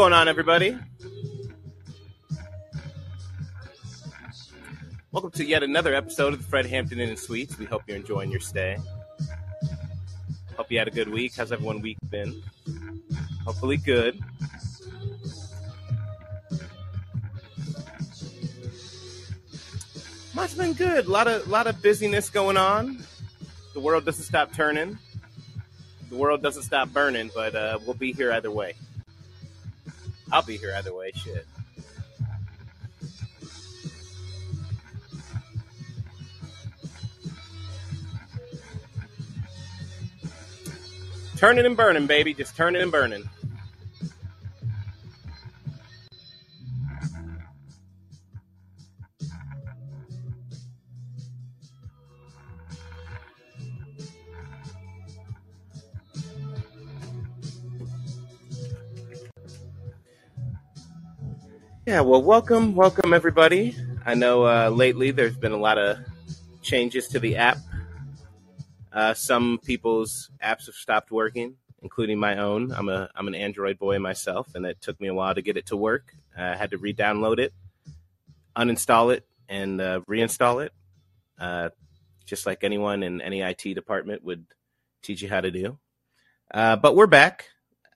Going on, everybody? Welcome to yet another episode of the Fred Hampton Inn and Suites. We hope you're enjoying your stay. Hope you had a good week. How's everyone week been? Hopefully good. Mine's been good. A lot of lot of busyness going on. The world doesn't stop turning. The world doesn't stop burning, but uh, we'll be here either way. I'll be here either way. Shit. Turning and burning, baby. Just turning and burning. Yeah, well, welcome, welcome everybody. I know uh, lately there's been a lot of changes to the app. Uh, some people's apps have stopped working, including my own. I'm a I'm an Android boy myself, and it took me a while to get it to work. I had to re-download it, uninstall it, and uh, reinstall it, uh, just like anyone in any IT department would teach you how to do. Uh, but we're back,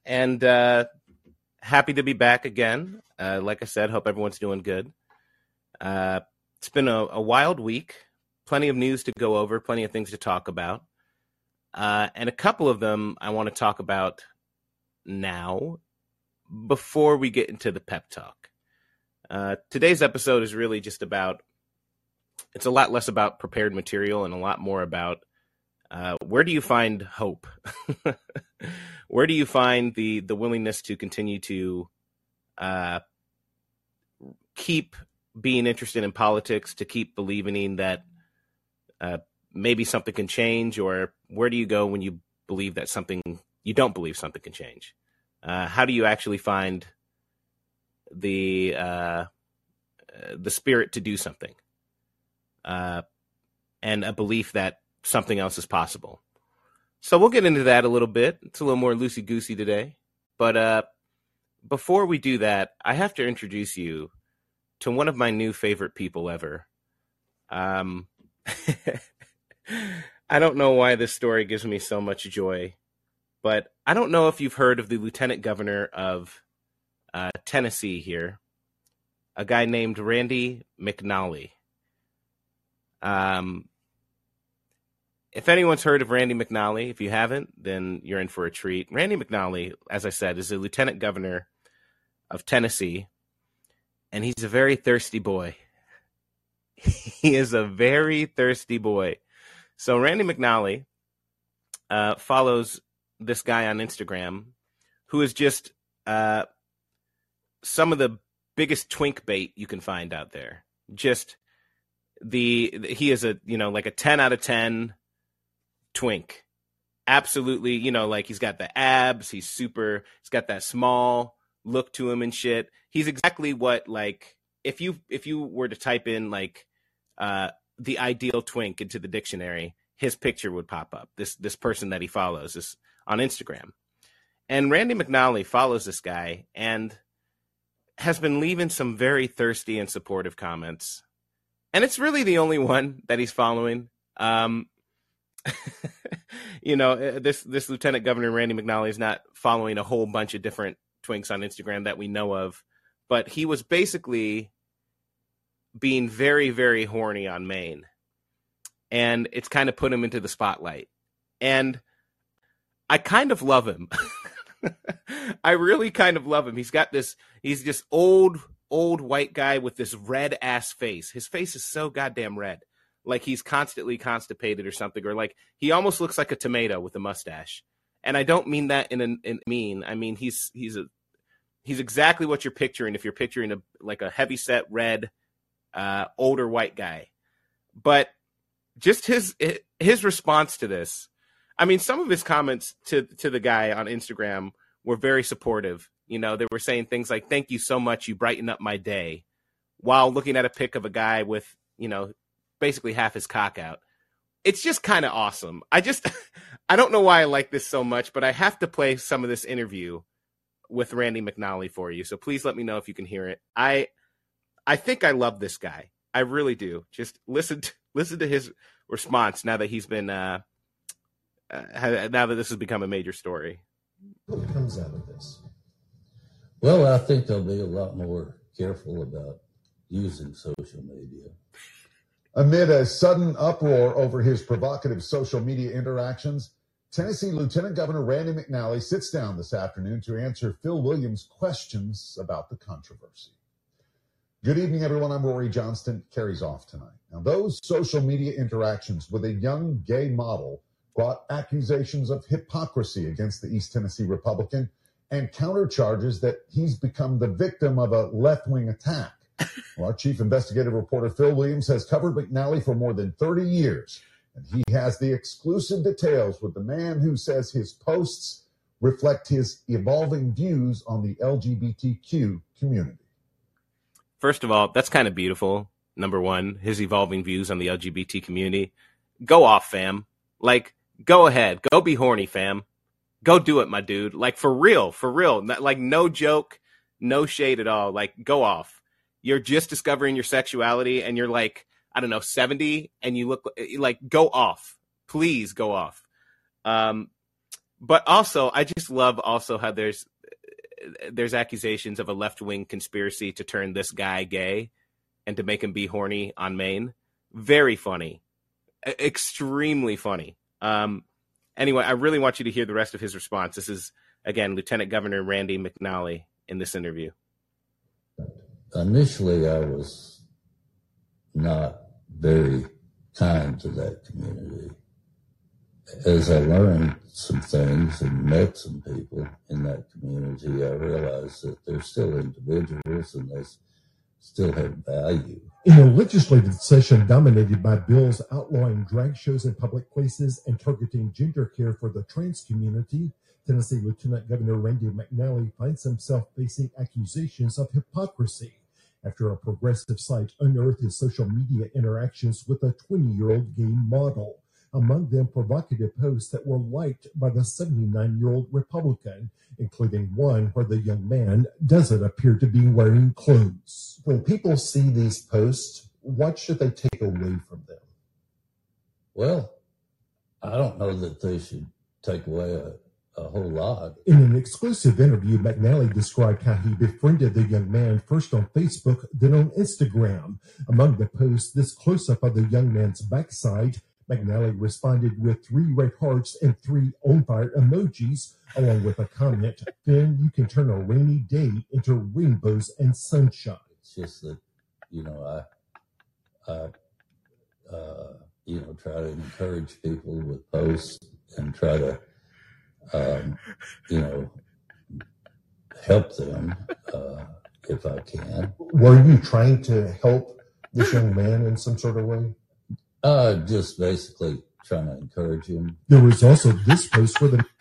and uh, happy to be back again. Uh, like I said, hope everyone's doing good. Uh, it's been a, a, wild week. Plenty of news to go over, plenty of things to talk about. Uh, and a couple of them I want to talk about now before we get into the pep talk. Uh, today's episode is really just about, it's a lot less about prepared material and a lot more about uh, where do you find hope? where do you find the the willingness to continue to uh, keep being interested in politics, to keep believing that uh, maybe something can change, or where do you go when you believe that something you don't believe something can change? Uh, how do you actually find the uh, the spirit to do something, uh, and a belief that something else is possible? So we'll get into that a little bit. It's a little more loosey goosey today, but uh, before we do that, I have to introduce you to one of my new favorite people ever. Um, I don't know why this story gives me so much joy, but I don't know if you've heard of the lieutenant governor of uh, Tennessee here, a guy named Randy McNally. Um, if anyone's heard of Randy McNally, if you haven't, then you're in for a treat. Randy McNally, as I said, is the lieutenant governor of Tennessee, and he's a very thirsty boy. he is a very thirsty boy. So Randy McNally uh, follows this guy on Instagram who is just uh, some of the biggest twink bait you can find out there. Just the he is a you know like a 10 out of 10 twink absolutely you know like he's got the abs he's super he's got that small look to him and shit. He's exactly what like if you if you were to type in like uh the ideal twink into the dictionary, his picture would pop up. This this person that he follows is on Instagram. And Randy McNally follows this guy and has been leaving some very thirsty and supportive comments. And it's really the only one that he's following. Um, you know, uh, this this Lieutenant Governor Randy McNally is not following a whole bunch of different twinks on Instagram that we know of, but he was basically being very, very horny on main. And it's kind of put him into the spotlight. And I kind of love him. I really kind of love him. He's got this, he's this old, old white guy with this red ass face. His face is so goddamn red. Like he's constantly constipated or something, or like he almost looks like a tomato with a mustache and I don't mean that in a in mean. I mean he's he's a he's exactly what you're picturing if you're picturing a like a heavy set red uh, older white guy. But just his his response to this, I mean, some of his comments to to the guy on Instagram were very supportive. You know, they were saying things like "Thank you so much, you brighten up my day," while looking at a pic of a guy with you know basically half his cock out it's just kind of awesome. I just I don't know why I like this so much, but I have to play some of this interview with Randy McNally for you. So please let me know if you can hear it. I I think I love this guy. I really do. Just listen to, listen to his response now that he's been uh, uh now that this has become a major story. What comes out of this? Well, I think they'll be a lot more careful about using social media. Amid a sudden uproar over his provocative social media interactions, Tennessee Lieutenant Governor Randy McNally sits down this afternoon to answer Phil Williams' questions about the controversy. Good evening, everyone. I'm Rhori Johnston. Carrie's off tonight. Now, those social media interactions with a young gay model brought accusations of hypocrisy against the East Tennessee Republican and counter charges that he's become the victim of a left wing attack. Well, our chief investigative reporter, Phil Williams, has covered McNally for more than 30 years, and he has the exclusive details with the man who says his posts reflect his evolving views on the LGBTQ community. First of all, that's kind of beautiful. Number one, his evolving views on the LGBT community. Go off, fam. Like, go ahead. Go be horny, fam. Go do it, my dude. Like, for real, for real. Like, no joke, no shade at all. Like, go off you're just discovering your sexuality and you're like i don't know 70 and you look like go off. Please go off. Um but also i just love also how there's there's accusations of a left-wing conspiracy to turn this guy gay and to make him be horny on main. Very funny. Extremely funny. Um anyway i really want you to hear the rest of his response. This is again lieutenant governor randy mcnally in this interview initially I was not very kind to that community. As I learned some things and met some people in that community, I realized that they're still individuals and they still have value. In a legislative session dominated by bills outlawing drag shows in public places and targeting gender care for the trans community, Tennessee Lieutenant Governor Randy McNally finds himself facing accusations of hypocrisy after a progressive site unearthed his social media interactions with a 20 year old gay model. Among them, provocative posts that were liked by the 79 year old Republican, including one where the young man doesn't appear to be wearing clothes. When people see these posts, what should they take away from them? Well, I don't know that they should take away a, a whole lot. In an exclusive interview, McNally described how he befriended the young man first on Facebook, then on Instagram. Among the posts, this close up of the young man's backside, McNally responded with three red hearts and three on fire emojis, along with a comment, then you can turn a rainy day into rainbows and sunshine. It's just that, you know, I, I, uh, you know, try to encourage people with posts and try to um, you know, help them uh, if I can. Were you trying to help this young man in some sort of way? Uh, just basically trying to encourage him. There was also this post for the.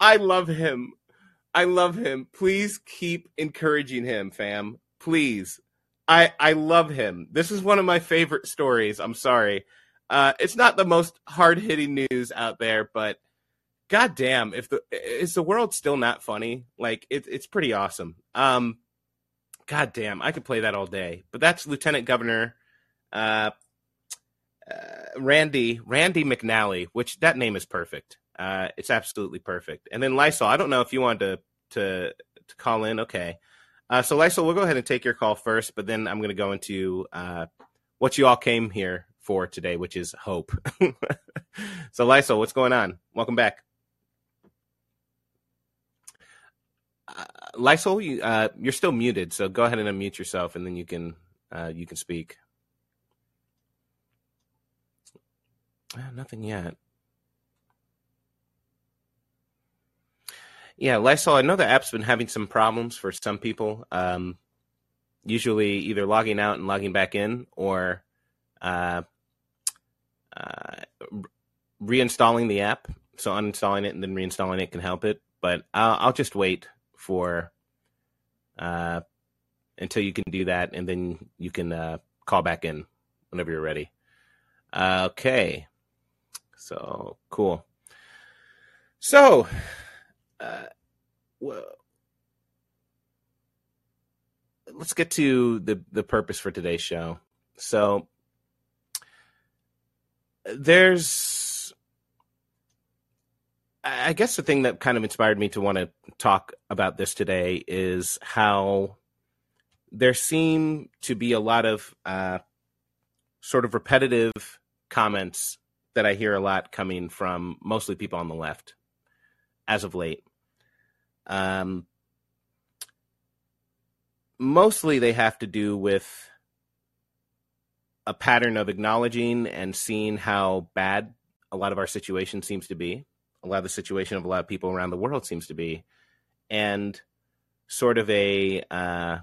I love him. I love him. Please keep encouraging him, fam. Please. I I love him. This is one of my favorite stories. I'm sorry. Uh, it's not the most hard hitting news out there, but goddamn, if the is the world still not funny? Like it, it's pretty awesome. Um, goddamn, I could play that all day. But that's Lieutenant Governor uh, uh, Randy Randy McNally, which that name is perfect. Uh, it's absolutely perfect. And then Lysol, I don't know if you wanted to to, to call in. Okay. Uh, so Lysol, we'll go ahead and take your call first, but then I'm going to go into uh, what you all came here for today, which is hope. so Lysol, what's going on? Welcome back. Uh, Lysol, you, uh, you're still muted, so go ahead and unmute yourself, and then you can uh, you can speak. Uh, nothing yet. Yeah, Lysol, I know the app's been having some problems for some people. Um, usually either logging out and logging back in or uh, uh, reinstalling the app. So uninstalling it and then reinstalling it can help it. But I'll, I'll just wait for uh, until you can do that, and then you can uh, call back in whenever you're ready. okay. So cool. So, uh, well, let's get to the the purpose for today's show. So, there's, I guess, the thing that kind of inspired me to want to talk about this today is how there seem to be a lot of uh, sort of repetitive comments that I hear a lot coming from mostly people on the left as of late. Um, mostly they have to do with a pattern of acknowledging and seeing how bad a lot of our situation seems to be, a lot of the situation of a lot of people around the world seems to be, and sort of a uh,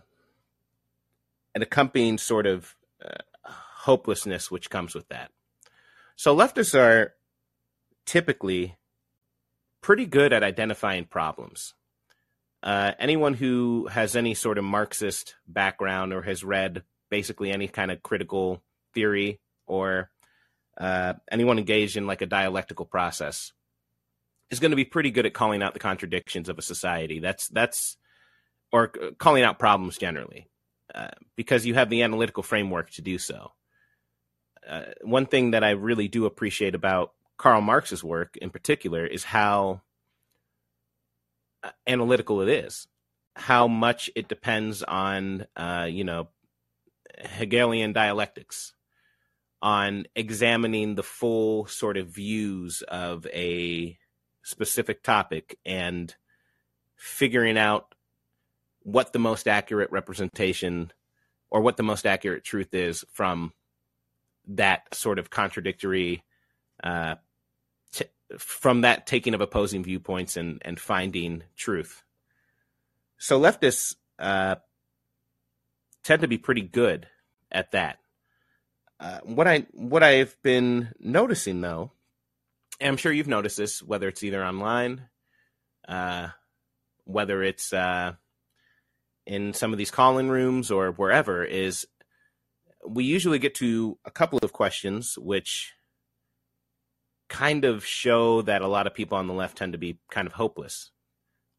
an accompanying sort of uh, hopelessness which comes with that. So leftists are typically pretty good at identifying problems. Uh, anyone who has any sort of Marxist background or has read basically any kind of critical theory or uh, anyone engaged in like a dialectical process is going to be pretty good at calling out the contradictions of a society. That's that's or calling out problems generally uh, because you have the analytical framework to do so. Uh, one thing that I really do appreciate about Karl Marx's work in particular is how analytical it is, how much it depends on, uh, you know, Hegelian dialectics, on examining the full sort of views of a specific topic and figuring out what the most accurate representation or what the most accurate truth is from that sort of contradictory uh, from that taking of opposing viewpoints and and finding truth. So leftists uh, tend to be pretty good at that. Uh, what I what I've been noticing though, and I'm sure you've noticed this, whether it's either online, uh, whether it's uh, in some of these call-in rooms or wherever, is we usually get to a couple of questions which kind of show that a lot of people on the left tend to be kind of hopeless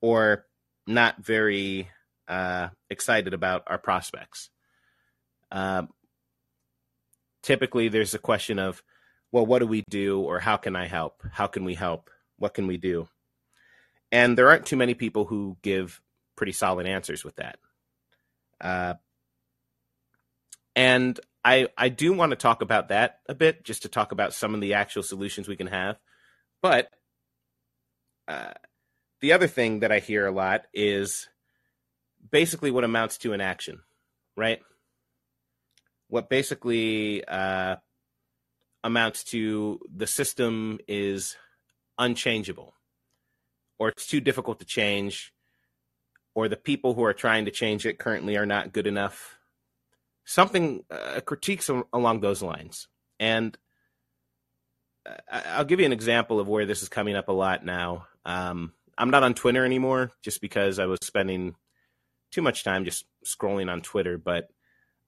or not very uh, excited about our prospects. Uh, typically, there's a question of, well, what do we do, or how can I help? How can we help? What can we do? And there aren't too many people who give pretty solid answers with that. Uh, and I I do want to talk about that a bit, just to talk about some of the actual solutions we can have. But uh, the other thing that I hear a lot is basically what amounts to inaction, right? What basically uh, amounts to the system is unchangeable, or it's too difficult to change, or the people who are trying to change it currently are not good enough something uh, critiques along those lines. And I'll give you an example of where this is coming up a lot now. Um, I'm not on Twitter anymore just because I was spending too much time just scrolling on Twitter. But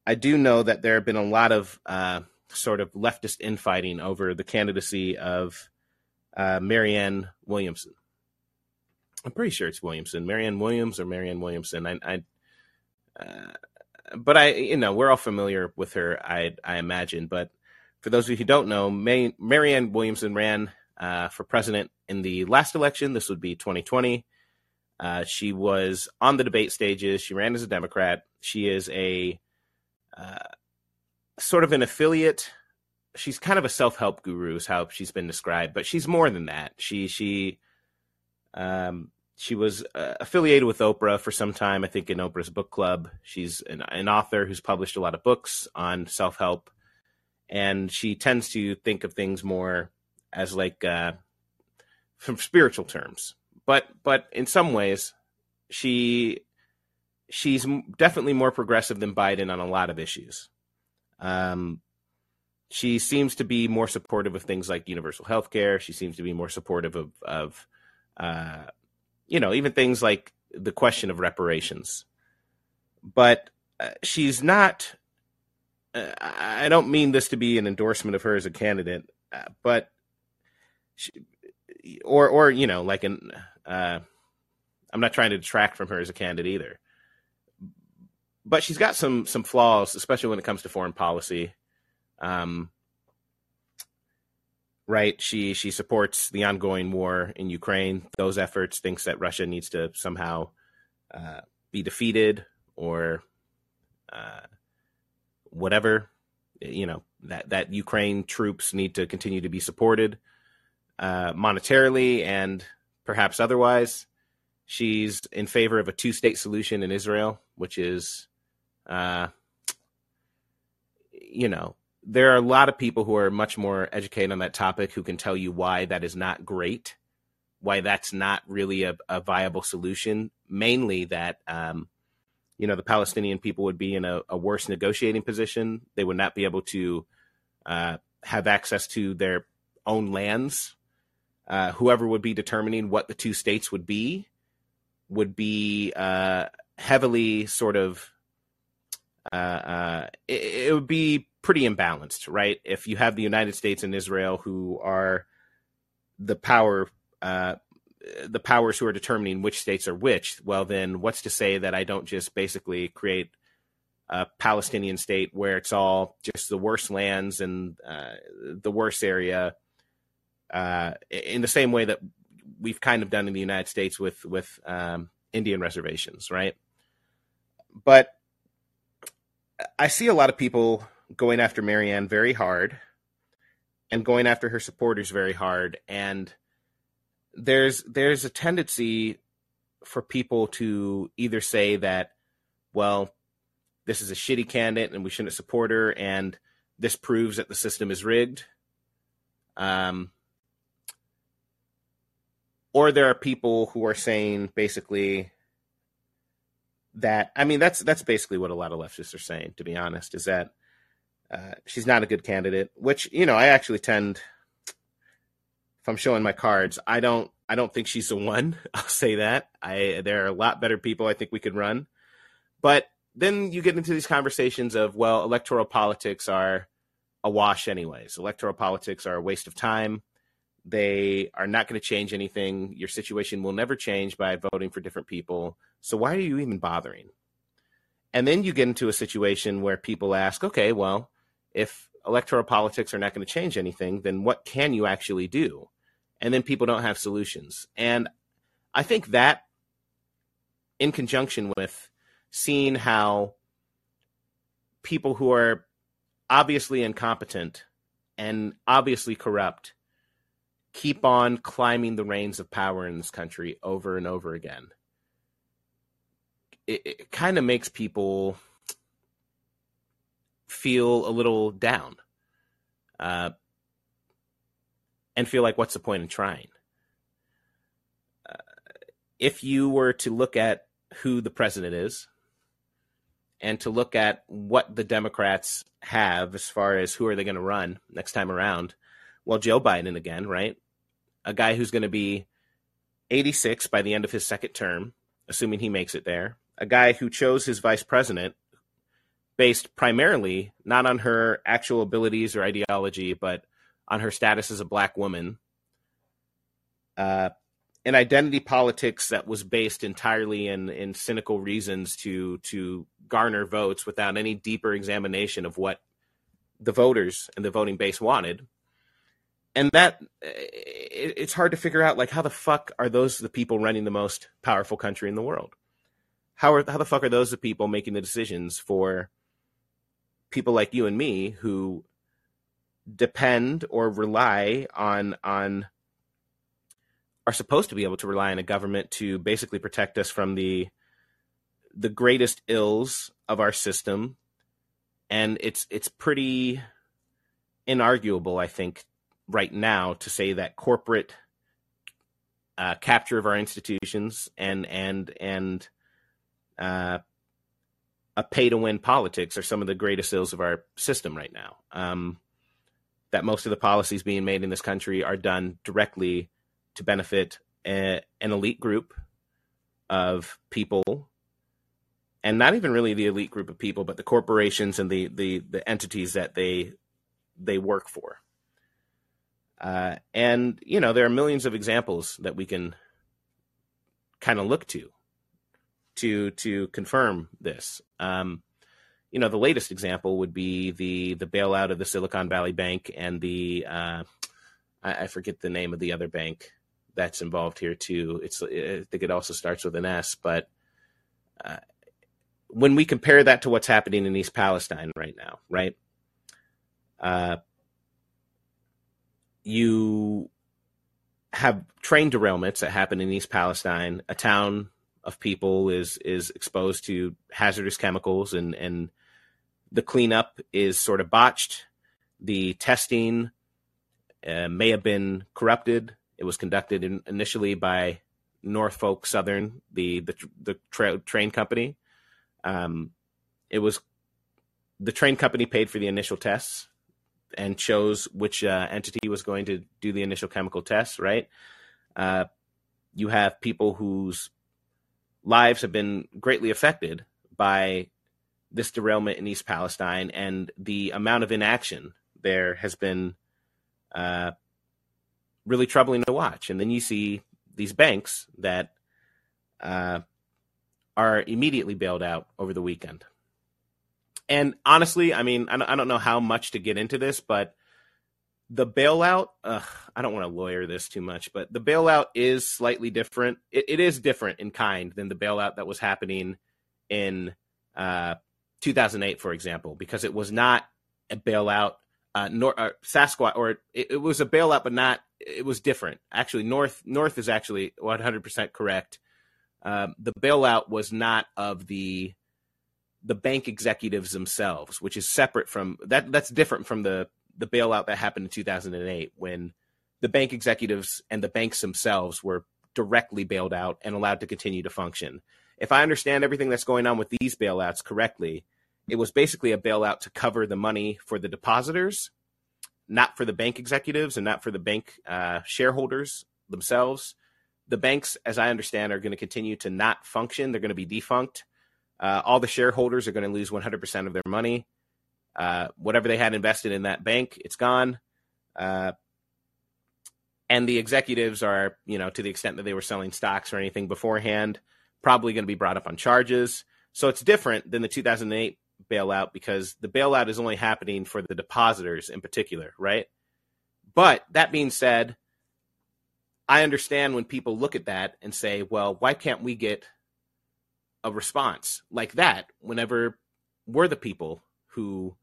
I do know that there have been a lot of uh, sort of leftist infighting over the candidacy of uh, Marianne Williamson. I'm pretty sure it's Williamson, Marianne Williams or Marianne Williamson. I, I uh, but I, you know, we're all familiar with her, I, I imagine. But for those of you who don't know, May, Marianne Williamson ran uh, for president in the last election. This would be 2020. Uh, she was on the debate stages. She ran as a Democrat. She is a uh, sort of an affiliate. She's kind of a self-help guru, is how she's been described, but she's more than that. She she um, she was uh, affiliated with Oprah for some time, I think, in Oprah's book club. She's an, an author who's published a lot of books on self help, and she tends to think of things more as like uh, from spiritual terms. But but in some ways, she she's definitely more progressive than Biden on a lot of issues. Um, she seems to be more supportive of things like universal health care. She seems to be more supportive of of uh, you know, even things like the question of reparations. But uh, she's not. Uh, I don't mean this to be an endorsement of her as a candidate, uh, but she, or or you know, like an uh, I'm not trying to detract from her as a candidate either, but she's got some some flaws, especially when it comes to foreign policy. Um, right? She she supports the ongoing war in Ukraine. Those efforts thinks that Russia needs to somehow uh, be defeated or uh, whatever. You know that that Ukraine troops need to continue to be supported uh, monetarily and perhaps otherwise. She's in favor of a two-state solution in Israel, which is, uh, you know, there are a lot of people who are much more educated on that topic who can tell you why that is not great, why that's not really a, a viable solution. Mainly that, um, you know, the Palestinian people would be in a, a, worse negotiating position. They would not be able to uh, have access to their own lands. Uh, whoever would be determining what the two states would be would be uh, heavily sort of. Uh, uh, it, it would be pretty imbalanced, right? If you have the United States and Israel who are the power, uh, the powers who are determining which states are which, well, then what's to say that I don't just basically create a Palestinian state where it's all just the worst lands and uh, the worst area, uh, in the same way that we've kind of done in the United States with with um, Indian reservations, right? But I see a lot of people going after Marianne very hard and going after her supporters very hard. And there's there's a tendency for people to either say that well this is a shitty candidate and we shouldn't support her and this proves that the system is rigged. Um or there are people who are saying basically that I mean that's that's basically what a lot of leftists are saying to be honest is that uh, she's not a good candidate, which you know I actually tend. If I'm showing my cards, I don't. I don't think she's the one. I'll say that. I there are a lot better people I think we could run, but then you get into these conversations of well, electoral politics are a wash anyways. Electoral politics are a waste of time. They are not going to change anything. Your situation will never change by voting for different people. So why are you even bothering? And then you get into a situation where people ask, okay, well, if electoral politics are not going to change anything, then what can you actually do? And then people don't have solutions. And I think that, in conjunction with seeing how people who are obviously incompetent and obviously corrupt keep on climbing the reins of power in this country over and over again, it, it kind of makes people feel a little down uh, and feel like, what's the point in trying? Uh, if you were to look at who the president is and to look at what the Democrats have as far as who are they going to run next time around, well, Joe Biden again, right? A guy who's going to be 86 by the end of his second term, assuming he makes it there. A guy who chose his vice president based primarily not on her actual abilities or ideology, but on her status as a black woman. Uh, an identity politics that was based entirely in, in cynical reasons to to garner votes without any deeper examination of what the voters and the voting base wanted. And that it, it's hard to figure out like how the fuck are those the people running the most powerful country in the world? How are how the fuck are those the people making the decisions for people like you and me who depend or rely on on are supposed to be able to rely on a government to basically protect us from the the greatest ills of our system. And it's it's pretty inarguable i think right now to say that corporate uh, capture of our institutions and and and uh, a pay to win politics are some of the greatest ills of our system right now. Um, that most of the policies being made in this country are done directly to benefit a, an elite group of people, and not even really the elite group of people, but the corporations and the the, the entities that they they work for. Uh, and you know there are millions of examples that we can kind of look to to to confirm this. Um, you know, the latest example would be the the bailout of the Silicon Valley Bank and the uh, I, I, forget the name of the other bank that's involved here too. It's I think it also starts with an S, but uh, when we compare that to what's happening in East Palestine right now, right? Uh, you have train derailments that happen in East Palestine. A town of people is is exposed to hazardous chemicals, and and the cleanup is sort of botched. The testing uh, may have been corrupted. It was conducted in, initially by Norfolk Southern, the the, the tra- train company. Um, it was the train company paid for the initial tests and chose which uh, entity was going to do the initial chemical tests. Right. Uh, you have people whose lives have been greatly affected by this derailment in East Palestine, and the amount of inaction there has been uh, really troubling to watch. And then you see these banks that uh, are immediately bailed out over the weekend. And honestly, I mean, I don't know how much to get into this, but the bailout, ugh, I don't want to lawyer this too much, but the bailout is slightly different. It, it is different in kind than the bailout that was happening in uh, 2008, for example, because it was not a bailout. Uh, nor, uh, Sasquatch, or it, it, was a bailout, but not. It was different. Actually, North North is actually 100% correct. Um, the bailout was not of the the bank executives themselves, which is separate from that. That's different from the the bailout that happened in 2008 when the bank executives and the banks themselves were directly bailed out and allowed to continue to function. If I understand everything that's going on with these bailouts correctly, it was basically a bailout to cover the money for the depositors, not for the bank executives and not for the bank uh, shareholders themselves. The banks, as I understand, are going to continue to not function. They're going to be defunct. Uh, all the shareholders are going to lose 100% of their money. Uh, whatever they had invested in that bank, it's gone. Uh, and the executives are, you know, to the extent that they were selling stocks or anything beforehand, probably going to be brought up on charges. So it's different than the 2008 bailout because the bailout is only happening for the depositors in particular, right? But that being said, I understand when people look at that and say, well, why can't we get a response like that whenever we're the people who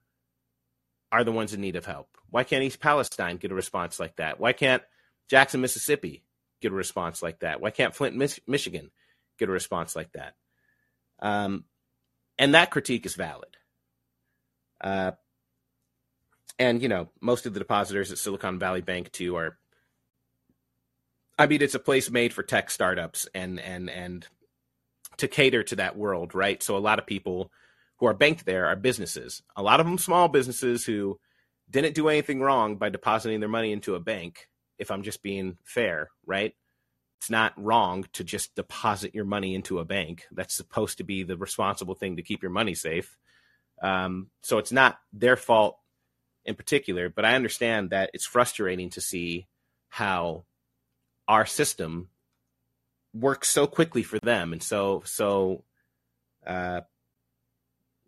are the ones in need of help? Why can't East Palestine get a response like that? Why can't Jackson, Mississippi get a response like that? Why can't Flint, Mich- Michigan get a response like that? Um, and that critique is valid. Uh, and you know, most of the depositors at Silicon Valley Bank too are. I mean, it's a place made for tech startups and and and to cater to that world, right? So a lot of people who are banked there are businesses. A lot of them small businesses who didn't do anything wrong by depositing their money into a bank. If I'm just being fair, right? It's not wrong to just deposit your money into a bank. That's supposed to be the responsible thing to keep your money safe. Um, so it's not their fault in particular, but I understand that it's frustrating to see how our system works so quickly for them and so so uh,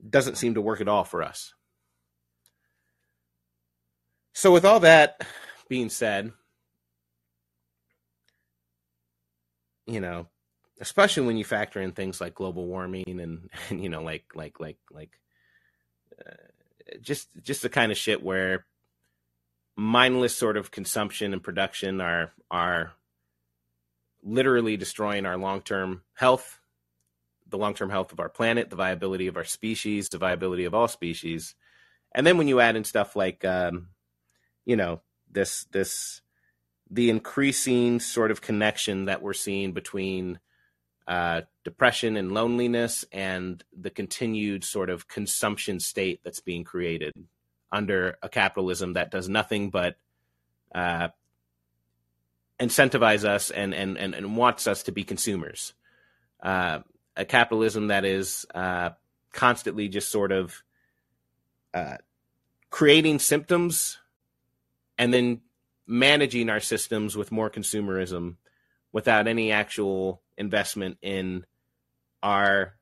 doesn't seem to work at all for us. So, with all that being said, you know, especially when you factor in things like global warming and, and you know, like like like like uh, just just the kind of shit where mindless sort of consumption and production are are literally destroying our long-term health the long term health of our planet, the viability of our species, the viability of all species. And then when you add in stuff like, um, you know, this, this, the increasing sort of connection that we're seeing between uh, depression and loneliness and the continued sort of consumption state that's being created under a capitalism that does nothing but uh, incentivize us and, and, and, and wants us to be consumers. Uh, a capitalism that is uh, constantly just sort of uh, creating symptoms and then managing our systems with more consumerism without any actual investment in our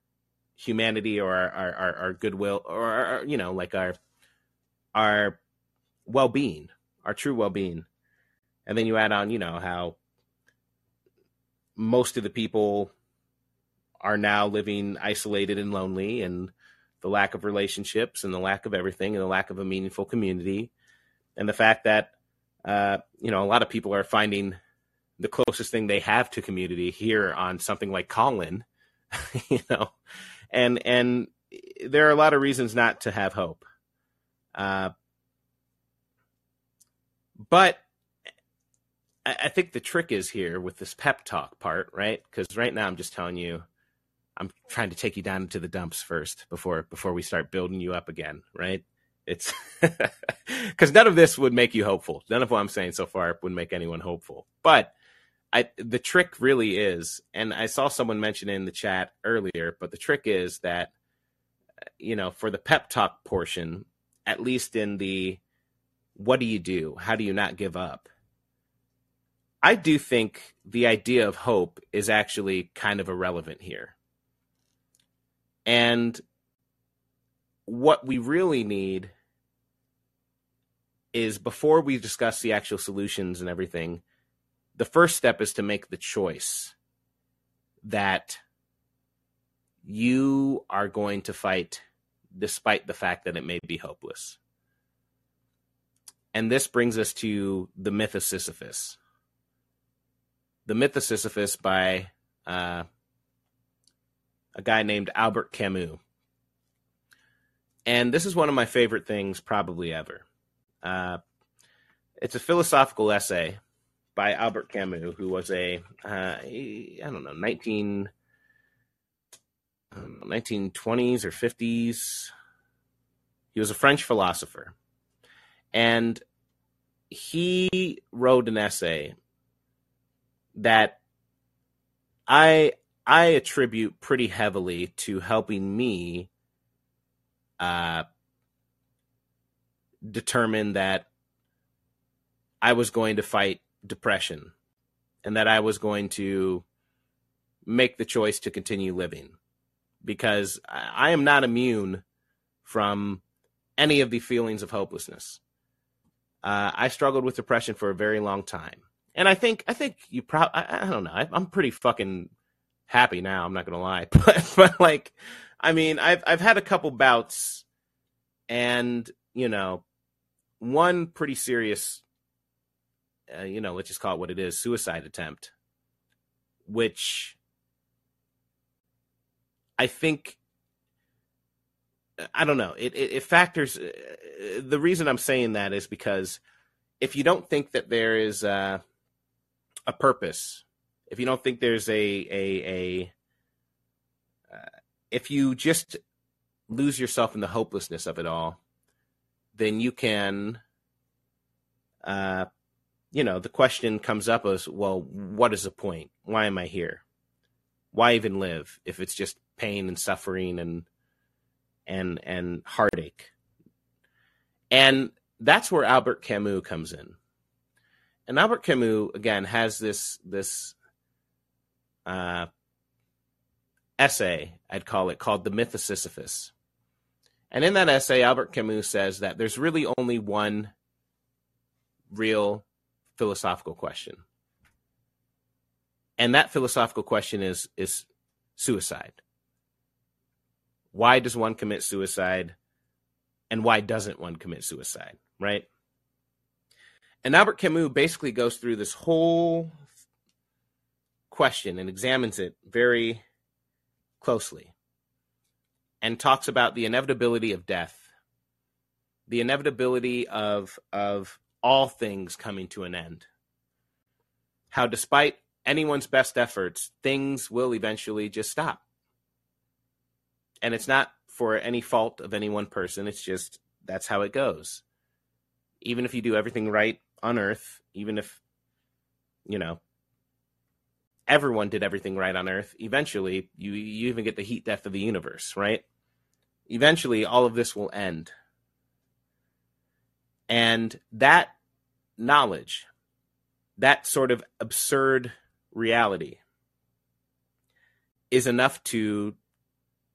humanity or our, our, our, our goodwill or our, you know like our our well-being our true well-being. And then you add on you know how most of the people are now living isolated and lonely and the lack of relationships and the lack of everything and the lack of a meaningful community and the fact that uh, you know a lot of people are finding the closest thing they have to community here on something like Callin, you know, and and there are a lot of reasons not to have hope. Uh, but I, I think the trick is here with this pep talk part, right? Because right now I'm just telling you, I'm trying to take you down into the dumps first before before we start building you up again, right? It's because none of this would make you hopeful. None of what I'm saying so far would make anyone hopeful. But I, the trick really is, and I saw someone mention in the chat earlier, but the trick is that, uh, you know, for the pep talk portion, at least in the what do you do? How do you not give up? I do think the idea of hope is actually kind of irrelevant here. And what we really need is before we discuss the actual solutions and everything, the first step is to make the choice that you are going to fight despite the fact that it may be hopeless. And this brings us to the myth of Sisyphus. The myth of Sisyphus by uh, a guy named Albert Camus. And this is one of my favorite things, probably ever. Uh, it's a philosophical essay by Albert Camus, who was a uh, I don't know 19 know, 1920s or 50s. He was a French philosopher, and he wrote an essay that I I attribute pretty heavily to helping me uh, determined that I was going to fight depression and that I was going to make the choice to continue living because I am not immune from any of the feelings of hopelessness. Uh, I struggled with depression for a very long time, and I think I think you probably I, I, don't know I, am pretty fucking happy now. I'm not gonna lie, but but like, I mean, I've I've had a couple bouts, and you know, one pretty serious, uh, you know, let's just call it what it is, suicide attempt, which I think I don't know. It, it, it factors. Uh, the reason I'm saying that is because if you don't think that there is uh, a purpose, if you don't think there's a a a, uh, if you just lose yourself in the hopelessness of it all, then you can, uh, you know, the question comes up as, well, what is the point? Why am I here? Why even live if it's just pain and suffering and and and heartache? And that's where Albert Camus comes in. And Albert Camus again has this this uh, essay, I'd call it, called "The Myth of Sisyphus." And in that essay, Albert Camus says that there's really only one real philosophical question. And that philosophical question is is suicide. Why does one commit suicide? And why doesn't one commit suicide? Right? And Albert Camus basically goes through this whole question and examines it very closely and talks about the inevitability of death, the inevitability of of all things coming to an end. How despite anyone's best efforts, things will eventually just stop. And it's not for any fault of any one person, it's just that's how it goes. Even if you do everything right on earth, even if you know everyone did everything right on earth, eventually you you even get the heat death of the universe, right? eventually all of this will end. And that knowledge, that sort of absurd reality is enough to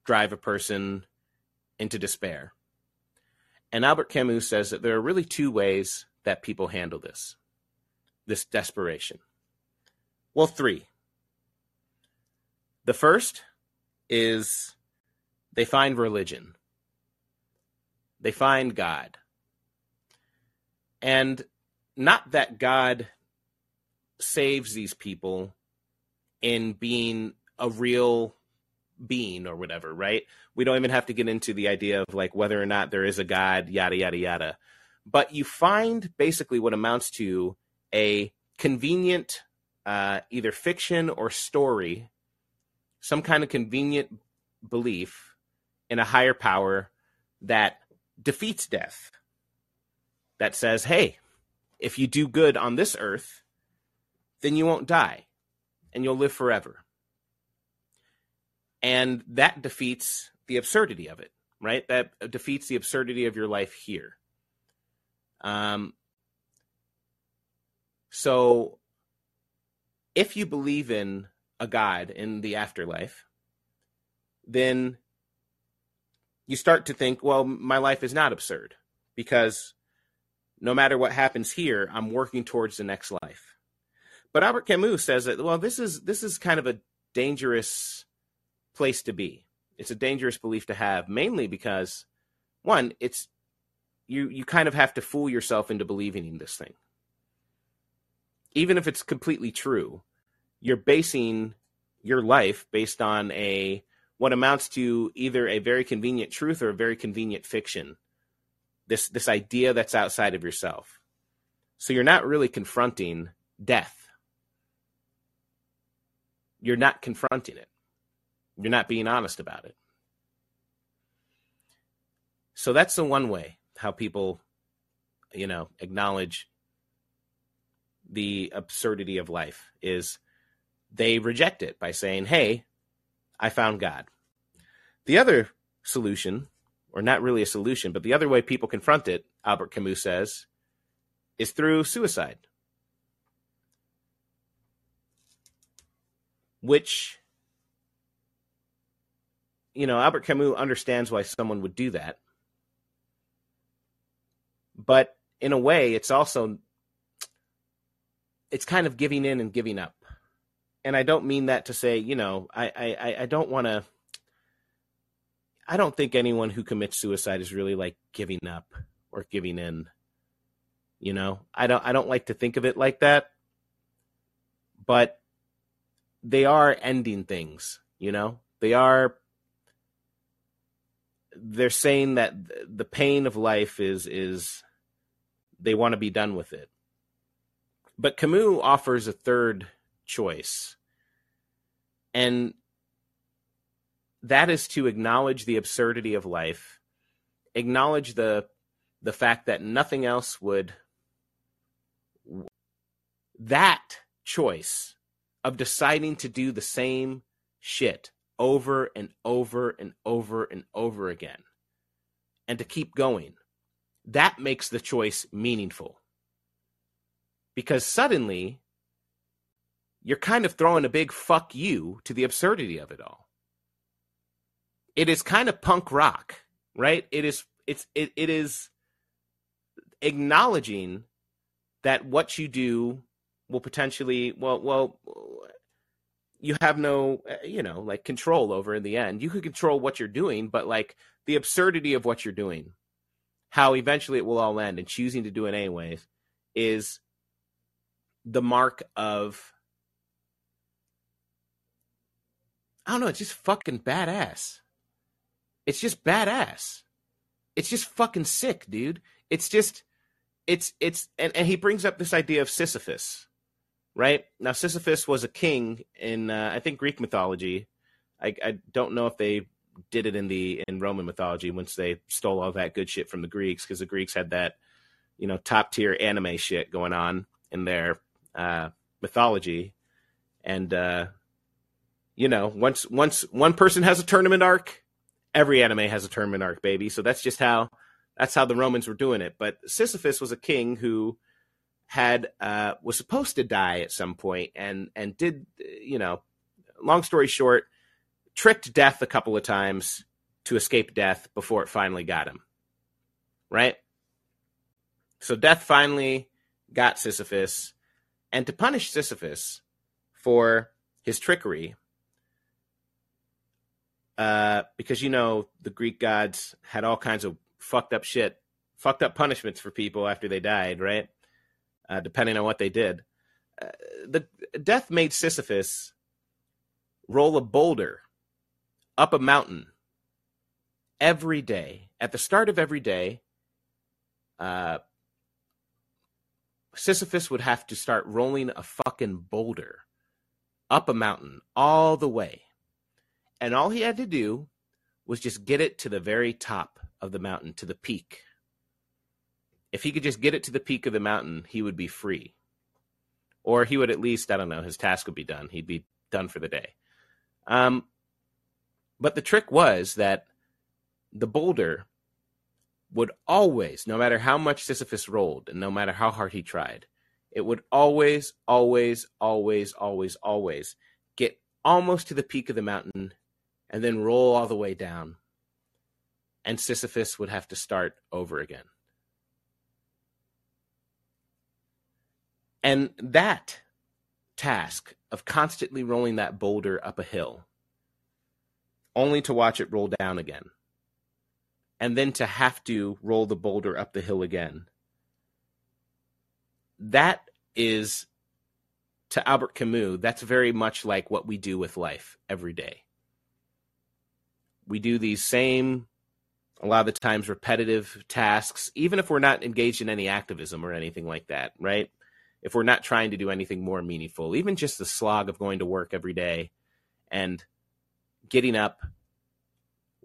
drive a person into despair. And Albert Camus says that there are really two ways that people handle this this desperation. Well, three. The first is they find religion, they find God. And not that God saves these people in being a real being or whatever, right? We don't even have to get into the idea of like whether or not there is a God, yada, yada, yada. But you find basically what amounts to a convenient, uh, either fiction or story, some kind of convenient belief in a higher power that defeats death. That says, hey, if you do good on this earth, then you won't die and you'll live forever. And that defeats the absurdity of it, right? That defeats the absurdity of your life here. Um, so if you believe in a God in the afterlife, then you start to think, well, my life is not absurd because no matter what happens here, I'm working towards the next life. But Albert Camus says that well, this is this is kind of a dangerous place to be. It's a dangerous belief to have, mainly because one, it's you you kind of have to fool yourself into believing in this thing. Even if it's completely true, you're basing your life based on a what amounts to either a very convenient truth or a very convenient fiction. This this idea that's outside of yourself. So you're not really confronting death. You're not confronting it. You're not being honest about it. So that's the one way how people, you know, acknowledge the absurdity of life is they reject it by saying, "Hey, I found God." The other solution, or not really a solution, but the other way people confront it, Albert Camus says, is through suicide. Which you know, Albert Camus understands why someone would do that. But in a way, it's also it's kind of giving in and giving up. And I don't mean that to say, you know, I I, I don't want to. I don't think anyone who commits suicide is really like giving up or giving in. You know, I don't I don't like to think of it like that. But they are ending things, you know? They are they're saying that the pain of life is is they want to be done with it. But Camus offers a third choice. And that is to acknowledge the absurdity of life, acknowledge the the fact that nothing else would that choice of deciding to do the same shit over and over and over and over again and to keep going. That makes the choice meaningful. Because suddenly, you're kind of throwing a big fuck you to the absurdity of it all. It is kind of punk rock, right? It is it's it, it is acknowledging that what you do will potentially well well you have no you know like control over in the end you could control what you're doing but like the absurdity of what you're doing how eventually it will all end and choosing to do it anyways is the mark of I don't know, it's just fucking badass. It's just badass. It's just fucking sick, dude. It's just it's it's and, and he brings up this idea of Sisyphus, right? Now, Sisyphus was a king in, uh, I think, Greek mythology. I, I don't know if they did it in the in Roman mythology once they stole all that good shit from the Greeks because the Greeks had that, you know, top tier anime shit going on in their uh, mythology, and uh, you know, once once one person has a tournament arc, every anime has a tournament arc, baby. So that's just how that's how the Romans were doing it. But Sisyphus was a king who had uh, was supposed to die at some point and and did you know long story short tricked death a couple of times to escape death before it finally got him right so death finally got sisyphus and to punish sisyphus for his trickery uh, because you know the greek gods had all kinds of fucked up shit fucked up punishments for people after they died right uh, depending on what they did. Uh, the death made Sisyphus roll a boulder up a mountain every day. At the start of every day, uh, Sisyphus would have to start rolling a fucking boulder up a mountain all the way. And all he had to do was just get it to the very top of the mountain, to the peak if he could just get it to the peak of the mountain, he would be free. Or he would at least, I don't know, his task would be done. He'd be done for the day. Um, but the trick was that the boulder would always, no matter how much Sisyphus rolled and no matter how hard he tried, it would always, always, always, always, always get almost to the peak of the mountain and then roll all the way down. And Sisyphus would have to start over again. And that task of constantly rolling that boulder up a hill, only to watch it roll down again, and then to have to roll the boulder up the hill again, that is, to Albert Camus, that's very much like what we do with life every day. We do these same a lot of the times repetitive tasks, even if we're not engaged in any activism or anything like that, right? if we're not trying to do anything more meaningful, even just the slog of going to work every day and getting up,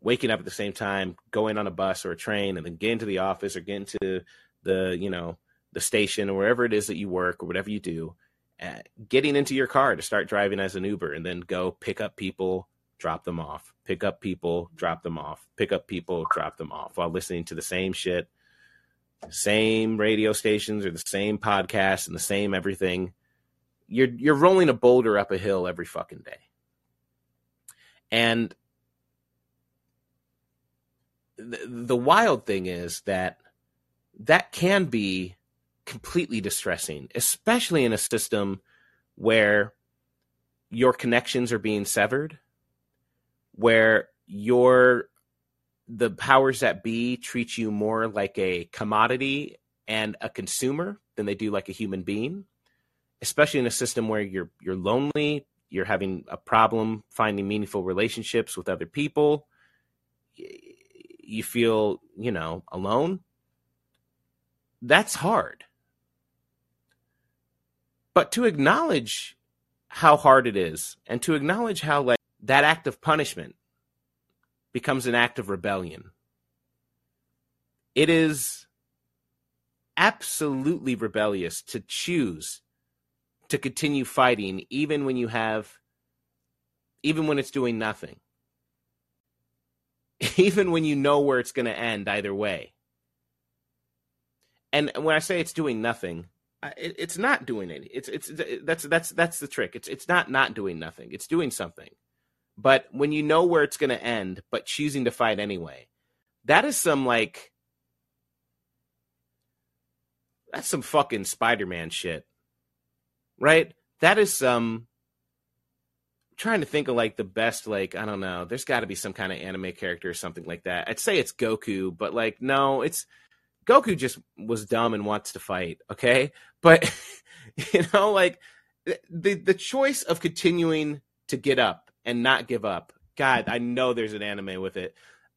waking up at the same time, going on a bus or a train, and then getting to the office or getting to the, you know, the station or wherever it is that you work or whatever you do, uh, getting into your car to start driving as an Uber and then go pick up people, drop them off, pick up people, drop them off, pick up people, drop them off while listening to the same shit same radio stations or the same podcasts and the same everything. You're you're rolling a boulder up a hill every fucking day. And the, the wild thing is that that can be completely distressing, especially in a system where your connections are being severed, where your the powers that be treat you more like a commodity and a consumer than they do like a human being especially in a system where you're you're lonely you're having a problem finding meaningful relationships with other people you feel you know alone that's hard. But to acknowledge how hard it is and to acknowledge how like that act of punishment becomes an act of rebellion. It is absolutely rebellious to choose to continue fighting even when you have even when it's doing nothing. Even when you know where it's going to end either way. And when i say it's doing nothing it, it's not doing any it's it's that's that's that's the trick. It's it's not not doing nothing. It's doing something but when you know where it's going to end, but choosing to fight anyway, that is some like that's some fucking Spider-Man shit. Right? That is some I'm trying to think of like the best like I don't know. There's got to be some kind of anime character or something like that. I'd say it's Goku, but like no, it's Goku just was dumb and wants to fight, okay? But you know like the the choice of continuing to get up and not give up. God, I know there's an anime with it.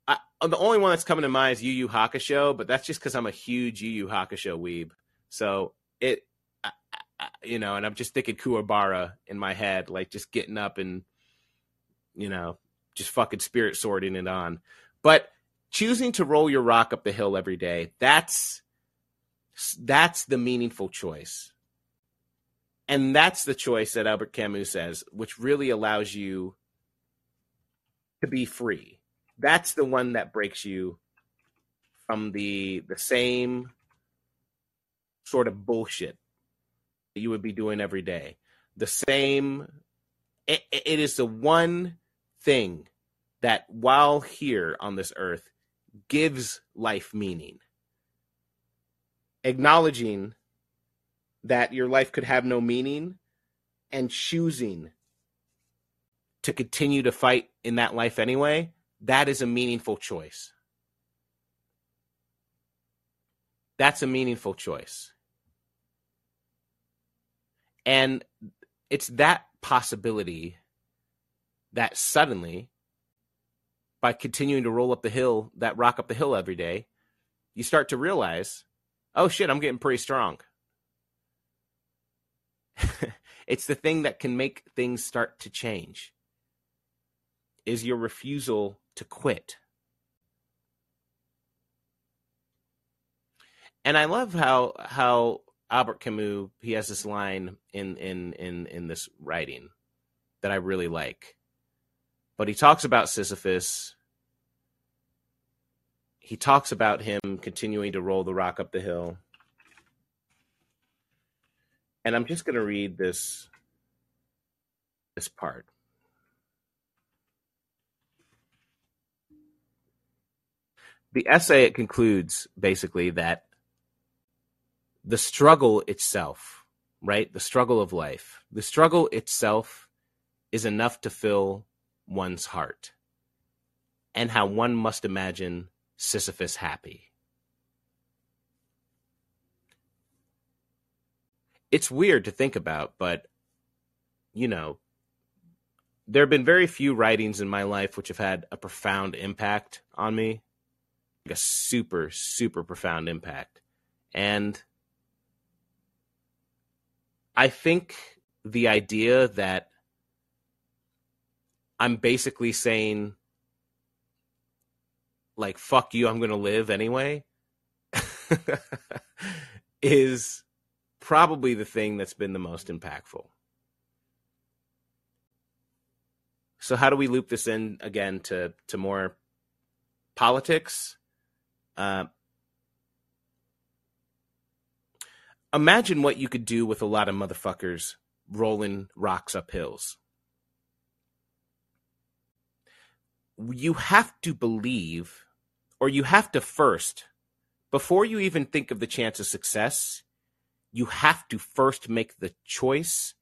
I, the only one that's coming to mind is Yu Yu Hakusho, but that's just because I'm a huge Yu Yu Hakusho weeb. So it, I, I, you know, and I'm just thinking Kuwabara in my head, like just getting up and, you know, just fucking spirit sorting it on. But choosing to roll your rock up the hill every day, that's that's the meaningful choice. And that's the choice that Albert Camus says, which really allows you to be free. That's the one that breaks you from the the same sort of bullshit that you would be doing every day. The same, it, it is the one thing that while here on this earth gives life meaning. Acknowledging that your life could have no meaning and choosing to continue to fight in that life anyway, that is a meaningful choice. That's a meaningful choice. And it's that possibility that suddenly, by continuing to roll up the hill, that rock up the hill every day, you start to realize, oh shit, I'm getting pretty strong. it's the thing that can make things start to change is your refusal to quit. And I love how how Albert Camus he has this line in in in in this writing that I really like. But he talks about Sisyphus. He talks about him continuing to roll the rock up the hill. And I'm just going to read this this part. The essay it concludes basically that the struggle itself, right? The struggle of life, the struggle itself is enough to fill one's heart, and how one must imagine Sisyphus happy. It's weird to think about, but you know, there have been very few writings in my life which have had a profound impact on me, like a super, super profound impact. And I think the idea that I'm basically saying, like, fuck you, I'm going to live anyway, is probably the thing that's been the most impactful. So, how do we loop this in again to, to more politics? Uh, imagine what you could do with a lot of motherfuckers rolling rocks up hills. You have to believe, or you have to first, before you even think of the chance of success, you have to first make the choice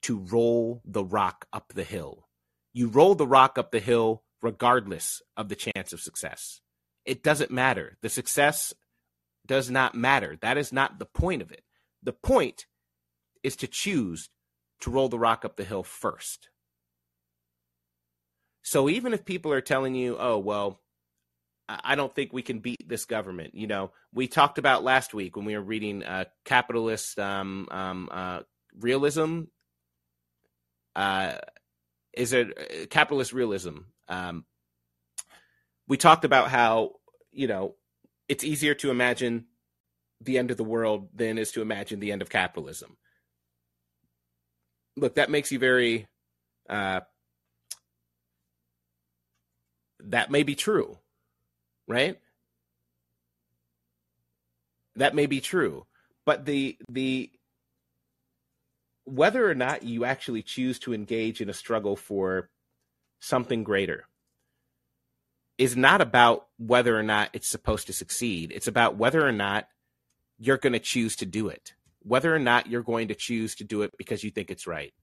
to roll the rock up the hill. You roll the rock up the hill regardless of the chance of success. It doesn't matter. The success does not matter. That is not the point of it. The point is to choose to roll the rock up the hill first. So even if people are telling you, oh, well, I don't think we can beat this government. You know, we talked about last week when we were reading uh, capitalist um, um, uh, realism. Uh, is it uh, capitalist realism? Um, we talked about how you know it's easier to imagine the end of the world than is to imagine the end of capitalism. Look, that makes you very. Uh, that may be true, right? That may be true, but the the whether or not you actually choose to engage in a struggle for something greater is not about whether or not it's supposed to succeed. It's about whether or not you're going to choose to do it. Whether or not you're going to choose to do it because you think it's right.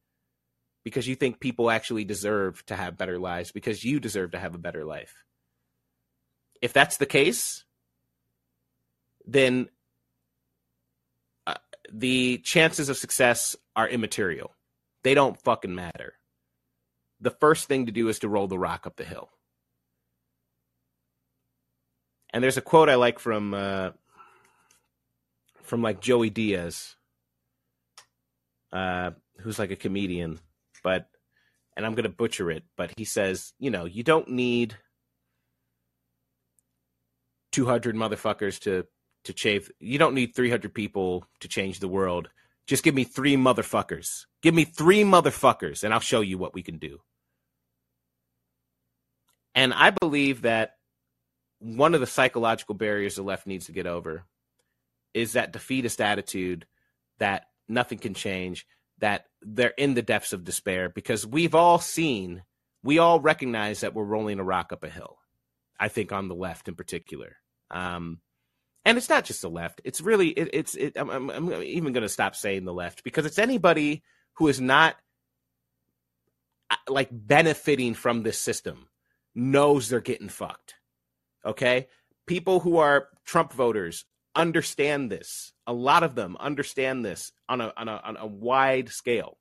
Because you think people actually deserve to have better lives, because you deserve to have a better life. If that's the case, then uh, the chances of success are immaterial. They don't fucking matter. The first thing to do is to roll the rock up the hill. And there's a quote I like from uh, from like Joey Diaz, uh, who's like a comedian, but and I'm gonna butcher it, but he says, you know, you don't need 200 motherfuckers to to change. You don't need 300 people to change the world. Just give me three motherfuckers. Give me three motherfuckers, and I'll show you what we can do. And I believe that one of the psychological barriers the left needs to get over is that defeatist attitude that nothing can change, that they're in the depths of despair because we've all seen, we all recognize that we're rolling a rock up a hill. I think on the left in particular. Um, and it's not just the left. It's really it, it's it, I'm, I'm, I'm even going to stop saying the left because it's anybody who is not uh, like benefiting from this system knows they're getting fucked. Okay, people who are Trump voters understand this. A lot of them understand this on a on a, on a wide scale,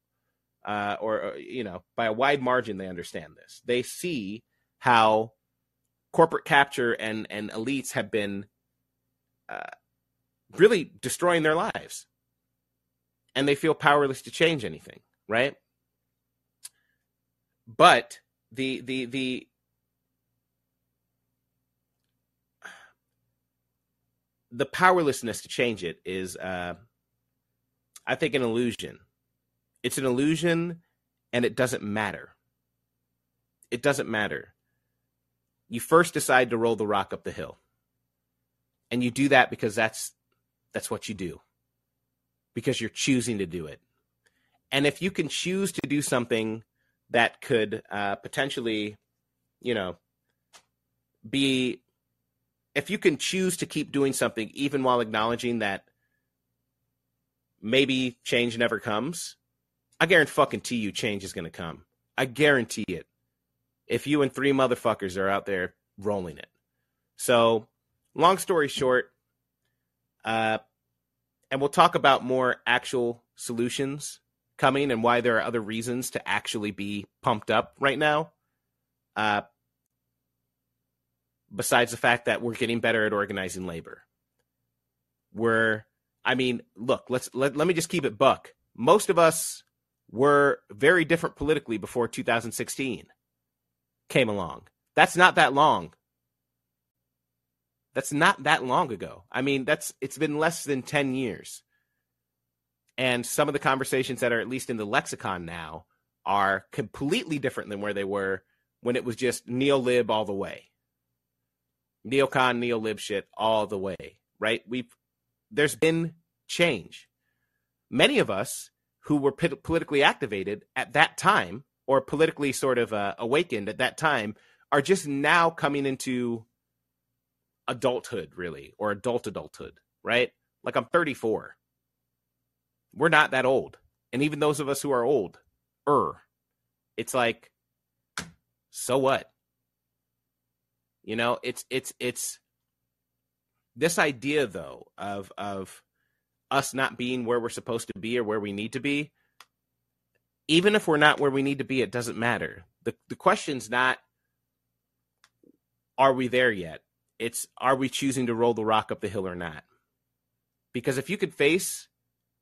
uh, or, or you know by a wide margin. They understand this. They see how corporate capture and and elites have been uh, really destroying their lives, and they feel powerless to change anything. Right? But the the the the powerlessness to change it is, uh, I think, an illusion. It's an illusion, and it doesn't matter. It doesn't matter. You first decide to roll the rock up the hill, and you do that because that's that's what you do. Because you're choosing to do it, and if you can choose to do something that could uh, potentially, you know, be if you can choose to keep doing something even while acknowledging that maybe change never comes, I guarantee you change is going to come. I guarantee it. If you and three motherfuckers are out there rolling it. So, long story short, uh, and we'll talk about more actual solutions coming and why there are other reasons to actually be pumped up right now. Uh, besides the fact that we're getting better at organizing labor. We're, I mean, look, let's let, let me just keep it buck. Most of us were very different politically before 2016 came along. That's not that long. That's not that long ago. I mean, that's it's been less than 10 years. And some of the conversations that are at least in the lexicon now are completely different than where they were when it was just neo-lib all the way neocon, neolib shit all the way, right? We've there's been change. Many of us who were p- politically activated at that time or politically sort of uh, awakened at that time are just now coming into adulthood, really, or adult adulthood, right? Like I'm 34. We're not that old. And even those of us who are old, er, it's like, so what? You know, it's it's it's this idea though of of us not being where we're supposed to be or where we need to be. Even if we're not where we need to be, it doesn't matter. The the question's not are we there yet? It's are we choosing to roll the rock up the hill or not? Because if you could face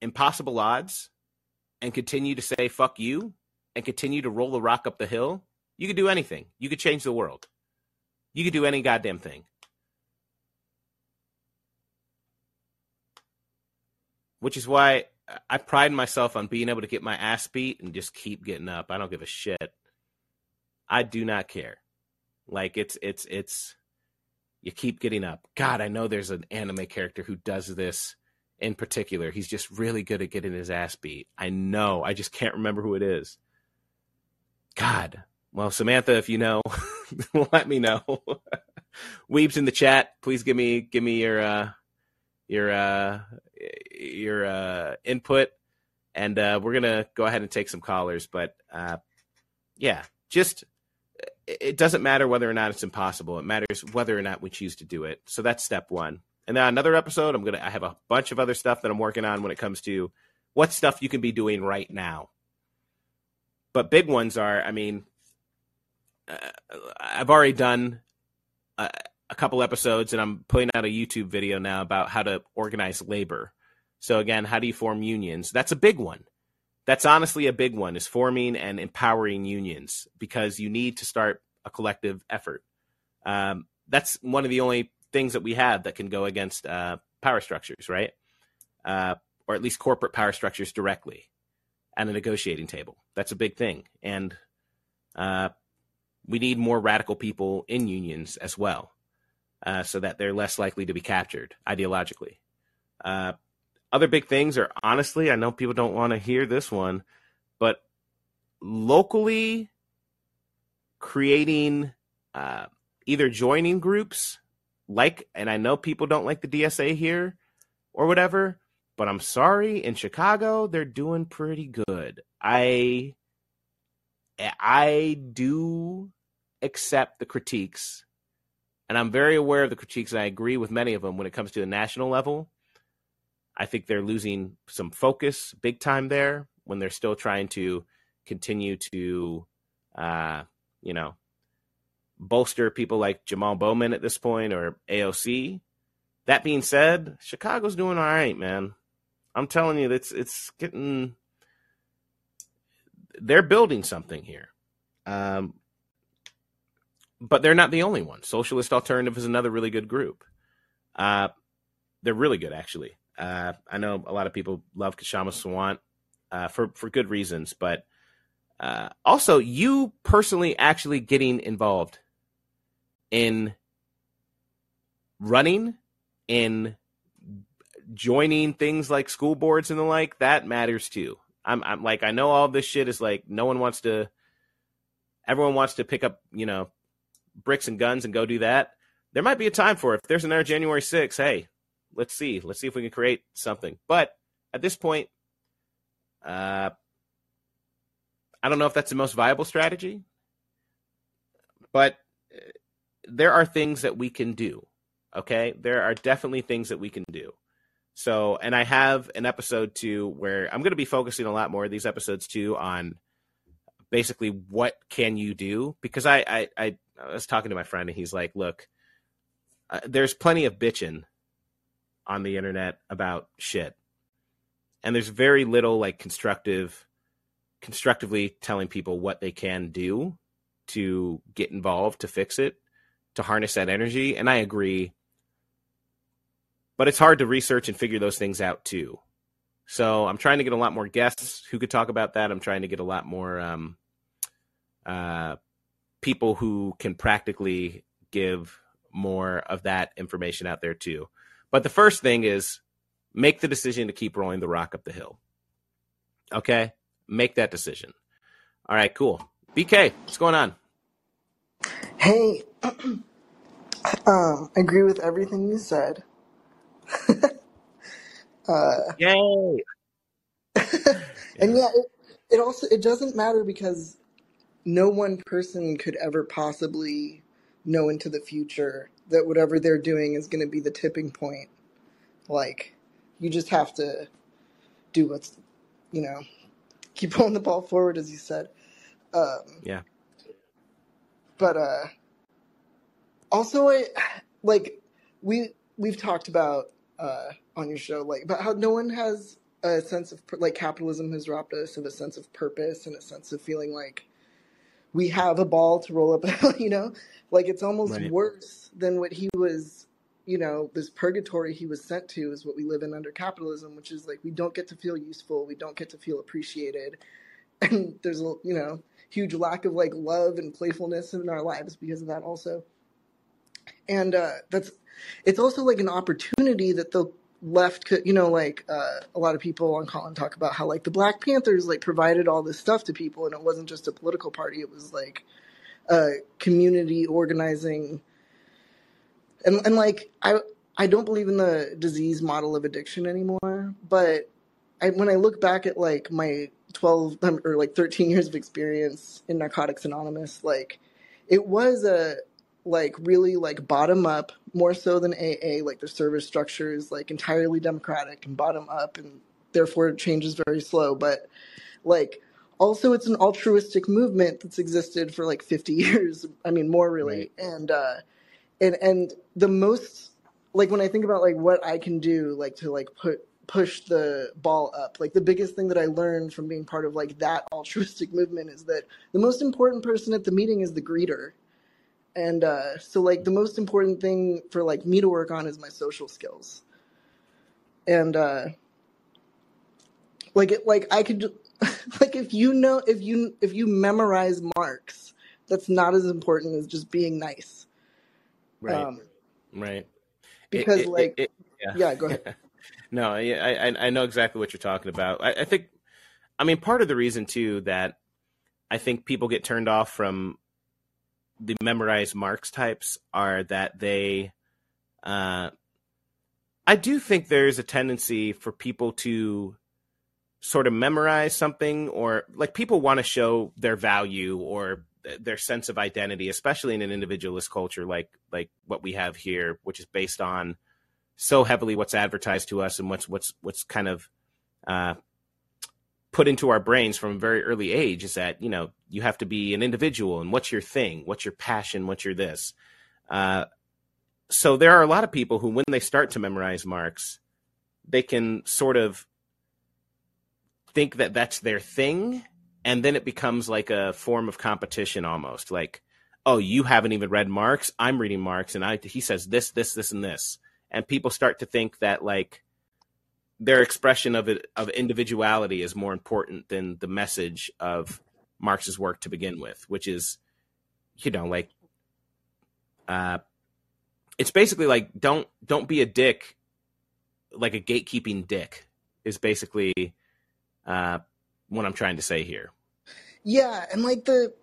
impossible odds and continue to say fuck you and continue to roll the rock up the hill, you could do anything. You could change the world. You could do any goddamn thing. Which is why I pride myself on being able to get my ass beat and just keep getting up. I don't give a shit. I do not care. Like it's it's it's you keep getting up. God, I know there's an anime character who does this in particular. He's just really good at getting his ass beat. I know. I just can't remember who it is. God, well, Samantha, if you know, let me know. Weebs in the chat, please give me give me your uh, your uh, your uh, input, and uh, we're gonna go ahead and take some callers. But uh, yeah, just it doesn't matter whether or not it's impossible. It matters whether or not we choose to do it. So that's step one. And then another episode, I'm gonna I have a bunch of other stuff that I'm working on when it comes to what stuff you can be doing right now. But big ones are, I mean, uh, I've already done a, a, couple episodes, and I'm putting out a YouTube video now about how to organize labor. So again, how do you form unions? That's a big one. That's honestly a big one is forming and empowering unions because you need to start a collective effort. Um, that's one of the only things that we have that can go against uh, power structures, right? Uh, or at least corporate power structures directly at a negotiating table. That's a big thing. And uh, we need more radical people in unions as well, uh, so that they're less likely to be captured ideologically. Uh, other big things are honestly, I know people don't want to hear this one, but locally creating uh, either joining groups like, and I know people don't like the DSA here or whatever, but I'm sorry, in Chicago they're doing pretty good. I I do accept the critiques, and I'm very aware of the critiques, and I agree with many of them when it comes to the national level. I think they're losing some focus big time there when they're still trying to continue to, uh, you know, bolster people like Jamal Bowman at this point or AOC. That being said, Chicago's doing all right, man. I'm telling you, it's it's getting. They're building something here, um, but they're not the only one. Socialist Alternative is another really good group. Uh, they're really good, actually. Uh, I know a lot of people love Kshama Sawant uh, for for good reasons, but uh, also you personally actually getting involved in running, in joining things like school boards and the like, that matters too. I'm, I'm like, I know all this shit is like, no one wants to, everyone wants to pick up, you know, bricks and guns and go do that. There might be a time for it. If there's another January 6th, hey, let's see. Let's see if we can create something. But at this point, uh, I don't know if that's the most viable strategy, but uh, there are things that we can do. Okay. There are definitely things that we can do. So, and I have an episode too where I'm going to be focusing a lot more of these episodes too on basically what can you do because I I, I, I was talking to my friend and he's like, look, uh, there's plenty of bitching on the internet about shit. And there's very little like constructive constructively telling people what they can do to get involved to fix it, to harness that energy. And I agree. But it's hard to research and figure those things out too. So I'm trying to get a lot more guests who could talk about that. I'm trying to get a lot more um, uh, people who can practically give more of that information out there too. But the first thing is make the decision to keep rolling the rock up the hill. Okay? Make that decision. All right, cool. BK, what's going on? Hey, um, agree with everything you said. uh, Yay. and yeah, it, it also it doesn't matter because no one person could ever possibly know into the future that whatever they're doing is going to be the tipping point. Like, you just have to do what's, you know, keep pulling the ball forward, as you said. Um, Yeah. but uh, also, I like we we've talked about uh, on your show, like about how no one has a sense of like capitalism has robbed us of a sense of purpose and a sense of feeling like we have a ball to roll up. you know, like it's almost Right. worse than what he was. You know, this purgatory he was sent to is what we live in under capitalism, which is like we don't get to feel useful, we don't get to feel appreciated, and there's a you know huge lack of like love and playfulness in our lives because of that also and uh, that's it's also like an opportunity that the left you know like uh, a lot of people on Callin talk about how like the Black Panthers like provided all this stuff to people and it wasn't just a political party. It was like a community organizing and and like I I don't believe in the disease model of addiction anymore but I when I look back at like my 12 um, or like 13 years of experience in Narcotics Anonymous like it was a like really like bottom up more so than AA like the service structure is like entirely democratic and bottom up and therefore it changes very slow. But like also it's an altruistic movement that's existed for like 50 years. I mean more really. Right. and uh and and the most like when I think about like what I can do like to like put push the ball up like the biggest thing that I learned from being part of like that altruistic movement is that the most important person at the meeting is the greeter and uh so like the most important thing for like me to work on is my social skills and uh like it like I could like if you know if you if you memorize Marx that's not as important as just being nice Right. um right. Because it, it, like it, yeah. yeah go ahead No, I, I I know exactly what you're talking about. I, I think, I mean, part of the reason too that I think people get turned off from the memorized Marx types are that they, uh, I do think there's a tendency for people to sort of memorize something or like people want to show their value or their sense of identity, especially in an individualist culture like like what we have here, which is based on so heavily what's advertised to us and what's what's what's kind of uh, put into our brains from a very early age is that you know you have to be an individual and what's your thing, what's your passion, what's your this. Uh, so there are a lot of people who, when they start to memorize Marx, they can sort of think that that's their thing and then it becomes like a form of competition almost. Like oh you haven't even read marx i'm reading marx and i he says this this this and this. And people start to think that like their expression of it of individuality is more important than the message of marx's work to begin with which is you know like uh it's basically like don't don't be a dick like a gatekeeping dick is basically uh what I'm trying to say here. Yeah, and like the,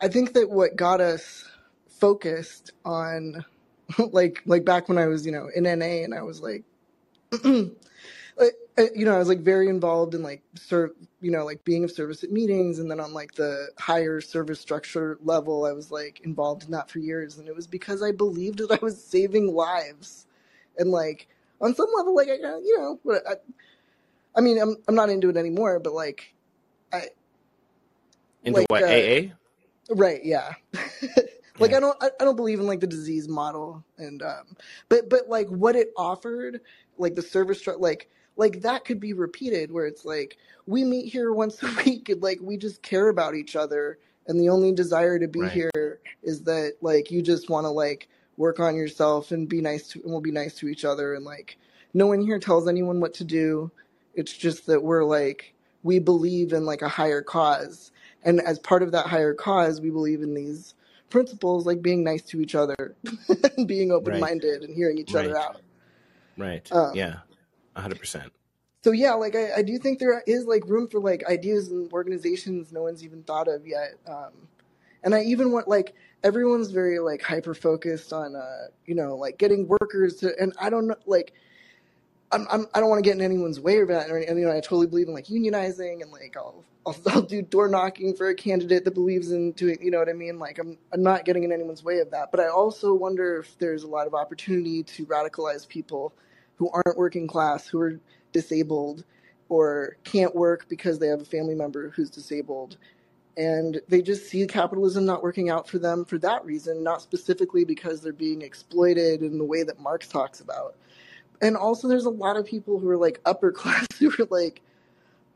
I think that what got us focused on, like like back when I was you know in NA and I was like, you know I was like very involved in like serve you know like being of service at meetings and then on like the higher service structure level I was like involved in that for years and it was because I believed that I was saving lives and like on some level like I you know I, I mean, I'm I'm not into it anymore, but like, I into like, what uh, AA? Right. Yeah. like yeah. I don't I, I don't believe in like the disease model and um but but like what it offered like the service like like that could be repeated where it's like we meet here once a week and like we just care about each other and the only desire to be right. here is that like you just want to like work on yourself and be nice to and we'll be nice to each other and like no one here tells anyone what to do it's just that we're like, we believe in like a higher cause. And as part of that higher cause, we believe in these principles like being nice to each other, being open minded, right. and hearing each right. other out. Right. Um, yeah. 100%. So yeah, like I, I, do think there is like room for like ideas and organizations no one's even thought of yet. Um, and I even want like everyone's very like hyper focused on uh, you know like getting workers to, and I don't know like I'm, I'm I don't want to get in anyone's way or that. or And you know, I totally believe in like unionizing and like I'll, I'll I'll do door knocking for a candidate that believes in doing. You know what I mean? Like I'm I'm not getting in anyone's way of that. But I also wonder if there's a lot of opportunity to radicalize people who aren't working class, who are disabled, or can't work because they have a family member who's disabled. And they just see capitalism not working out for them for that reason, not specifically because they're being exploited in the way that Marx talks about and also there's a lot of people who are like upper class who are like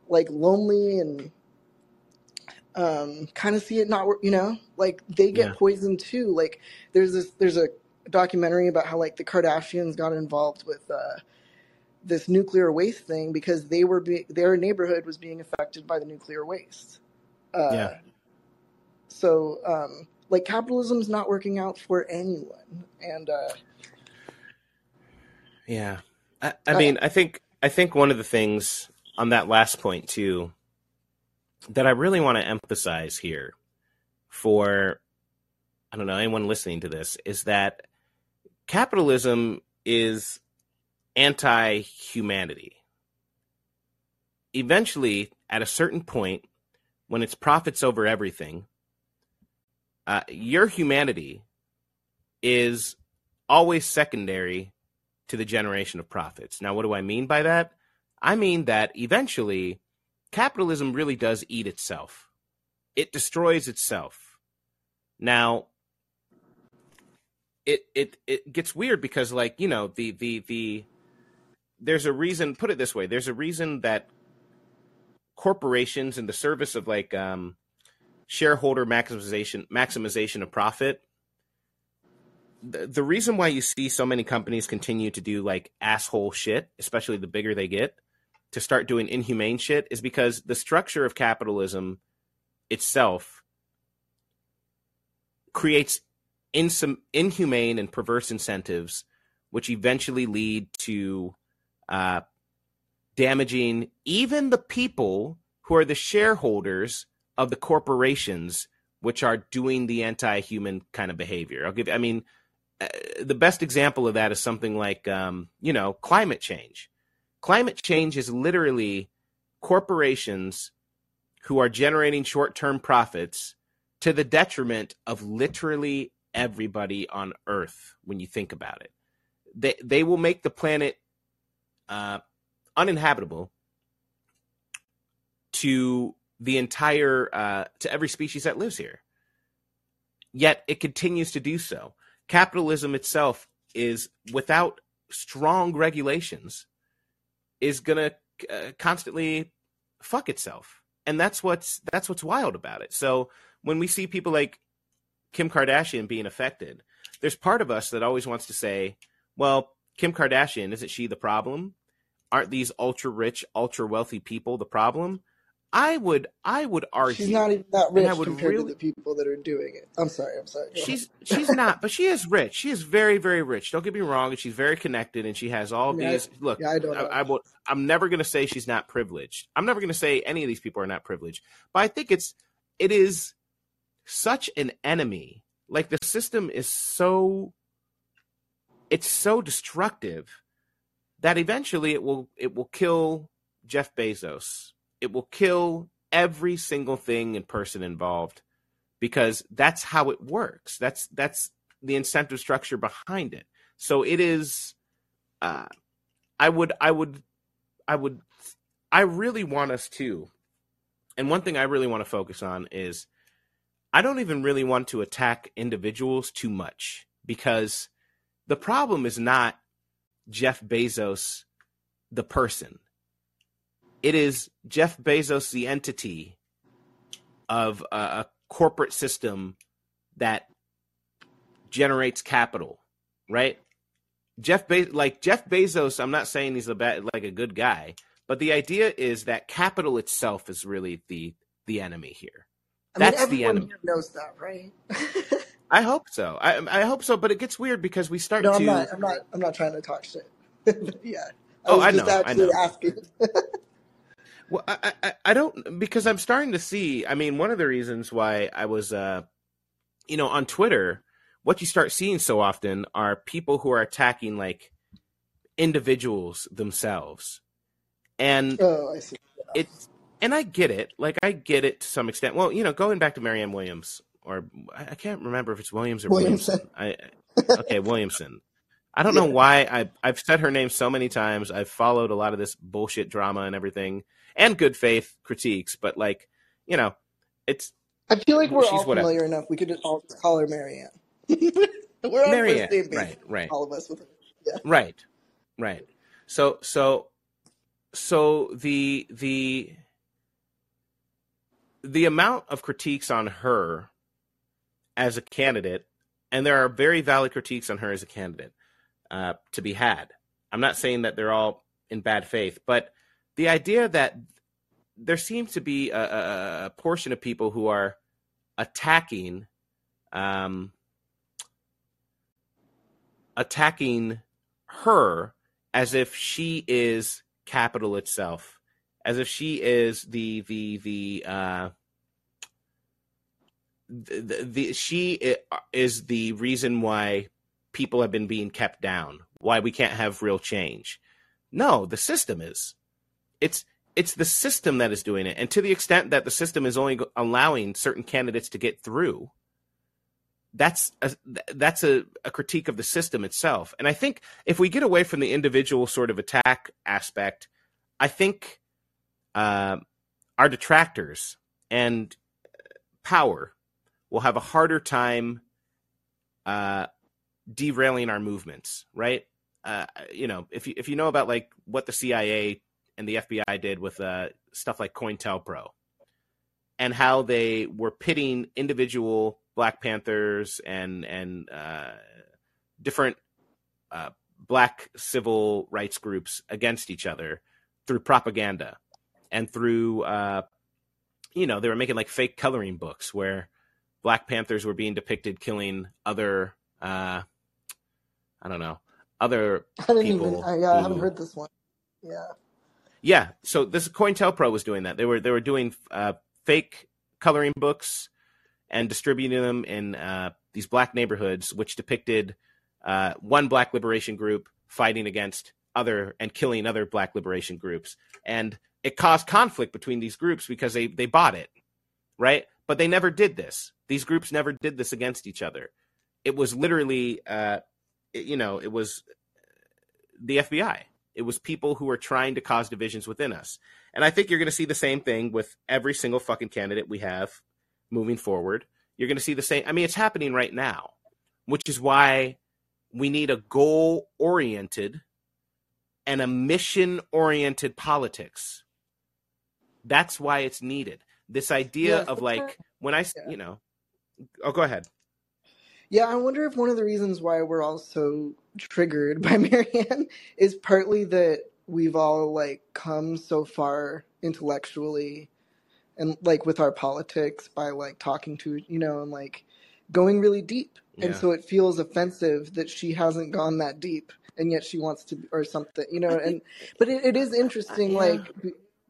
like lonely and um kind of see it not you know like they get yeah. poisoned too like there's this there's a documentary about how like the kardashians got involved with uh this nuclear waste thing because they were be- their neighborhood was being affected by the nuclear waste uh yeah so um like capitalism's not working out for anyone and uh yeah. I, I mean, I think I think one of the things on that last point too that I really want to emphasize here for I don't know anyone listening to this is that capitalism is anti-humanity. Eventually, at a certain point, when it's profits over everything, uh, your humanity is always secondary to the generation of profits. Now, what do I mean by that? I mean that eventually capitalism really does eat itself. It destroys itself. Now, it it it gets weird because like, you know, the the the there's a reason, put it this way, there's a reason that corporations in the service of like um shareholder maximization maximization of profit the, reason why you see so many companies continue to do like asshole shit, especially the bigger they get, to start doing inhumane shit is because the structure of capitalism itself creates insum- inhumane and perverse incentives, which eventually lead to uh, damaging even the people who are the shareholders of the corporations which are doing the anti-human kind of behavior. I'll give. I mean, uh, the best example of that is something like um, you know climate change. Climate change is literally corporations who are generating short-term profits to the detriment of literally everybody on Earth. When you think about it, they they will make the planet uh, uninhabitable to the entire uh, to every species that lives here. Yet it continues to do so. Capitalism itself is without strong regulations is to uh, constantly fuck itself. And that's what's that's what's wild about it. So when we see people like Kim Kardashian being affected, there's part of us that always wants to say, well, Kim Kardashian, isn't she the problem? Aren't these ultra rich, ultra wealthy people the problem? I would I would argue She's not even that rich compared really, to the people that are doing it. I'm sorry. I'm sorry. She's she's not, but she is rich. She is very very rich. Don't get me wrong, and she's very connected, and she has all yeah, these. Look, yeah, I don't. I, I will. I'm never going to say she's not privileged. I'm never going to say any of these people are not privileged. But I think it's it is such an enemy. Like the system is so it's so destructive that eventually it will it will kill Jeff Bezos it will kill every single thing and person involved because that's how it works. That's that's the incentive structure behind it. So it is. Uh, I would I would I would I really want us to, and one thing I really want to focus on is I don't even really want to attack individuals too much because the problem is not Jeff Bezos, the person it is Jeff Bezos, the entity of a, a corporate system that generates capital, right? Jeff Be- like Jeff Bezos, I'm not saying he's a bad like a good guy, but the idea is that capital itself is really the the enemy here. I That's mean, the enemy. here knows that, right? I hope so. I I hope so, but it gets weird because we start no, to I'm not. I'm not. I'm not trying to talk shit. yeah. I Oh, was I just know, I know. asking. Well, I, I I don't because I'm starting to see. I mean, one of the reasons why I was, uh, you know, on Twitter, what you start seeing so often are people who are attacking like individuals themselves, and oh, I see. it. And I get it. Like I get it to some extent. Well, you know, going back to Marianne Williams, or I can't remember if it's Williams or Williamson. Williamson. I okay, Williamson. I don't know why I I've said her name so many times. I've followed a lot of this bullshit drama and everything, and good faith critiques. But like, you know, it's I feel like we're she's all whatever. familiar enough. We could just all call her Marianne. we're on Marianne, first name basis, right, right, all of us. With her. Yeah. right, right. So so so the the the amount of critiques on her as a candidate, and there are very valid critiques on her as a candidate uh, to be had. I'm not saying that they're all in bad faith, but the idea that there seems to be a, a, portion of people who are attacking, um, attacking her as if she is capital itself, as if she is the the the uh, the, the, the she is the reason why people have been being kept down, why we can't have real change. No, the system is. It's it's the system that is doing it, and to the extent that the system is only allowing certain candidates to get through, that's a, that's a, a critique of the system itself. And I think if we get away from the individual sort of attack aspect, I think uh, our detractors and power will have a harder time uh, derailing our movements, right? Uh, you know, if you if you know about like what the CIA and the FBI did with uh, stuff like COINTELPRO, and how they were pitting individual Black Panthers and and uh, different uh, Black civil rights groups against each other through propaganda and through uh, you know they were making like fake coloring books where Black Panthers were being depicted killing other uh, I don't know other I people even. I, yeah, I haven't heard this one. Yeah. Yeah. So this COINTELPRO was doing that. They were they were doing uh, fake coloring books and distributing them in uh, these black neighborhoods, which depicted uh, one black liberation group fighting against other and killing other black liberation groups, and it caused conflict between these groups because they they bought it, right? But they never did this. These groups never did this against each other. It was literally, uh, you know, it was the FBI. It was people who were trying to cause divisions within us. And I think you're going to see the same thing with every single fucking candidate we have moving forward. You're going to see the same. I mean, it's happening right now, which is why we need a goal oriented and a mission oriented politics. That's why it's needed. This idea Yeah. of like, when I, Yeah. you know, oh, go ahead. Yeah, I wonder if one of the reasons why we're all so triggered by Marianne is partly that we've all like come so far intellectually and like with our politics by like talking to you know and like going really deep. And so it feels offensive that she hasn't gone that deep and yet she wants to or something, you know, and but it, it is interesting Yeah. like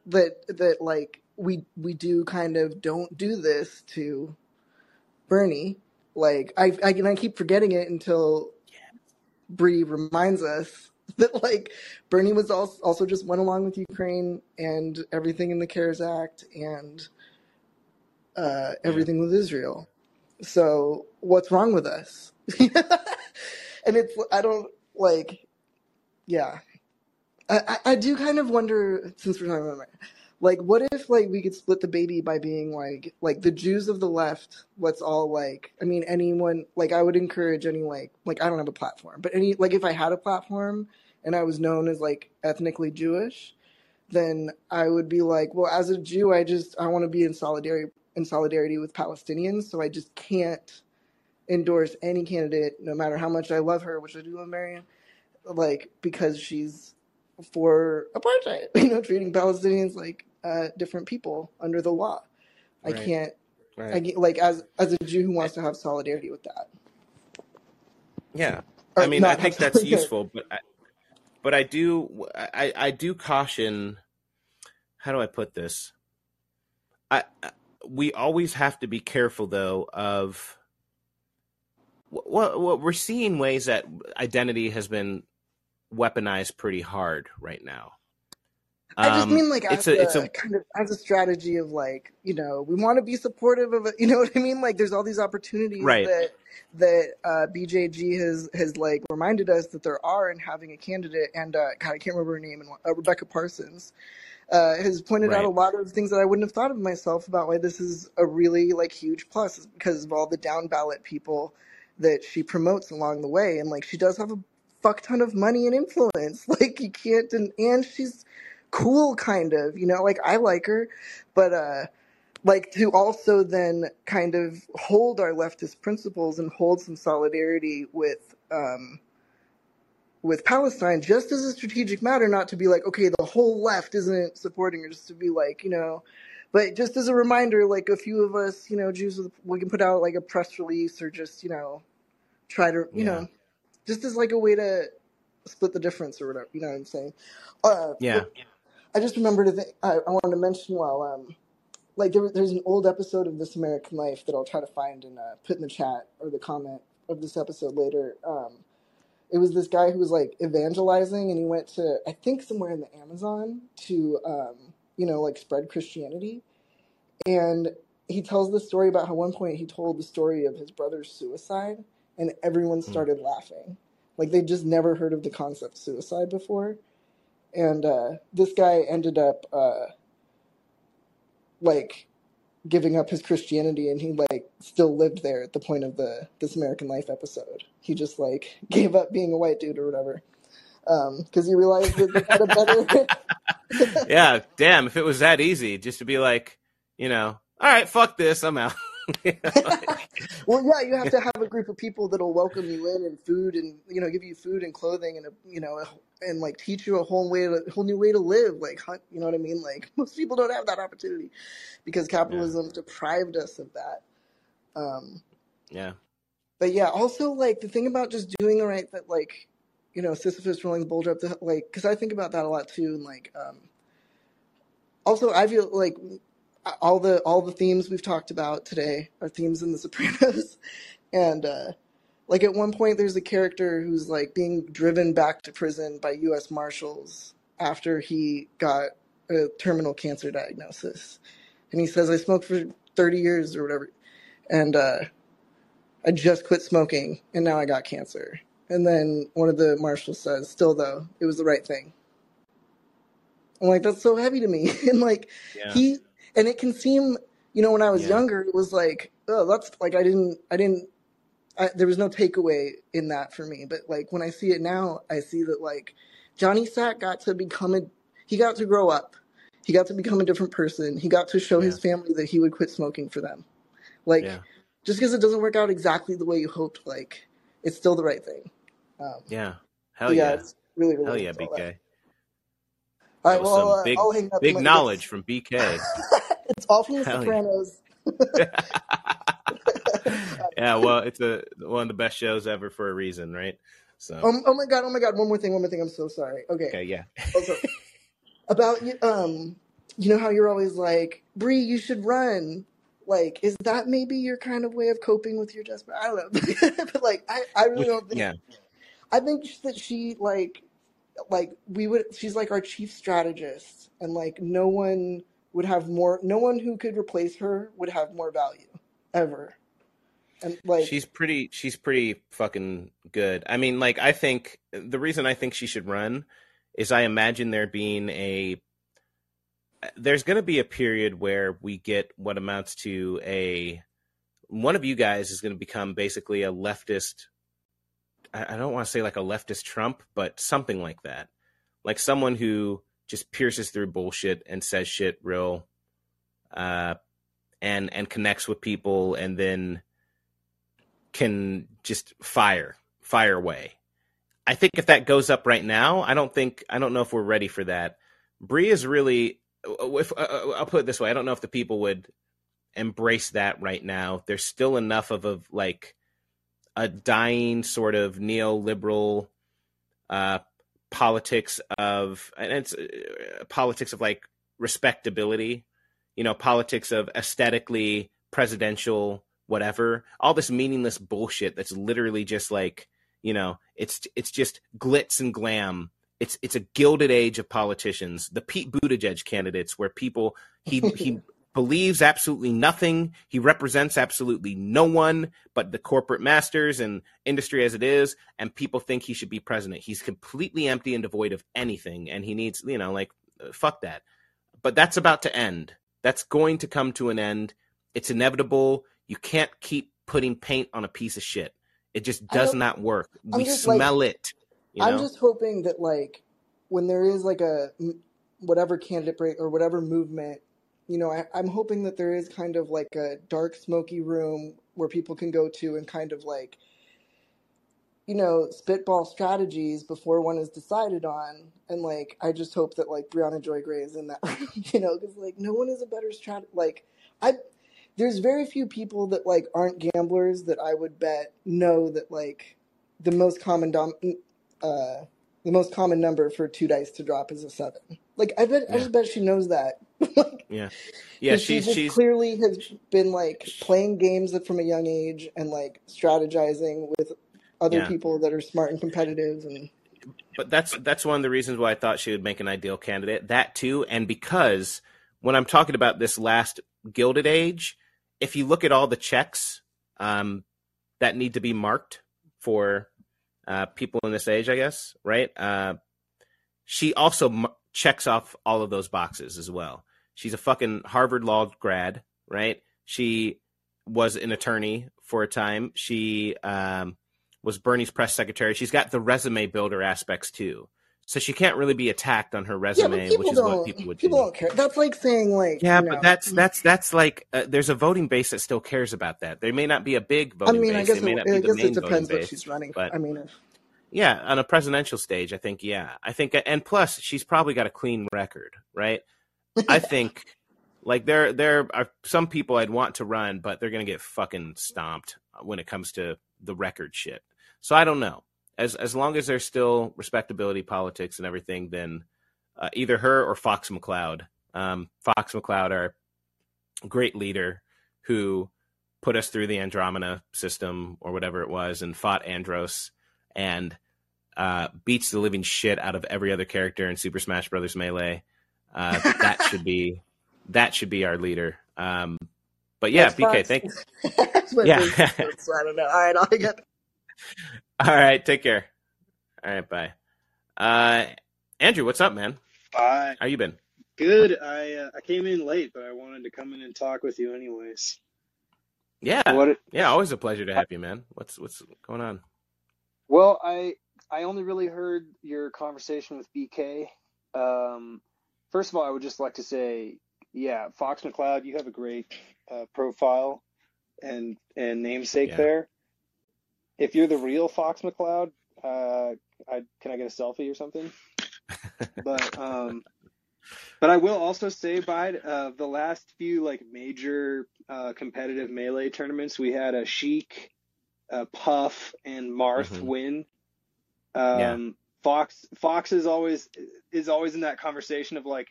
that that like we we do kind of don't do this to Bernie. Like I, I and I keep forgetting it until Bree reminds us that like Bernie was also also just went along with Ukraine and everything in the CARES Act and uh, everything with Israel. So what's wrong with us? and it's I don't like yeah. I, I do kind of wonder since we're talking about America, like what if like we could split the baby by being like like the Jews of the left, let's all like I mean anyone like I would encourage any like like I don't have a platform, but any like if I had a platform and I was known as like ethnically Jewish, then I would be like, well, as a Jew, I just I want to be in solidarity in solidarity with Palestinians, so I just can't endorse any candidate, no matter how much I love her, which I do love Marianne, like because she's for apartheid, you know, treating Palestinians like uh, different people under the law. I Right. can't. I Right. get, like as as a Jew who wants to have solidarity with that. Yeah. Or I mean, I think that's useful, but I, but I do I, I do caution. How do I put this? I I- we always have to be careful though of what what we're seeing ways that identity has been weaponized pretty hard right now. I just Um, mean like it's as a it's a a kind of as a strategy of like you know we want to be supportive of it. You know what I mean? Like there's all these opportunities right. that that uh, BJG has has like reminded us that there are in having a candidate. And uh, God, I can't remember her name. And uh, Rebecca Parsons uh, has pointed out a lot of things that I wouldn't have thought of myself about why this is a really like huge plus because of all the down ballot people that she promotes along the way. And like she does have a fuck ton of money and influence. Like you can't den- and she's cool kind of, you know, like I like her, but uh like to also then kind of hold our leftist principles and hold some solidarity with um with Palestine just as a strategic matter, not to be like, okay, the whole left isn't supporting her, just to be like, you know, but just as a reminder, like a few of us, you know, Jews, we can put out like a press release or just, you know, try to, you Yeah. know, just as like a way to split the difference or whatever, you know what I'm saying? Uh, Yeah. I just remembered a thing I, I wanted to mention while um like there, there's an old episode of This American Life that I'll try to find and uh, put in the chat or the comment of this episode later. Um, it was this guy who was like evangelizing and he went to I think somewhere in the Amazon to um, you know like spread Christianity and he tells the story about how one point he told the story of his brother's suicide and everyone Hmm. started laughing like they just never heard of the concept suicide before and uh, this guy ended up uh, like giving up his Christianity, and he like still lived there at the point of the This American Life episode. He just like gave up being a white dude or whatever because he realized that they had a better. yeah, damn, if it was that easy, just to be like, you know, all right, fuck this, I'm out. You know, like, well, yeah, you have to have a group of people that'll welcome you in and food and you know give you food and clothing and a, you know and like teach you a whole way to a whole new way to live. Like hunt, you know what I mean? Like most people don't have that opportunity because yeah, capitalism deprived us of that. Um, yeah, but yeah, also like the thing about just doing the right that like you know, Sisyphus rolling the boulder up the like, because I think about that a lot too, and like, um, also I feel like all the all the themes we've talked about today are themes in The Sopranos, and uh, like at one point there's a character who's like being driven back to prison by U.S. Marshals after he got a terminal cancer diagnosis, and he says, "I smoked for 30 years or whatever, and uh, I just quit smoking, and now I got cancer." And then one of the marshals says, "Still though, it was the right thing." I'm like, that's so heavy to me, and like Yeah. he and it can seem, you know, when I was Yeah. younger, it was like, oh, that's like I didn't, I didn't, I, there was no takeaway in that for me. But like when I see it now, I see that like Johnny Sack got to become a, he got to grow up, he got to become a different person, he got to show his family that he would quit smoking for them. Like Yeah. just because it doesn't work out exactly the way you hoped, like it's still the right thing. Um, Yeah. Hell yeah. it's really, really Hell yeah. BK. All right, well, some uh, big, I'll hang up. big knowledge from BK. It's all from The Hell. Sopranos. yeah, well, it's a one of the best shows ever for a reason, right? So Um, oh my god! Oh my god! One more thing. One more thing. I'm so sorry. Okay. okay, yeah. Also, about you. Um, you know how you're always like, Bree, you should run. Like, is that maybe your kind of way of coping with your desperate? I don't know, but like, I, I really don't think. Yeah. I think that she like, like we would. She's like our chief strategist, and like no one would have more. No one who could replace her would have more value ever. And like, she's pretty she's pretty fucking good. I mean, like I think the reason I think she should run is I imagine there being a there's going to be a period where we get what amounts to a one of you guys is going to become basically a leftist I don't want to say like a leftist Trump, but something like that. Like someone who just pierces through bullshit and says shit real uh and and connects with people and then can just fire fire away. I think if that goes up right now, I don't think I don't know if we're ready for that. Bree is really if uh, I'll put it this way, I don't know if the people would embrace that right now. There's still enough of a like a dying sort of neoliberal uh politics of and it's uh, politics of like respectability, you know, politics of aesthetically presidential whatever all this meaningless bullshit that's literally just like you know it's it's just glitz and glam. It's it's a gilded age of politicians. The pete buttigieg candidates where people he he believes absolutely nothing. He represents absolutely no one but the corporate masters and industry as it is. And people think he should be president. He's completely empty and devoid of anything. And he needs you know like uh, fuck that. But that's about to end. That's going to come to an end. It's inevitable. You can't keep putting paint on a piece of shit. It just does don't- work. I'm we just, like- smell it. You I'm just hoping that like when there is like a whatever candidate break or whatever movement, you know, I, I'm hoping that there is kind of like a dark, smoky room where people can go to and kind of like, you know, spitball strategies before one is decided on. And like, I just hope that like Briahna Joy Gray is in that room, you know, because like no one is a better strat. Like, I there's very few people that like aren't gamblers that I would bet know that like the most common dom- uh, the most common number for two dice to drop is a seven. Like I bet, I just bet she knows that. like, yeah. Yeah, 'cause she she's she's clearly has been like playing games from a young age and like strategizing with other Yeah. people that are smart and competitive and but that's that's one of the reasons why I thought she would make an ideal candidate. That too, and because when I'm talking about this last Gilded Age, if you look at all the checks um, that need to be marked for uh, people in this age, I guess, right? Uh, she also m- checks off all of those boxes as well. She's a fucking Harvard Law grad, right? She was an attorney for a time. She um, was Bernie's press secretary. She's got the resume builder aspects too. So she can't really be attacked on her resume, people which is what people would people do. don't care. That's like saying like Yeah, but know, that's that's that's like uh, there's a voting base that still cares about that. There may not be a big I voting mean, I base. guess it may it, not be I the guess it depends what base. she's running. but- I mean, if, Yeah, on a presidential stage, I think yeah. I think and plus she's probably got a clean record, right? I think like there there are some people I'd want to run, but they're going to get fucking stomped when it comes to the record shit. So I don't know. as as long as there's still respectability politics and everything, then uh, either her or Fox McCloud. Um, Fox McCloud, our great leader, who put us through the Andromeda system or whatever it was, and fought Andross and uh, beats the living shit out of every other character in Super Smash Brothers Melee. Uh, that should be that should be our leader. Um, but yeah, That's BK, Fox. thanks. That's Yeah. so I don't know. All right, I'll get. All right, take care. All right, bye. Uh, Andrew, what's up, man? Hi. How you been? Good. I uh, I came in late, but I wanted to come in and talk with you anyways. Yeah, What? yeah, always a pleasure to have you, man. What's what's going on? Well, I I only really heard your conversation with BK. Um, first of all, I would just like to say, yeah, Fox McCloud, you have a great uh, profile and and namesake Yeah. there. If you're the real Fox McCloud, uh, I can I get a selfie or something? but um, but I will also say by uh, the last few like major uh, competitive melee tournaments, we had a Sheik, a Puff, and Marth Mhm. win. Um, Yeah. Fox Fox is always is always in that conversation of like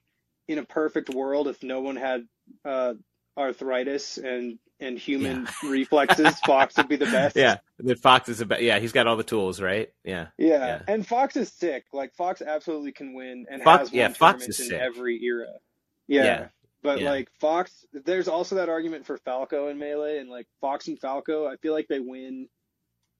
in a perfect world if no one had uh, arthritis and and human reflexes, Fox would be the best. Yeah, the Fox is about. Yeah, he's got all the tools, right? Yeah, Yeah, Yeah. and Fox is sick. Like Fox absolutely can win and Fox- has yeah, won Fox tournaments is in sick. every era. Yeah. Yeah, But yeah. like Fox, there's also that argument for Falco and melee, and like Fox and Falco, I feel like they win.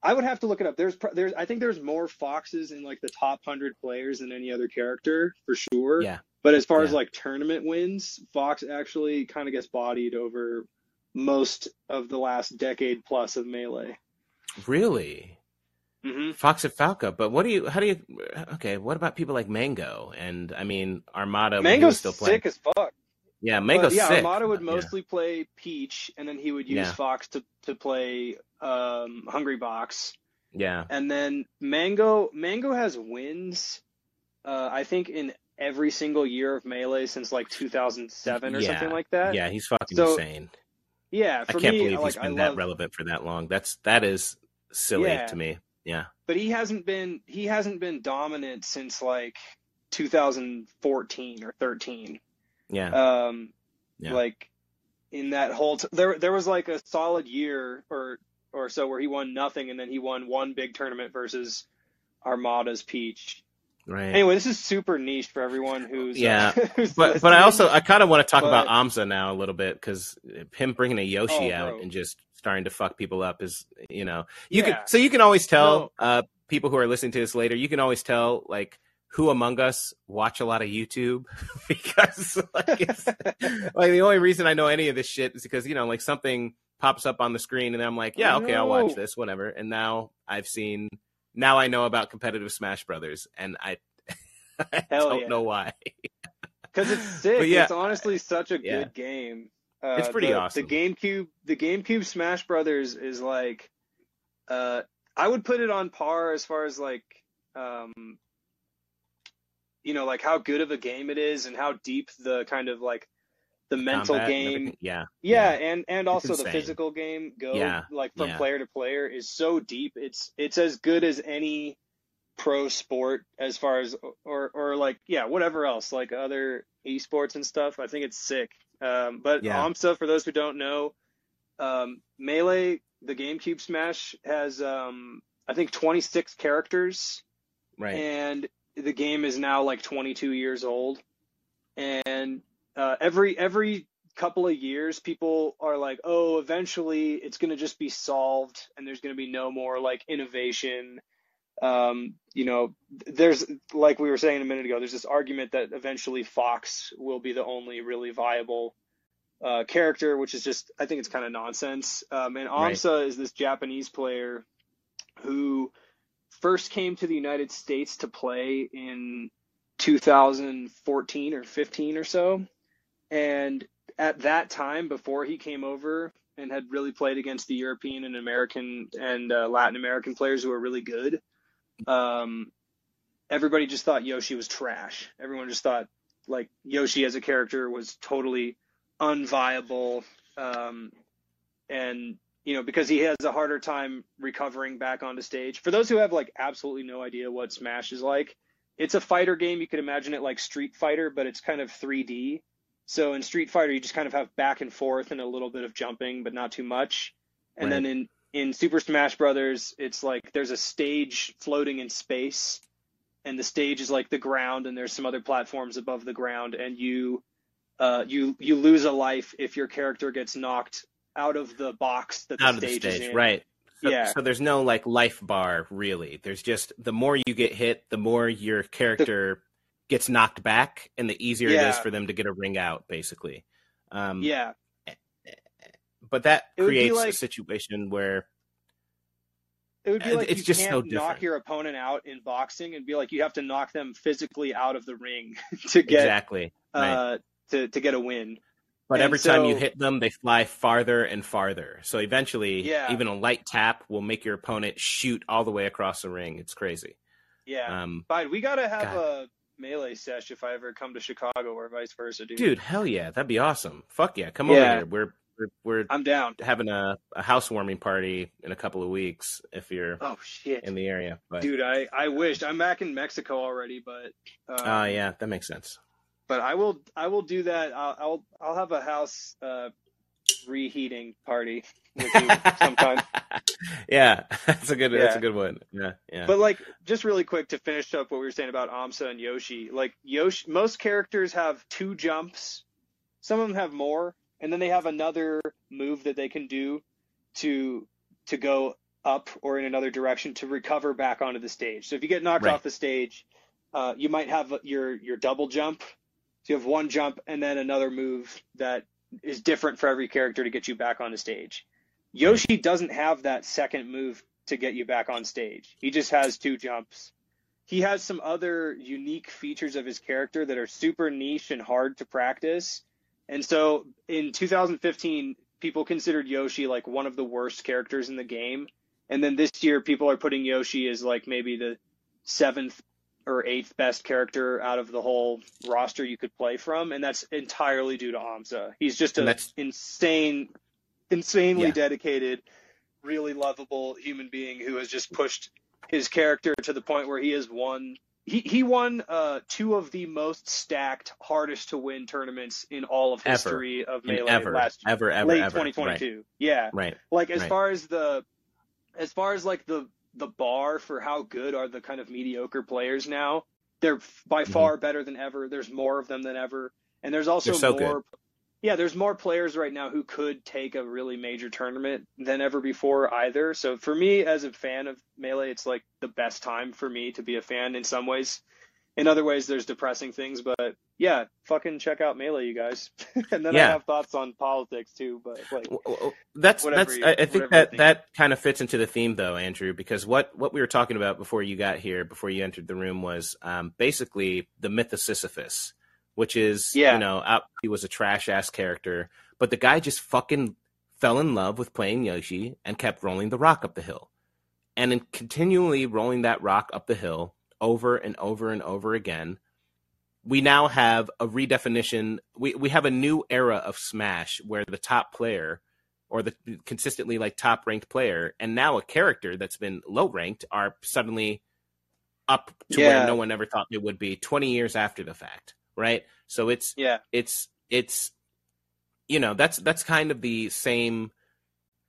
I would have to look it up. There's there's I think there's more Foxes in like the top hundred players than any other character for sure. yeah. But as far as like tournament wins, Fox actually kind of gets bodied over most of the last decade plus of melee. Really, hmm Fox and Falco. But what do you? How do you? Okay, what about people like Mango? And I mean Armada. Mango's still playing. sick as fuck. Yeah, But Mango's yeah, sick. Armada would Yeah. mostly play Peach, and then he would use Yeah. Fox to to play um, Hungrybox, Yeah, and then Mango Mango has wins. Uh, I think in every single year of melee since like 2007 or Yeah. something like that. yeah, he's fucking So, insane. Yeah, I can't me, believe like he's I been that love, relevant for that long. That's that is silly Yeah. to me. Yeah, but he hasn't been he hasn't been dominant since like 2014 or 13. Yeah, Um, Yeah. like in that whole t- there there was like a solid year or or so where he won nothing and then he won one big tournament versus Armada's Peach. right. Anyway, this is super niche for everyone who's Yeah, uh, who's But but I also I kind of want to talk But- about Amsa now a little bit because him bringing a Yoshi Oh, out bro. and just starting to fuck people up is you know you Yeah. can so you can always tell No. uh people who are listening to this later you can always tell like who among us watch a lot of YouTube because like like the only reason I know any of this shit is because you know like something pops up on the screen and I'm like yeah okay I'll watch this whatever and now I've seen now I know about competitive Smash Brothers and I, I don't yeah. know why because it's sick. Yeah, it's honestly such a yeah. good game. Uh, It's pretty the, awesome. The GameCube, the GameCube Smash Brothers is like, uh, I would put it on par as far as like, um, you know, like how good of a game it is and how deep the kind of like the mental combat game everything. yeah yeah, and and also the physical game go Yeah, like from yeah. player to player is so deep. It's it's as good as any pro sport as far as or or like yeah whatever else like other esports and stuff. I think it's sick. Um, but Yeah. AMSA for those who don't know, um, melee the GameCube Smash has um, I think 26 characters right and the game is now like 22 years old. And uh, every every couple of years people are like oh eventually it's going to just be solved and there's going to be no more like innovation. Um, you know there's like we were saying a minute ago there's this argument that eventually fox will be the only really viable uh, character which is just i think it's kind of nonsense. Um, and Right. is this japanese player who first came to the United States to play in 2014 or 15 or so. And at that time, before he came over and had really played against the European and American and uh, Latin American players who were really good, um, everybody just thought Yoshi was trash. Everyone just thought like Yoshi as a character was totally unviable. Um, and you know, because he has a harder time recovering back onto stage. For those who have like absolutely no idea what Smash is like, it's a fighter game. You could imagine it like Street Fighter, but it's kind of 3D. So in Street Fighter, you just kind of have back and forth and a little bit of jumping, but not too much. And Right. then in in Super Smash Brothers, it's like there's a stage floating in space, and the stage is like the ground, and there's some other platforms above the ground, and you uh, you you lose a life if your character gets knocked out of the box that the out of the stage right? So, Yeah. So there's no like life bar really. There's just the more you get hit, the more your character gets knocked back, and the easier it is for them to get a ring out, basically. Um, Yeah, But that It creates a situation where it would be like it's you just can't so knock your opponent out in boxing, and be like you have to knock them physically out of the ring to get exactly. right. uh, to to get a win. But and every time you hit them, they fly farther and farther. So eventually, Yeah. even a light tap will make your opponent shoot all the way across the ring. It's crazy. Yeah, Um, fine. We gotta have God. a melee sesh if I ever come to Chicago, or vice versa, dude. dude, hell yeah, that'd be awesome. Fuck yeah, come Yeah. over here. We're we're, we're I'm down. having a, a housewarming party in a couple of weeks if you're Oh shit, in the area. But dude. I I wished I'm back in Mexico already, but oh yeah, that makes sense. But I will I will do that. I'll I'll, I'll have a house uh, reheating party with you sometime. yeah, that's a good that's a good one. Yeah, yeah. But like, just really quick to finish up what we were saying about Amsa and Yoshi. Like Yoshi, most characters have two jumps. Some of them have more, and then they have another move that they can do to to go up or in another direction to recover back onto the stage. So if you get knocked Right. off the stage, uh, you might have your your double jump. So you have one jump and then another move that is different for every character to get you back on the stage. Yoshi doesn't have that second move to get you back on stage. He just has two jumps. He has some other unique features of his character that are super niche and hard to practice. And so in 2015, people considered Yoshi like one of the worst characters in the game. And then this year, people are putting Yoshi as like maybe the seventh or eighth best character out of the whole roster you could play from. And that's entirely due to Amsa. He's just an insane, insanely Yeah. dedicated, really lovable human being who has just pushed his character to the point where he has won. He, he won uh, two of the most stacked, hardest to win tournaments in all of Ever. history of And Melee ever, last ever, ever, late ever. 2022. Yeah, Right. right. like as Right. far as the as far as like the the bar for how good are the kind of mediocre players now they're by Mhm. far better than ever there's more of them than ever and there's also so good. more yeah there's more players right now who could take a really major tournament than ever before either so for me as a fan of melee it's like the best time for me to be a fan in some ways in other ways there's depressing things but yeah fucking check out melee you guys and then i have thoughts on politics too but like W- w- That's that's. you- I, think that that kind of fits into the theme, though, Andrew, because what what we were talking about before you got here, before you entered the room, was um, basically the myth of Sisyphus, which is Yeah. you know he was a trash ass character, but the guy just fucking fell in love with playing Yoshi and kept rolling the rock up the hill, and in continually rolling that rock up the hill over and over and over again. We now have a redefinition. We we have a new era of Smash where the top player or the consistently like top ranked player and now a character that's been low ranked are suddenly up to Yeah. where no one ever thought they would be 20 years after the fact right so it's yeah it's it's you know that's that's kind of the same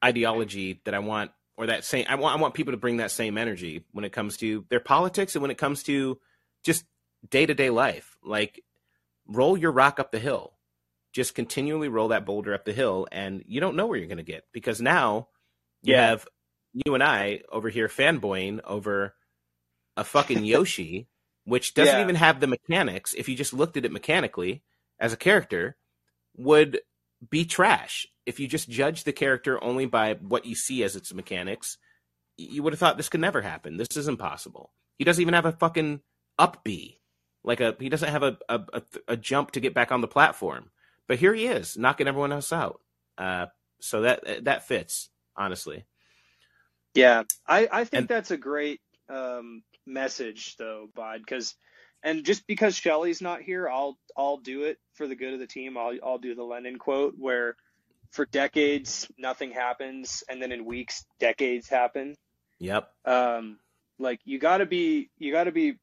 ideology that I want or that same I want I want people to bring that same energy when it comes to their politics and when it comes to just day-to-day life like roll your rock up the hill just continually roll that boulder up the hill and you don't know where you're going to get because now you Yeah. have you and I over here fanboying over a fucking Yoshi which doesn't Yeah. even have the mechanics if you just looked at it mechanically as a character would be trash. If you just judge the character only by what you see as its mechanics you would have thought this could never happen. This is impossible. He doesn't even have a fucking up B. Like a he doesn't have a a, a, a jump to get back on the platform. But here he is knocking everyone else out. Uh so that that fits honestly. Yeah, I, I think And- that's a great um, message though, Bod, because and just because Shelly's not here, I'll I'll do it for the good of the team. I'll I'll do the Lenin quote where for decades nothing happens, and then in weeks decades happen. Yep. Um, like you got to be you got to be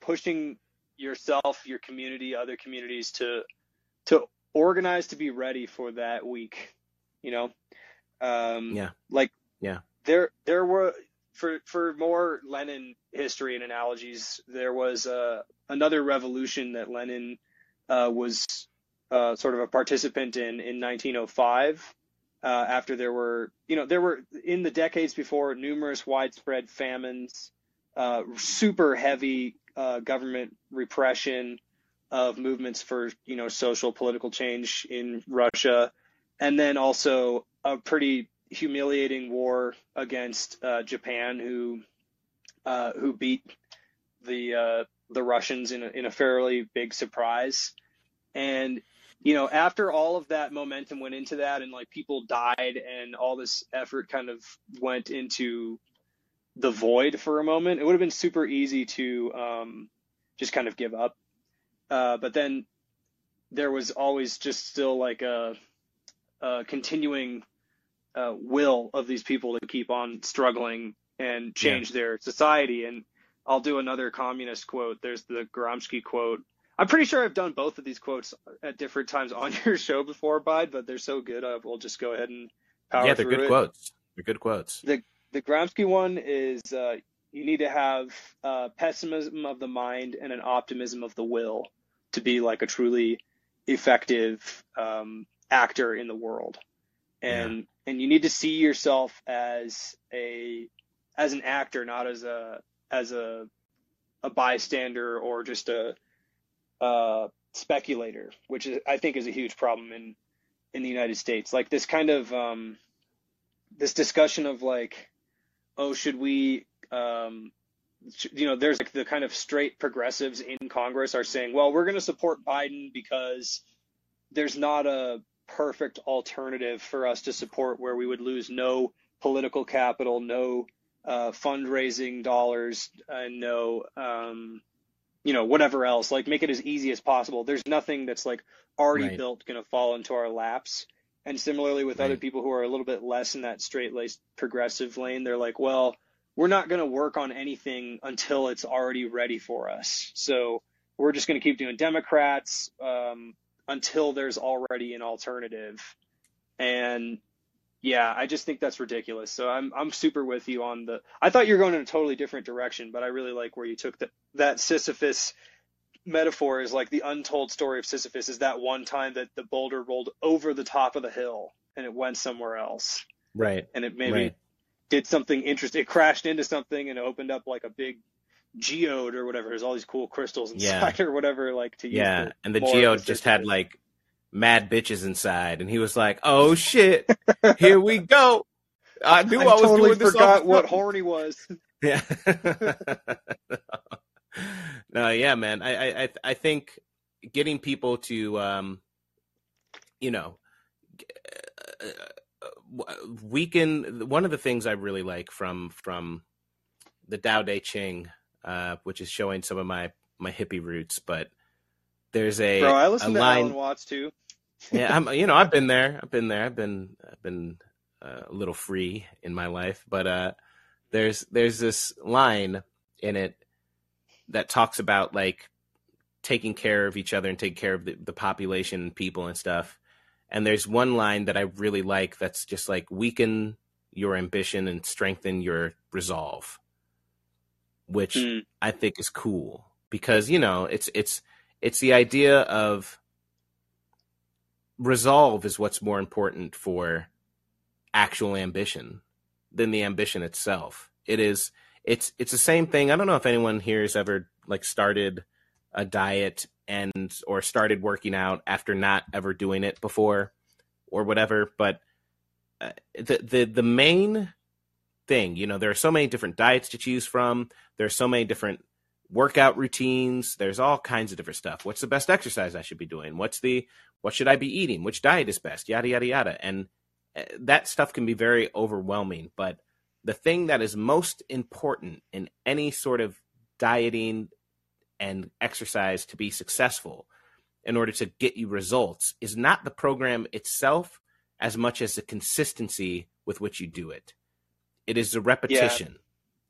pushing yourself, your community, other communities to to organize to be ready for that week. You know, um, Yeah. like Yeah. there there were for for more Lenin history and analogies, there was uh, another revolution that Lenin uh, was uh, sort of a participant in in 1905. Uh, after there were, you know, there were in the decades before numerous widespread famines, uh, super heavy uh, government repression of movements for, you know, social political change in Russia, and then also a pretty humiliating war against uh, Japan, who uh, who beat the uh, the Russians in a, in a fairly big surprise. And you know, after all of that momentum went into that, and like people died, and all this effort kind of went into the void for a moment, it would have been super easy to um, just kind of give up. Uh, but then there was always just still like a, a continuing uh, will of these people to keep on struggling and change their society. And I'll do another communist quote. There's the Gramsci quote. I'm pretty sure I've done both of these quotes at different times on your show before, Bide, but they're so good. I will just go ahead and power yeah, they're good it. quotes. They're good quotes. The the Gramsci one is uh, you need to have uh, pessimism of the mind and an optimism of the will to be like a truly effective um, actor in the world, and and you need to see yourself as a as an actor, not as a as a a bystander or just a speculator, which is I think is a huge problem in in the United States. Like this kind of um, this discussion of like, oh, should we, um, you know, there's like the kind of straight progressives in Congress are saying, well, we're going to support Biden because there's not a perfect alternative for us to support where we would lose no political capital, no uh, fundraising dollars, and no, um, you know, whatever else. Like make it as easy as possible. There's nothing that's like already Right. built going to fall into our laps. And similarly with other people who are a little bit less in that straight laced progressive lane, they're like, well, we're not going to work on anything until it's already ready for us. So we're just going to keep doing Democrats um, until there's already an alternative. And yeah, I just think that's ridiculous. So I'm I'm super with you on the. I thought you were going in a totally different direction, but I really like where you took that that Sisyphus metaphor is like the untold story of Sisyphus is that one time that the boulder rolled over the top of the hill and it went somewhere else Right. and it maybe Right. did something interesting. It crashed into something and opened up like a big geode or whatever. There's all these cool crystals inside or whatever, like to use. Yeah. And the geode just had like mad bitches inside, and he was like, "Oh shit, here we go." I knew I, I was totally doing this forgot what purpose." horny was. Yeah. no, yeah, man. I, I, I- think getting people to, um, you know, uh, weaken. One of the things I really like from from the Tao Te Ching, uh, which is showing some of my my hippie roots, but there's a Bro, I listen to line. Alan Watts too. yeah, I'm. You know, I've been there. I've been there. I've been. I've been uh, a little free in my life, but uh, there's there's this line in it that talks about like taking care of each other and taking care of the, the population and people and stuff. And there's one line that I really like that's just like weaken your ambition and strengthen your resolve, which Hmm. I think is cool because you know it's it's it's the idea of resolve is what's more important for actual ambition than the ambition itself. It is it's it's the same thing. I don't know if anyone here has ever like started a diet and or started working out after not ever doing it before or whatever, but uh, the the the main thing, you know, there are so many different diets to choose from. There are so many different workout routines. There's all kinds of different stuff. What's the best exercise I should be doing? What's the what should I be eating? Which diet is best? Yada yada yada. And uh, that stuff can be very overwhelming, but the thing that is most important in any sort of dieting and exercise to be successful in order to get you results is not the program itself as much as the consistency with which you do it. It is the repetition.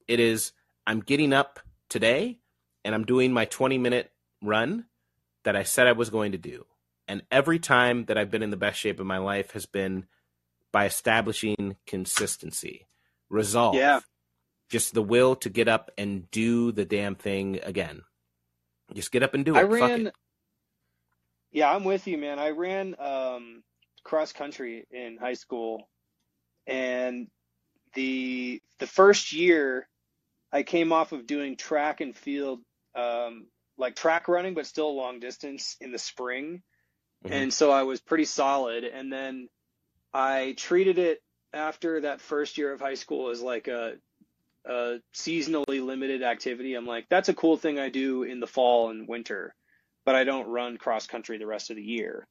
Yeah. It is I'm getting up today and I'm doing my 20 minute run that I said I was going to do. And every time that I've been in the best shape of my life has been by establishing consistency, resolve. Yeah. Just the will to get up and do the damn thing again. Just get up and do it. I ran. Yeah, I'm with you, man. I ran um, cross country in high school, and the the first year, I came off of doing track and field, um, like track running, but still long distance in the spring, mm-hmm. and so I was pretty solid. And then I treated it after that first year of high school as like a a seasonally limited activity. I'm like, that's a cool thing I do in the fall and winter, but I don't run cross country the rest of the year.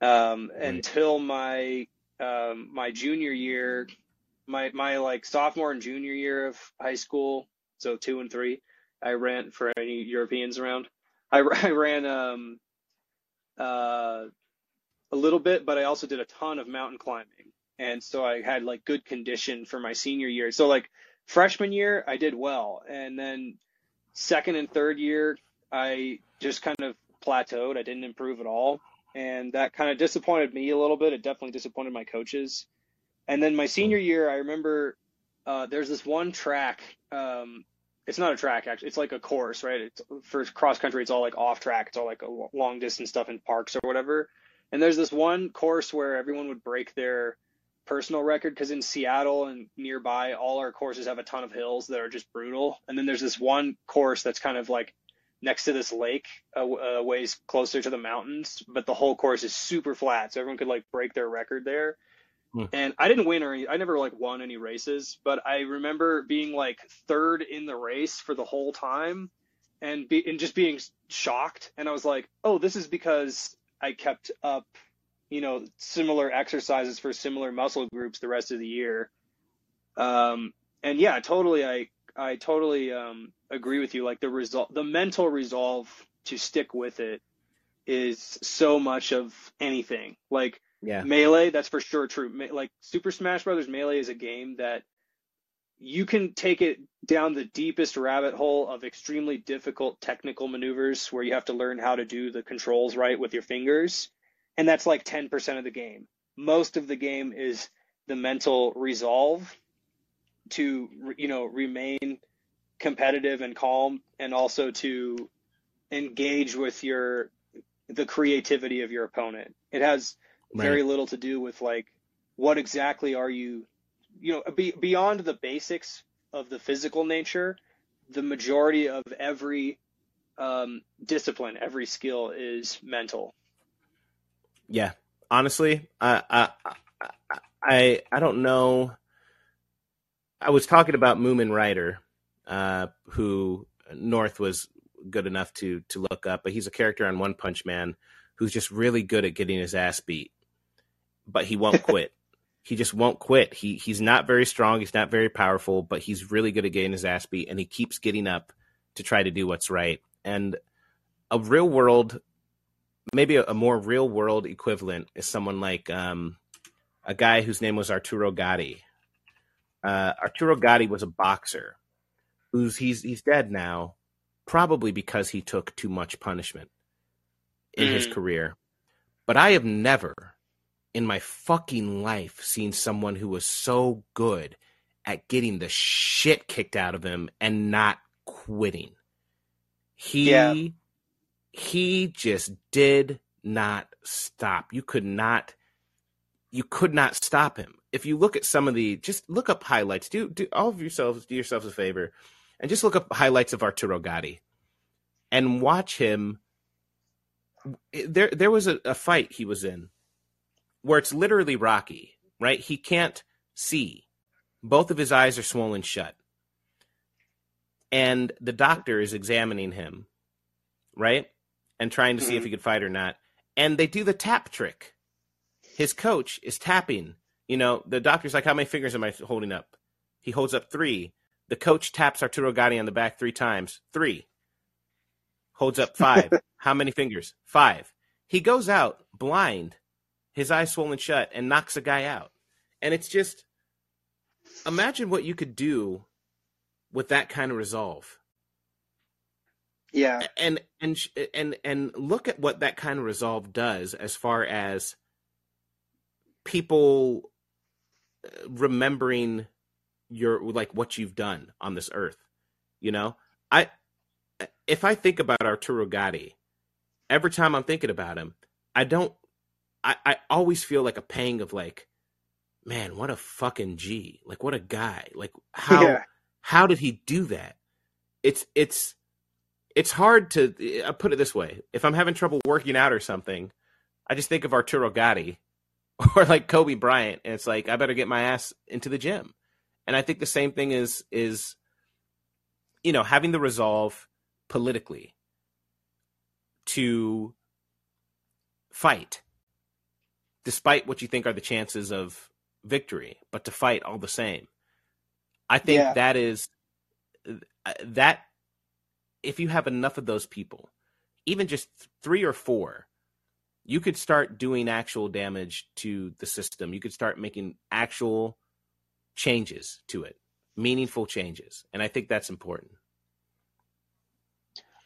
Um, right. Until my um, my junior year, my my like sophomore and junior year of high school, so two and three, I ran for any Europeans around. I, I ran um, uh, a little bit, but I also did a ton of mountain climbing, and so I had like good condition for my senior year. So like freshman year, I did well. And then second and third year, I just kind of plateaued. I didn't improve at all. And that kind of disappointed me a little bit. It definitely disappointed my coaches. And then my senior year, I remember uh, there's this one track. Um, it's not a track actually. It's like a course, right? It's for cross country. It's all like off track. It's all like a long distance stuff in parks or whatever. And there's this one course where everyone would break their personal record because in Seattle and nearby, all our courses have a ton of hills that are just brutal. And then there's this one course that's kind of like next to this lake, a, uh, ways closer to the mountains, but the whole course is super flat, so everyone could like break their record there. Hmm. And I didn't win or any, I never like won any races, but I remember being like third in the race for the whole time, and be and just being shocked. And I was like, oh, this is because I kept up you know, similar exercises for similar muscle groups the rest of the year. Um, and yeah, totally, I I totally um, agree with you. Like the result, the mental resolve to stick with it is so much of anything. Like yeah. melee, that's for sure true. Like Super Smash Brothers Melee is a game that you can take it down the deepest rabbit hole of extremely difficult technical maneuvers where you have to learn how to do the controls right with your fingers and that's like 10% of the game. Most of the game is the mental resolve to you know remain competitive and calm and also to engage with your the creativity of your opponent. It has right. very little to do with like what exactly are you you know be, beyond the basics of the physical nature, the majority of every um, discipline, every skill is mental yeah, honestly, I, I, I, I don't know. I was talking about Mumen Rider, uh, who North was good enough to to look up, but he's a character on One Punch Man who's just really good at getting his ass beat, but he won't quit. he just won't quit. He he's not very strong, he's not very powerful, but he's really good at getting his ass beat, and he keeps getting up to try to do what's right. And a real world maybe a, a, more real world equivalent is someone like um, a guy whose name was Arturo Gatti. Uh, Arturo Gatti was a boxer who's he's he's dead now, probably because he took too much punishment in mm. his career. But I have never in my fucking life seen someone who was so good at getting the shit kicked out of him and not quitting. He yeah he just did not stop. You could not you could not stop him. If you look at some of the just look up highlights. Do do all of yourselves do yourselves a favor and just look up highlights of Arturo Gatti and watch him there there was a, a fight he was in where it's literally Rocky, right? He can't see. Both of his eyes are swollen shut. And the doctor is examining him, right? and trying to see mm-hmm. if he could fight or not. And they do the tap trick. His coach is tapping. You know, the doctor's like, How many fingers am I holding up? He holds up three. The coach taps Arturo Gatti on the back three times. Three. Holds up five. How many fingers? Five. He goes out blind his eyes swollen shut, and knocks a guy out. And it's just imagine what you could do with that kind of resolve. Yeah. And and and and look at what that kind of resolve does as far as people uh, remembering your like what you've done on this earth. You know, I if I think about Arturo Gatti, every time I'm thinking about him, I don't. I, I always feel like a pang of like, man, what a fucking G. Like what a guy. Like how Yeah. how did he do that? It's it's it's hard to I put it this way. If I'm having trouble working out or something, I just think of Arturo Gatti or like Kobe Bryant, and it's like I better get my ass into the gym. And I think the same thing is is you know having the resolve politically to fight despite what you think are the chances of victory but to fight all the same i think Yeah. that is uh, that if you have enough of those people even just 3 or 4 you could start doing actual damage to the system you could start making actual changes to it meaningful changes and i think that's important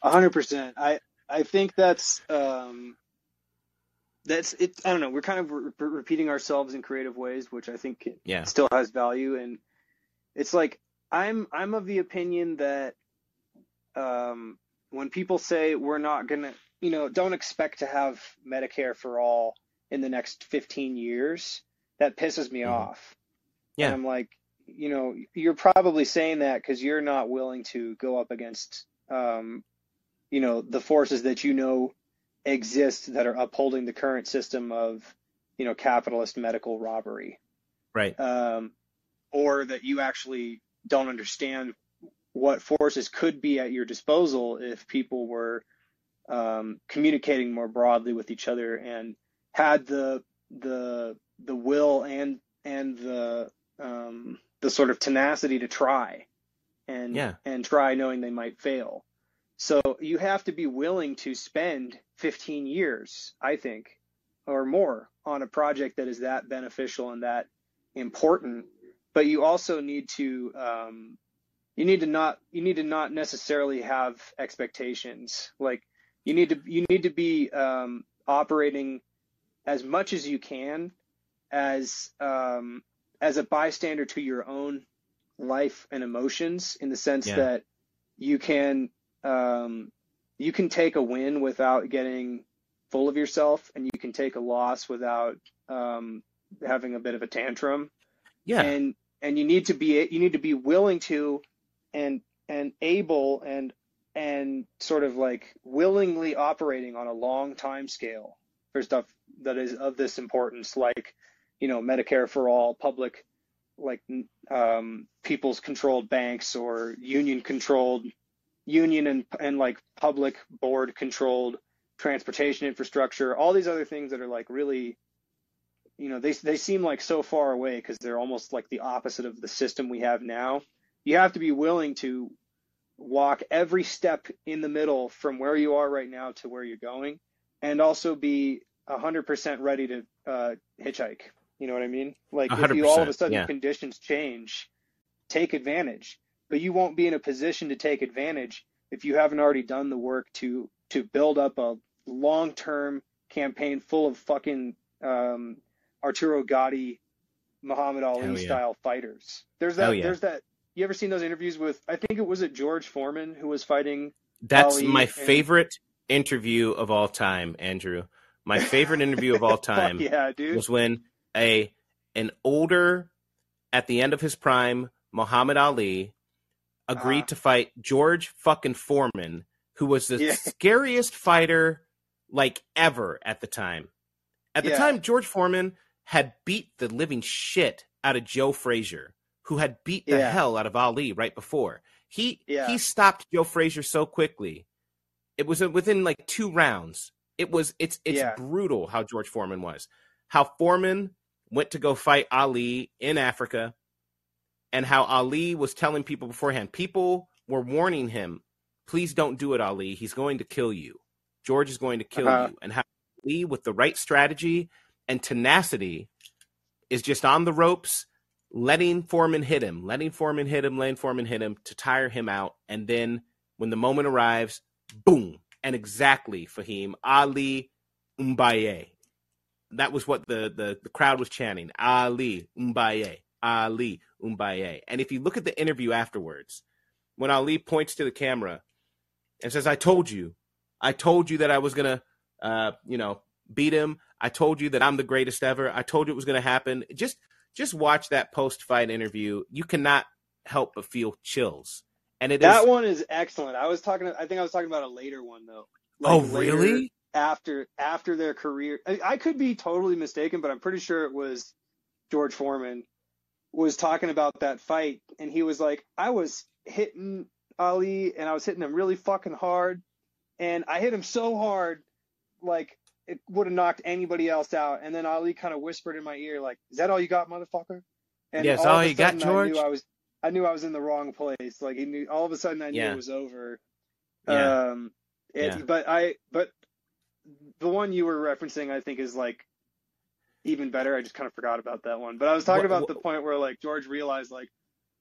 A hundred percent. I I think that's um, that's it. I don't know. We're kind of re- repeating ourselves in creative ways, which I think yeah still has value. And it's like I'm I'm of the opinion that um, when people say we're not gonna, you know, don't expect to have Medicare for all in the next 15 years, that pisses me Mhm. off. Yeah. And I'm like, you know, you're probably saying that because you're not willing to go up against, um, you know, the forces that you know exist that are upholding the current system of, you know, capitalist medical robbery right um, or that you actually don't understand what forces could be at your disposal if people were um, communicating more broadly with each other and had the the the will and and the um, the sort of tenacity to try and Yeah. and try knowing they might fail. So you have to be willing to spend 15 years, I think, or more on a project that is that beneficial and that important. But you also need to um, you need to not you need to not necessarily have expectations. Like you need to you need to be um, operating as much as you can as um, as a bystander to your own life and emotions in the sense Yeah. that you can um, you can take a win without getting full of yourself and you can take a loss without um, having a bit of a tantrum. Yeah. And and you need to be you need to be willing to and and able and and sort of like willingly operating on a long time scale for stuff that is of this importance like you know medicare for all public like um, people's controlled banks or union controlled union and and like public board controlled transportation infrastructure all these other things that are like really you know they they seem like so far away because they're almost like the opposite of the system we have now. You have to be willing to walk every step in the middle from where you are right now to where you're going, and also be hundred percent ready to uh, hitchhike. You know what I mean? Like if you all of a sudden yeah. conditions change, take advantage. But you won't be in a position to take advantage if you haven't already done the work to to build up a long term campaign full of fucking um, Arturo Gatti, Muhammad Ali yeah. style fighters. There's that. Yeah. There's that. You ever seen those interviews with? I think it was it George Foreman who was fighting. That's Ali my and- favorite interview of all time, Andrew. My favorite interview of all time yeah, dude. was when a an older, at the end of his prime, Muhammad Ali agreed Uh-huh. to fight George fucking Foreman, who was the Yeah. scariest fighter like ever at the time. At the Yeah. time, George Foreman had beat the living shit out of Joe Frazier, who had beat the Yeah. hell out of Ali right before. He he stopped Joe Frazier so quickly. It was within like two rounds. It was it's it's brutal how George Foreman was. How Foreman went to go fight Ali in Africa, and how Ali was telling people beforehand. People were warning him, "Please don't do it, Ali. He's going to kill you. George is going to kill Uh-huh. you." And how Ali, with the right strategy and tenacity is just on the ropes, letting Foreman hit him, letting Foreman hit him, letting Foreman hit him to tire him out. And then when the moment arrives, boom. And exactly, Fahim, Ali bomaye. That was what the, the, the crowd was chanting. Ali bomaye. Ali bomaye. And if you look at the interview afterwards, when Ali points to the camera and says, I told you, I told you that I was going to, uh, you know, beat him. I told you that I'm the greatest ever. I told you it was going to happen. Just just watch that post fight interview. You cannot help but feel chills. And it that is, one is excellent. I was talking. I think I was talking about a later one though. Oh, really? After after their career, I, I could be totally mistaken, but I'm pretty sure it was George Foreman was talking about that fight, and he was like, "I was hitting Ali, and I was hitting him really fucking hard, and I hit him so hard, like it would have knocked anybody else out. And then Ali kind of whispered in my ear, like, "Is that all you got, motherfucker?" And Yes, all all you got, George? I knew I was, I knew I was in the wrong place. Like he knew. All of a sudden, I knew Yeah. it was over. Yeah. Um, it, Yeah. but I, but the one you were referencing, I think, is like even better. I just kind of forgot about that one. But I was talking What- about what- the point where like George realized like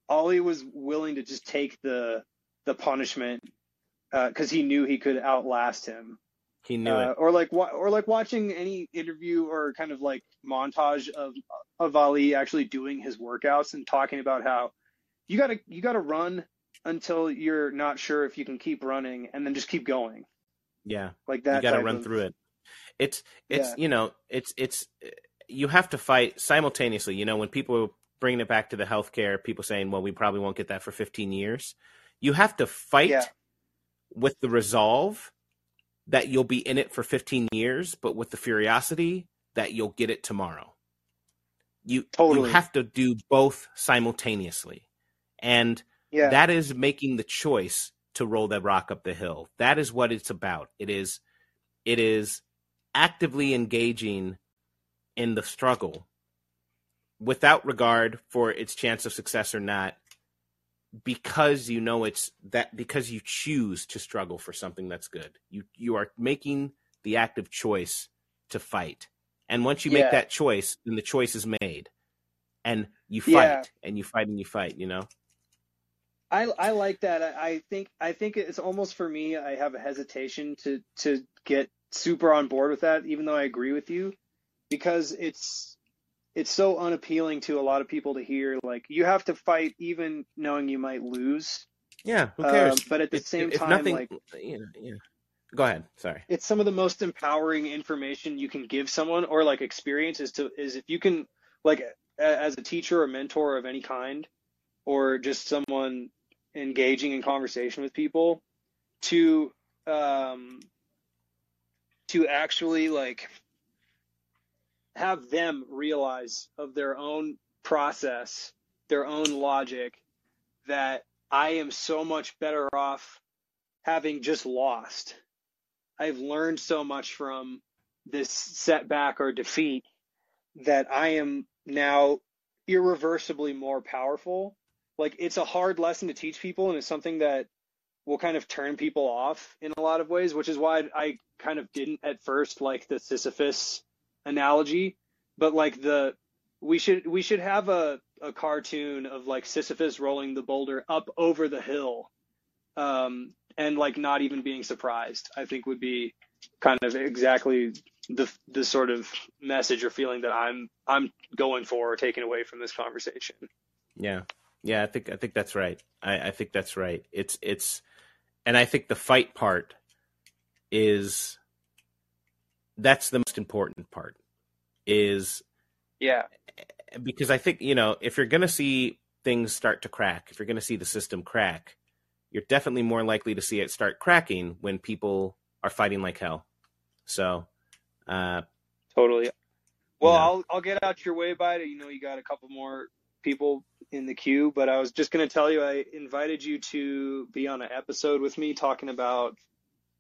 Ali was willing to just take the the punishment because he knew he could outlast him. he knew Uh, it. or like or like watching any interview or kind of like montage of of Ali actually doing his workouts and talking about how you gotta you gotta run until you're not sure if you can keep running and then just keep going Yeah. like that. you got to run of- through it. It's it's Yeah. you know it's it's you have to fight simultaneously. You know when people are bringing it back to the healthcare, people saying, "Well, we probably won't get that for 15 years." You have to fight Yeah. with the resolve that you'll be in it for 15 years, but with the curiosity that you'll get it tomorrow. You Totally. you have to do both simultaneously, and Yeah. that is making the choice to roll that rock up the hill. That is what it's about. It is it is actively engaging in the struggle without regard for its chance of success or not because you know it's that because you choose to struggle for something that's good. You you are making the active choice to fight. And once you Yeah. make that choice, then the choice is made. And you fight Yeah. and you fight and you fight, you know? I I like that. I, I think I think it's almost for me. I have a hesitation to to get super on board with that, even though I agree with you, because it's it's so unappealing to a lot of people to hear. Like you have to fight even knowing you might lose. Yeah, who Um, cares? but at the If- same if time, nothing, like you know, yeah. Go ahead. Sorry. it's some of the most empowering information you can give someone or like experience is to is if you can like a- as a teacher or mentor of any kind or just someone engaging in conversation with people to um to actually like have them realize of their own process their own logic that I am so much better off having just lost I've learned so much from this setback or defeat that I am now irreversibly more powerful. Like it's a hard lesson to teach people and it's something that will kind of turn people off in a lot of ways, which is why I kind of didn't at first like the Sisyphus analogy, but like the we should we should have a a cartoon of like Sisyphus rolling the boulder up over the hill um, and like not even being surprised, I think would be kind of exactly the the sort of message or feeling that I'm I'm going for or taking away from this conversation. Yeah, yeah. I think I think that's right. I, I think that's right. It's it's, and I think the fight part is that's the most important part. Is Yeah, because I think you know if you're going to see things start to crack, if you're going to see the system crack, you're definitely more likely to see it start cracking when people are fighting like hell. So, uh, totally. Well. I'll I'll get out your way by it. You know, you got a couple more people in the queue, but I was just going to tell you I invited you to be on an episode with me talking about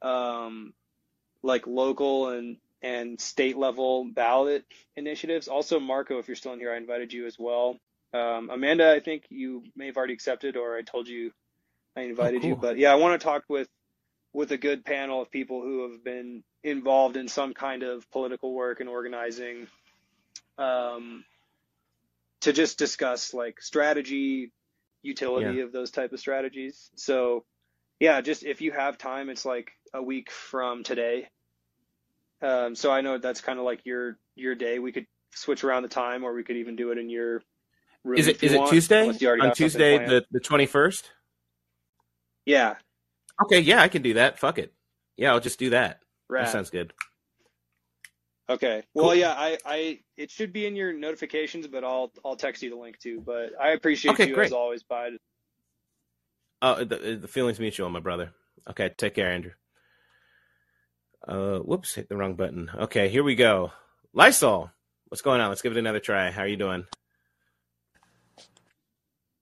um like local and and state level ballot initiatives. Also, Marco, if you're still in here, I invited you as well. Um, Amanda, I think you may have already accepted, or I told you I invited you. cool. But yeah, I want to talk with with a good panel of people who have been involved in some kind of political work and organizing um, to just discuss like strategy, utility Yeah. of those type of strategies. So yeah, just if you have time, it's like a week from today. Um, so I know that's kind of like your your day. We could switch around the time, or we could even do it in your room. Is it is it Tuesday? unless you already On Tuesday planned. the the twenty first? yeah, Okay, yeah, I can do that. Fuck it. Yeah, I'll just do that. rad. That sounds good. Okay. Well, yeah, I, I, it should be in your notifications, but I'll, I'll text you the link too. But I appreciate Okay, you great. as always, Bide. Oh, the, the feelings mutual, my brother. Okay, take care, Andrew. Uh, whoops, hit the wrong button. Okay, here we go. Lysol, what's going on? Let's give it another try. How are you doing?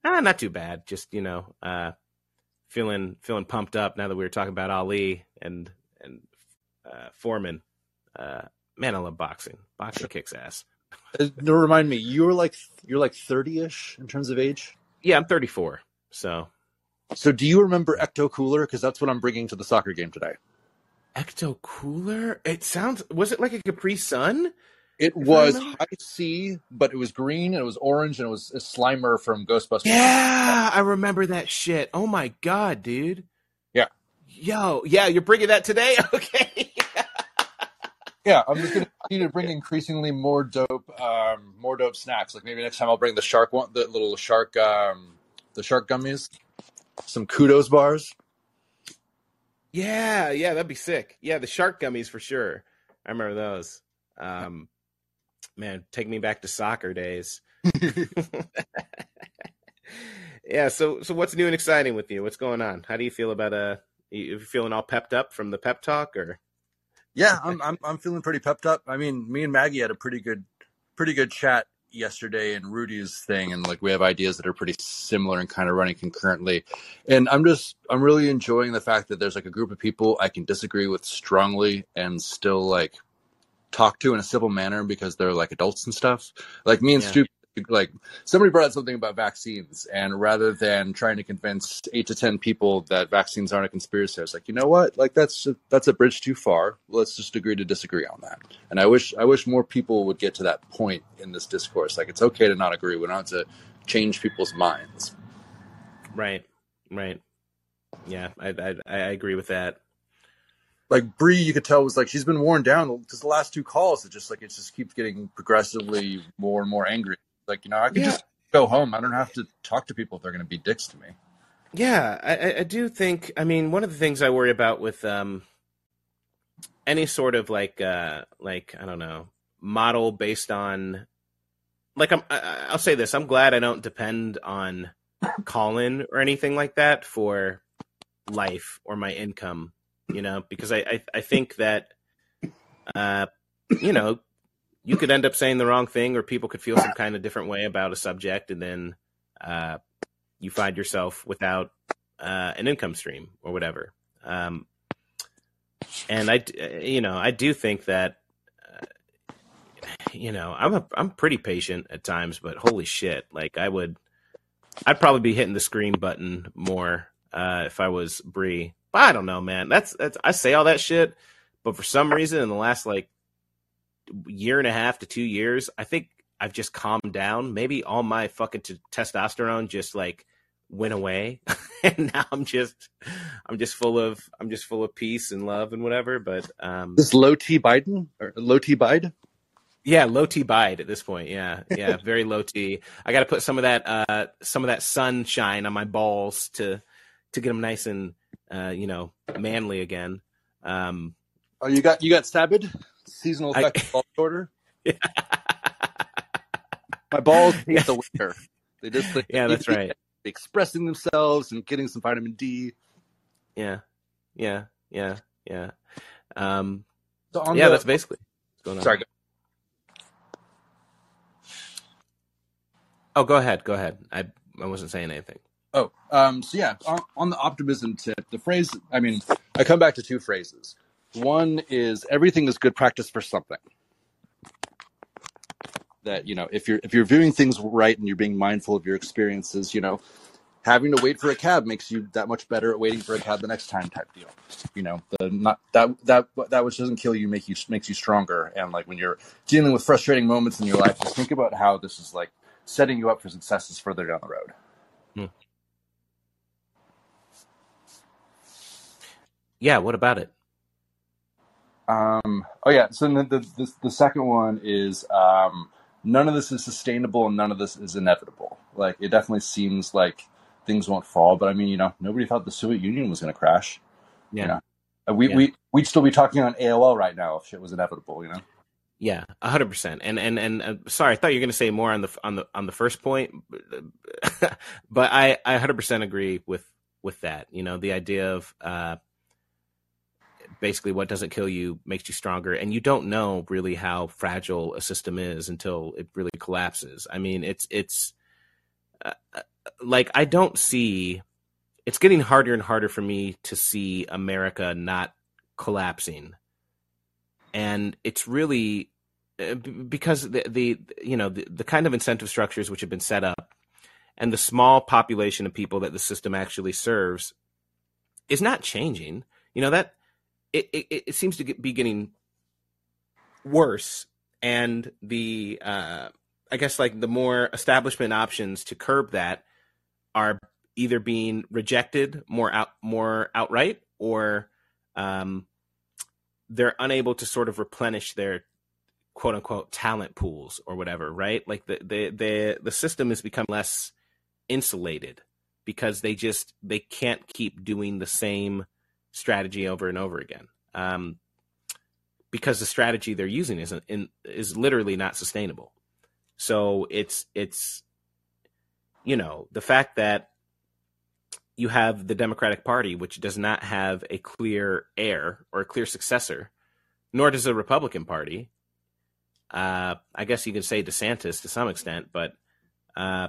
Ah, not too bad. Just you know, uh, feeling feeling pumped up now that we were talking about Ali and and uh, Foreman. Uh, man, I love boxing. Boxing kicks ass. Uh, no, remind me, you're like you're like thirty ish in terms of age. Yeah, I'm 34, so So do you remember Ecto Cooler? Because that's what I'm bringing to the soccer game today. Ecto Cooler. It sounds. Was it like a Capri Sun? It If was high C, but it was green and it was orange and it was a Slimer from Ghostbusters. Yeah, I remember that shit. Oh my god, dude. Yeah. Yo, yeah, you're bringing that today? Okay. Yeah, I'm just gonna continue to bring increasingly more dope, um, more dope snacks. Like maybe next time I'll bring the shark one, the little shark, um, the shark gummies, some kudos bars. Yeah, yeah, that'd be sick. Yeah, the shark gummies for sure. I remember those. Um, man, take me back to soccer days. yeah. So, so what's new and exciting with you? What's going on? How do you feel about uh? You you feeling all pepped up from the pep talk, or Yeah, I'm, I'm I'm feeling pretty pepped up. I mean, me and Maggie had a pretty good, pretty good chat yesterday and Rudy's thing, and like we have ideas that are pretty similar and kind of running concurrently. And I'm just I'm really enjoying the fact that there's like a group of people I can disagree with strongly and still like talk to in a civil manner because they're like adults and stuff. Like me and Yeah. Stu, like somebody brought up something about vaccines, and rather than trying to convince eight to ten people that vaccines aren't a conspiracy, I was like, you know what? Like that's that's a bridge too far. Let's just agree to disagree on that. And I wish I wish more people would get to that point in this discourse. Like it's okay to not agree. We don't have to change people's minds. right, right? Yeah, I I, I agree with that. Like Bree, you could tell was like she's been worn down because the last two calls, it just like it just keeps getting progressively more and more angry. Like you know, I can Yeah. just go home. I don't have to talk to people if they're going to be dicks to me. Yeah, I, I- do think. I mean, one of the things I worry about with um, any sort of like, uh, like I don't know, model based on, like I'm, I, I'll say this: I'm glad I don't depend on Callin or anything like that for life or my income. You know, because I, I, I think that, uh, you know, you could end up saying the wrong thing, or people could feel some kind of different way about a subject, and then. Uh, you find yourself without uh, an income stream or whatever. Um, and i you know, I do think that, uh, you know, I'm a, I'm pretty patient at times, but holy shit, like I would, I'd probably be hitting the screen button more uh, if I was Bree. But I don't know, man. That's, that's I say all that shit, but for some reason, in the last like year and a half to two years, I think I've just calmed down. Maybe all my fucking t- testosterone just like went away, and now I'm just, I'm just full of, I'm just full of peace and love and whatever. But um, This low T Biden or low T Bide? yeah, low T bide at this point. Yeah, yeah, very low T. I got to put some of that, uh, some of that sunshine on my balls to, to get them nice and, uh, you know, manly again. Um, Oh, you got you got Sabid seasonal I- effect ball disorder. My balls hate the winter. They just like, yeah, that's right. Expressing themselves and getting some vitamin D. Yeah, yeah, yeah, yeah. Um, So on yeah, the- that's basically what's going on. sorry. go- Oh, go ahead. Go ahead. I I wasn't saying anything. Oh, um, so yeah, on, on the optimism tip, the phrase. I mean, I come back to two phrases. One is everything is good practice for something. That you know, if you're if you're viewing things right and you're being mindful of your experiences, you know, having to wait for a cab makes you that much better at waiting for a cab the next time type deal. You know, the not that that that which doesn't kill you make you makes you stronger. And like when you're dealing with frustrating moments in your life, just think about how this is like setting you up for successes further down the road. Hmm. Yeah, what about it? Um, oh yeah. So the, the the, second one is um, none of this is sustainable and none of this is inevitable. Like it definitely seems like things won't fall, but I mean, you know, nobody thought the Soviet Union was going to crash. Yeah. You know? Uh, We Yeah. we we'd still be talking on AOL right now if shit was inevitable. You know. Yeah, a hundred percent. And and and uh, sorry, I thought you were going to say more on the on the on the first point, but I I hundred percent agree with with that. You know, the idea of uh, basically what doesn't kill you makes you stronger, and you don't know really how fragile a system is until it really collapses. I mean, it's it's uh, uh, like I don't see. It's getting harder and harder for me to see America not collapsing and it's really uh, because the, the you know the, the kind of incentive structures which have been set up and the small population of people that the system actually serves is not changing you know that it, it, it seems to be getting worse and the uh, i guess like the more establishment options to curb that are either being rejected more out more outright or um, they're unable to sort of replenish their quote unquote talent pools or whatever, right? Like the the the the system has become less insulated because they just they can't keep doing the same strategy over and over again. Um, because the strategy they're using is in, is literally not sustainable. So it's it's you know the fact that you have the Democratic Party, which does not have a clear heir or a clear successor, nor does the Republican Party. Uh, I guess you could say DeSantis to some extent, but uh,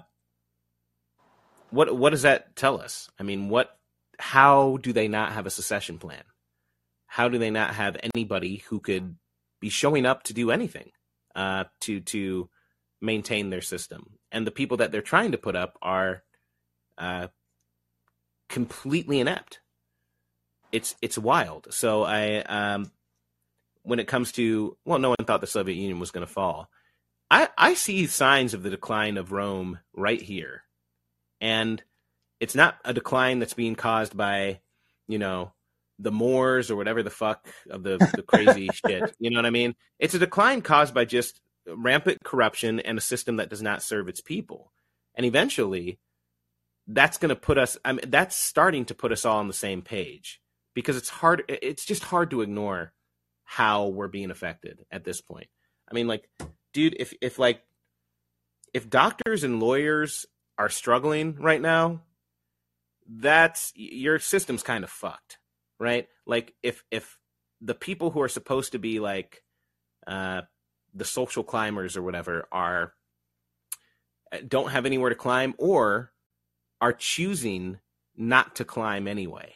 what what does that tell us? I mean, what? How do they not have a secession plan? How do they not have anybody who could be showing up to do anything uh, to to maintain their system? And the people that they're trying to put up are uh, completely inept. It's it's wild. So I um when it comes to well, no one thought the Soviet Union was going to fall. I I see signs of the decline of Rome right here, and it's not a decline that's being caused by you know the Moors or whatever the fuck of the the crazy shit. You know what I mean? It's a decline caused by just rampant corruption and a system that does not serve its people, and eventually that's going to put us I mean that's starting to put us all on the same page because it's hard it's just hard to ignore how we're being affected at this point. I mean like dude if if like if doctors and lawyers are struggling right now that's your system's kind of fucked, right? Like if if the people who are supposed to be like uh the social climbers or whatever are uh, don't have anywhere to climb or are choosing not to climb anyway.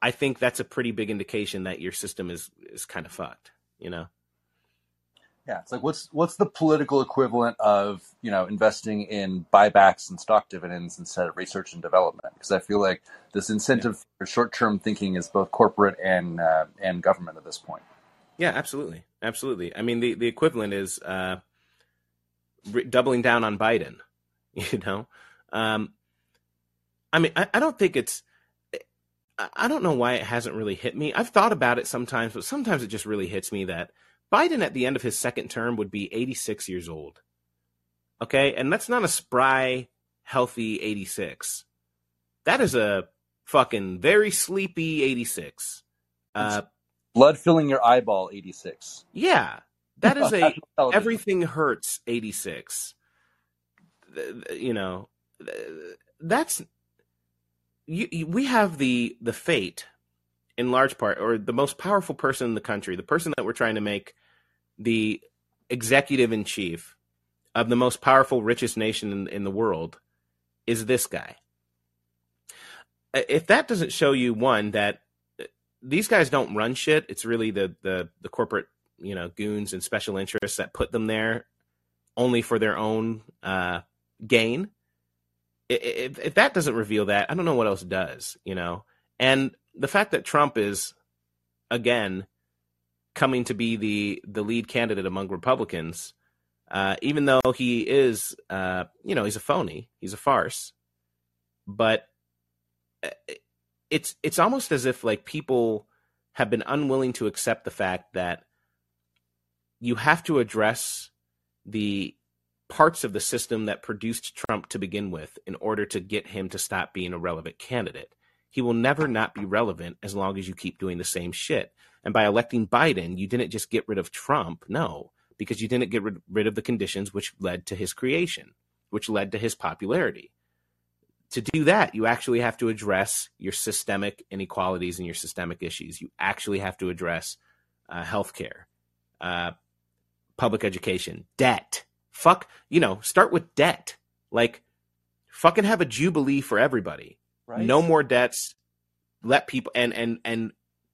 I think that's a pretty big indication that your system is is kind of fucked, you know. Yeah, it's like what's what's the political equivalent of you know investing in buybacks and stock dividends instead of research and development? Because I feel like this incentive for short term thinking is both corporate and uh, and government at this point. Yeah, absolutely, absolutely. I mean, the the equivalent is uh, re- doubling down on Biden. You know, um, I mean, I, I don't think it's. I don't know why it hasn't really hit me. I've thought about it sometimes, but sometimes it just really hits me that Biden at the end of his second term would be 86 years old. Okay, and that's not a spry, healthy 86. That is a fucking very sleepy 86. Uh, Blood filling your eyeball, eighty six. yeah, that is a everything hurts 86 Th- th- you know that's you, you, we have the the fate in large part or the most powerful person in the country the person that we're trying to make the executive in chief of the most powerful richest nation in, in the world is this guy if that doesn't show you one that uh, these guys don't run shit it's really the the the corporate you know goons and special interests that put them there only for their own uh, gain if, if that doesn't reveal that, I don't know what else does, you know. And the fact that Trump is again coming to be the the lead candidate among Republicans, uh, even though he is, uh, you know, he's a phony, he's a farce, but uh, it's it's almost as if like people have been unwilling to accept the fact that you have to address the parts of the system that produced Trump to begin with in order to get him to stop being a relevant candidate. He will never not be relevant as long as you keep doing the same shit. And by electing Biden, you didn't just get rid of Trump. No, because you didn't get rid, rid of the conditions which led to his creation, which led to his popularity. To do that, you actually have to address your systemic inequalities and your systemic issues. You actually have to address uh, healthcare, uh, public education, debt, fuck, you know, start with debt. Like, fucking have a jubilee for everybody. Right. No more debts. Let people and and and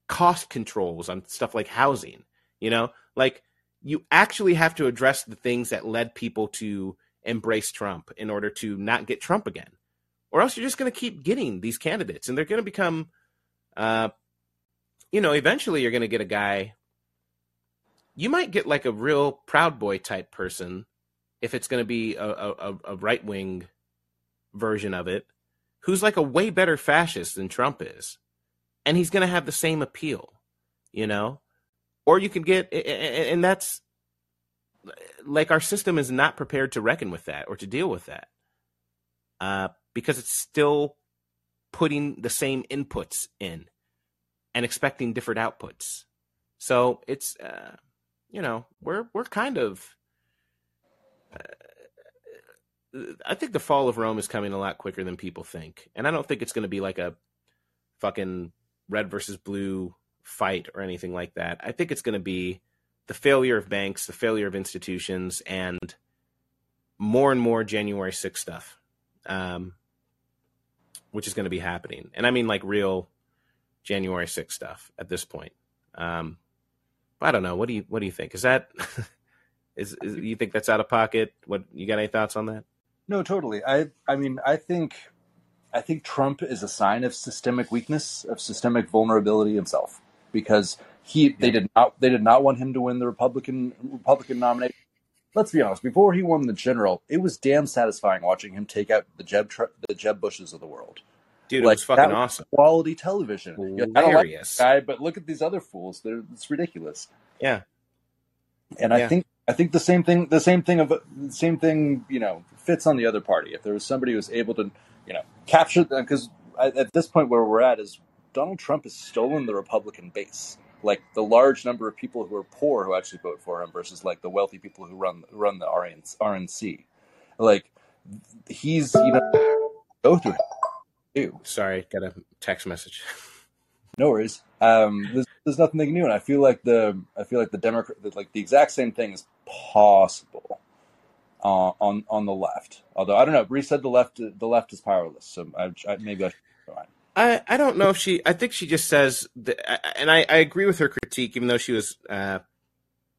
cost controls on stuff like housing. You know, like you actually have to address the things that led people to embrace Trump in order to not get Trump again, or else you're just going to keep getting these candidates, and they're going to become, uh, you know, eventually you're going to get a guy. You might get like a real Proud Boy type person if it's going to be a, a, a right wing version of it, who's like a way better fascist than Trump is. And he's going to have the same appeal, you know? Or you could get, and that's like our system is not prepared to reckon with that or to deal with that uh, because it's still putting the same inputs in and expecting different outputs. So it's, uh, you know, we're we're kind of I think the fall of Rome is coming a lot quicker than people think, and I don't think it's going to be like a fucking red versus blue fight or anything like that. I think it's going to be the failure of banks, the failure of institutions, and more and more January 6th stuff, um, which is going to be happening. And I mean like real January 6th stuff at this point. Um, I don't know. What do you what do you think? Is that Is, is you think that's out of pocket? What you got any thoughts on that? No, totally. I I mean, I think I think Trump is a sign of systemic weakness, of systemic vulnerability himself, because he they did not they did not want him to win the Republican Republican nomination. Let's be honest. Before he won the general, it was damn satisfying watching him take out the Jeb the Jeb Bushes of the world. Dude, like, it was fucking awesome. Quality television. Hilarious. I don't like guy, but look at these other fools. They're, it's ridiculous. Yeah. And yeah. I think I think the same thing, the same thing of same thing, you know, fits on the other party. If there was somebody who was able to, you know, capture uh, them, because at this point where we're at is Donald Trump has stolen the Republican base, like the large number of people who are poor who actually vote for him versus like the wealthy people who run run the RNC. Like he's you know go through. Him. Sorry, got a text message. No worries. Um, there's, there's nothing they can do, and I feel like the I feel like the Democrat like the exact same thing is possible uh, on on the left. Although I don't know, Bree said the left the left is powerless, so I, I, maybe I should. I, I don't know if she. I think she just says, that, and I, I agree with her critique, even though she was, uh,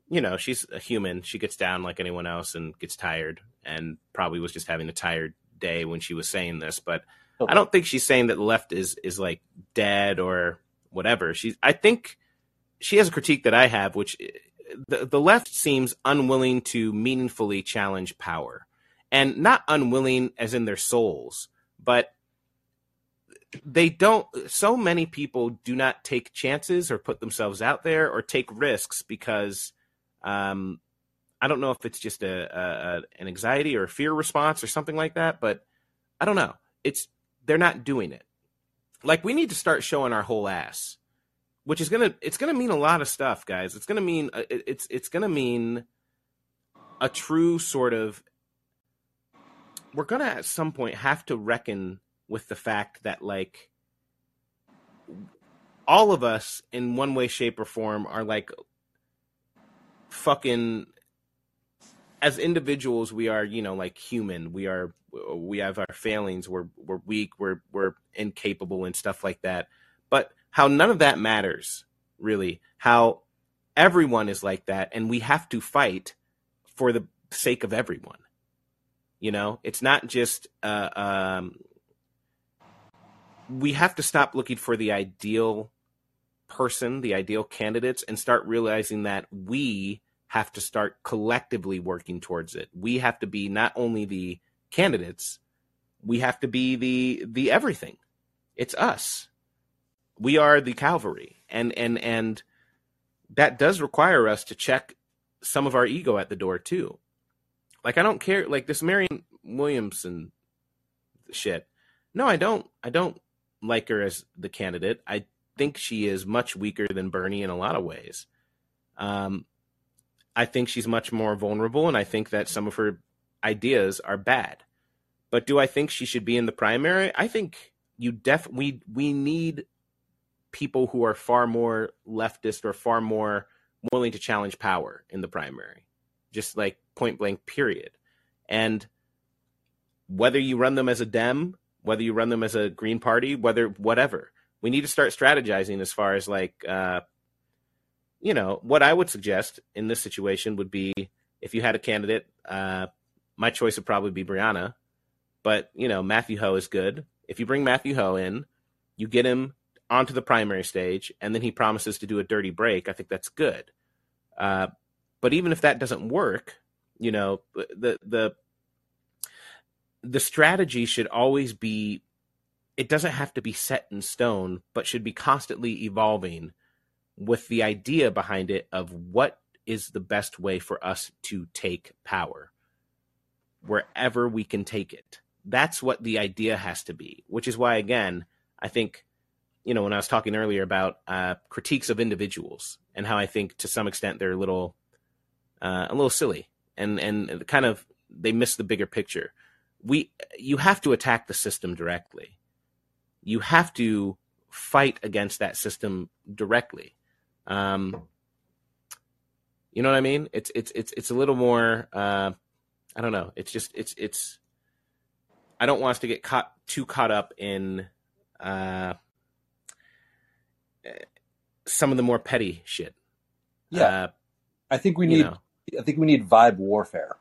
you know, she's a human. She gets down like anyone else and gets tired, and probably was just having a tired day when she was saying this. But okay. I don't think she's saying that the left is is like dead or whatever. She's. I think she has a critique that I have, which the, the left seems unwilling to meaningfully challenge power. And not unwilling as in their souls, but they don't so many people do not take chances or put themselves out there or take risks because um, I don't know if it's just a, a, an anxiety or a fear response or something like that, but I don't know. It's they're not doing it. Like we need to start showing our whole ass which is gonna it's gonna mean a lot of stuff, guys. It's gonna mean uh, it's it's gonna mean a true sort of. We're gonna at some point have to reckon with the fact that like all of us in one way, shape, or form are like fucking as individuals we are you know like human we are we have our failings we're we're weak we're we're incapable and stuff like that but how none of that matters, really. How everyone is like that, and we have to fight for the sake of everyone. You know, it's not just uh, um, we have to stop looking for the ideal person, the ideal candidates, and start realizing that we have to start collectively working towards it. We have to be not only the candidates, we have to be the the everything. It's us. We are the cavalry. And and and that does require us to check some of our ego at the door too. Like I don't care like this Marianne Williamson shit. No, I don't I don't like her as the candidate. I think she is much weaker than Bernie in a lot of ways. Um, I think she's much more vulnerable, and I think that some of her ideas are bad. But do I think she should be in the primary? I think you def we we need people who are far more leftist or far more willing to challenge power in the primary, just like point blank, period. And whether you run them as a Dem whether you run them as a Green Party, whether whatever. We need to start strategizing as far as like, uh, you know, what I would suggest in this situation would be if you had a candidate, uh, my choice would probably be Briahna, but you know, Matthew Hoh is good. If you bring Matthew Hoh in, you get him onto the primary stage, and then he promises to do a dirty break. I think that's good. Uh, but even if that doesn't work, you know, the the the strategy should always be it doesn't have to be set in stone, but should be constantly evolving with the idea behind it of what is the best way for us to take power wherever we can take it. That's what the idea has to be, which is why, again, I think, you know, when I was talking earlier about uh, critiques of individuals and how I think to some extent they're a little, uh, a little silly and, and kind of they miss the bigger picture we you have to attack the system directly. You have to fight against that system directly. Um, you know what I mean? It's it's it's it's a little more. Uh, I don't know. It's just it's it's. I don't want us to get caught too caught up in uh, some of the more petty shit. Yeah, uh, I think we need. Know. I think we need vibe warfare.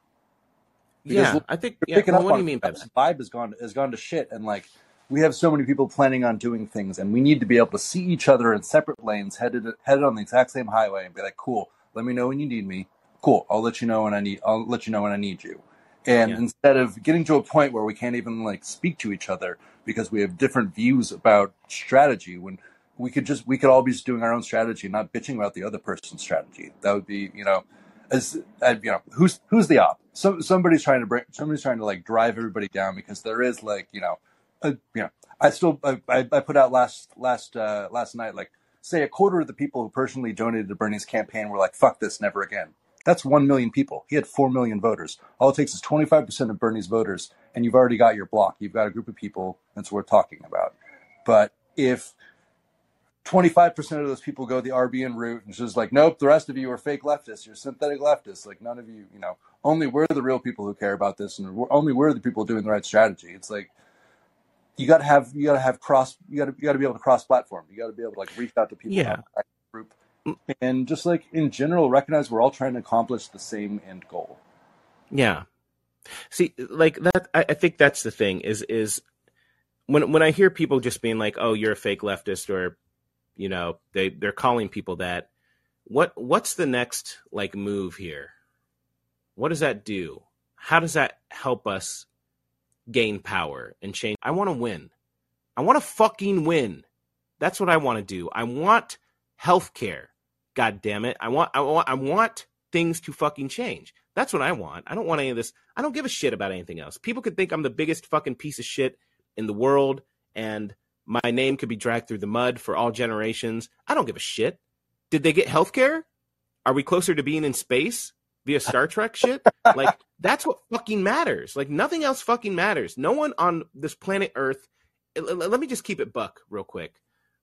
Because yeah, I think. Yeah, picking well, up what do you mean by that? Vibe has gone has gone to shit, and like we have so many people planning on doing things, and we need to be able to see each other in separate lanes, headed headed on the exact same highway, and be like, "Cool, let me know when you need me. Cool, I'll let you know when I need. I'll let you know when I need you." And yeah. instead of getting to a point where we can't even like speak to each other because we have different views about strategy, when we could just we could all be just doing our own strategy, not bitching about the other person's strategy. That would be, you know, as uh, you know, who's who's the op? So somebody's trying to bring, somebody's trying to like drive everybody down because there is like, you know, a, you know, I still I, I put out last last uh, last night like say a quarter of the people who personally donated to Bernie's campaign were like, "Fuck this, never again." That's one million people. He had four million voters. All it takes is twenty five percent of Bernie's voters, and you've already got your block. You've got a group of people that's worth talking about. But if 25% of those people go the RBN route and just like, nope, the rest of you are fake leftists. You're synthetic leftists. Like none of you, you know, only we're the real people who care about this and we're, only we're the people doing the right strategy. It's like, you got to have, you got to have cross, you got to, you got to be able to cross platform. You got to be able to like reach out to people yeah. group and just like in general, recognize we're all trying to accomplish the same end goal. Yeah. See, like that, I, I think that's the thing is, is when, when I hear people just being like, oh, you're a fake leftist or you know they they're calling people that what what's the next like move here? What does that do? How does that help us gain power and change? I want to win. I want to fucking win. That's what i want to do. I want health care god damn it i want i want i want things to fucking change that's what i want i don't want any of this i don't give a shit about anything else people could think i'm the biggest fucking piece of shit in the world and my name could be dragged through the mud for all generations. I don't give a shit. Did they get healthcare? Are we closer to being in space via Star Trek shit? Like, that's what fucking matters. Like, nothing else fucking matters. No one on this planet Earth. Let me just keep it buck real quick.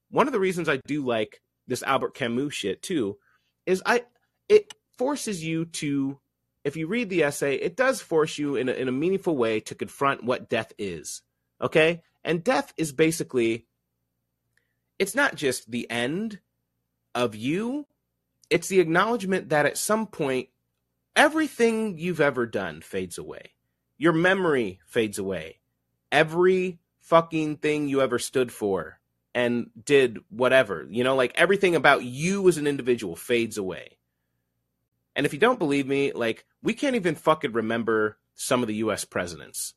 One of the reasons I do like this Albert Camus shit too is I it forces you to if you read the essay, it does force you in a, in a meaningful way to confront what death is. Okay? And death is basically, it's not just the end of you, it's the acknowledgement that at some point, everything you've ever done fades away. Your memory fades away. Every fucking thing you ever stood for and did whatever, you know, like everything about you as an individual fades away. And if you don't believe me, like we can't even fucking remember some of the US presidents.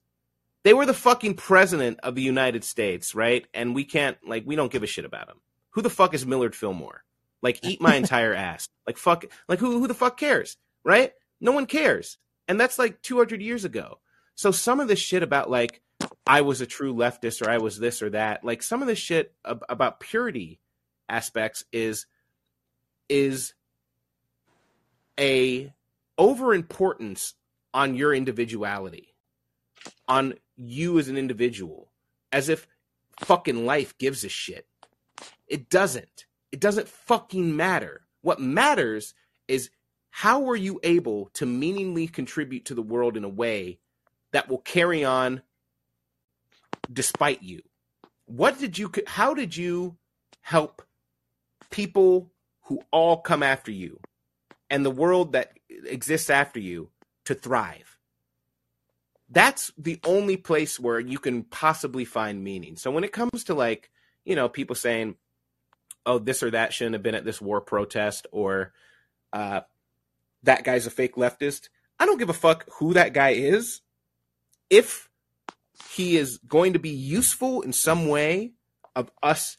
They were the fucking president of the United States, right? And we can't like we don't give a shit about them. Who the fuck is Millard Fillmore? Like eat my entire ass. Like fuck like who who the fuck cares? Right? No one cares. And that's like 200 years ago. So some of this shit about like I was a true leftist or I was this or that, like some of the shit ab- about purity aspects is is a overimportance on your individuality, on you as an individual, as if fucking life gives a shit. It doesn't. It doesn't fucking matter. What matters is how were you able to meaningfully contribute to the world in a way that will carry on despite you? What did you how did you help people who all come after you and the world that exists after you to thrive? That's the only place where you can possibly find meaning. So when it comes to like, you know, people saying, "Oh, this or that shouldn't have been at this war protest," or uh, "That guy's a fake leftist," I don't give a fuck who that guy is. If he is going to be useful in some way of us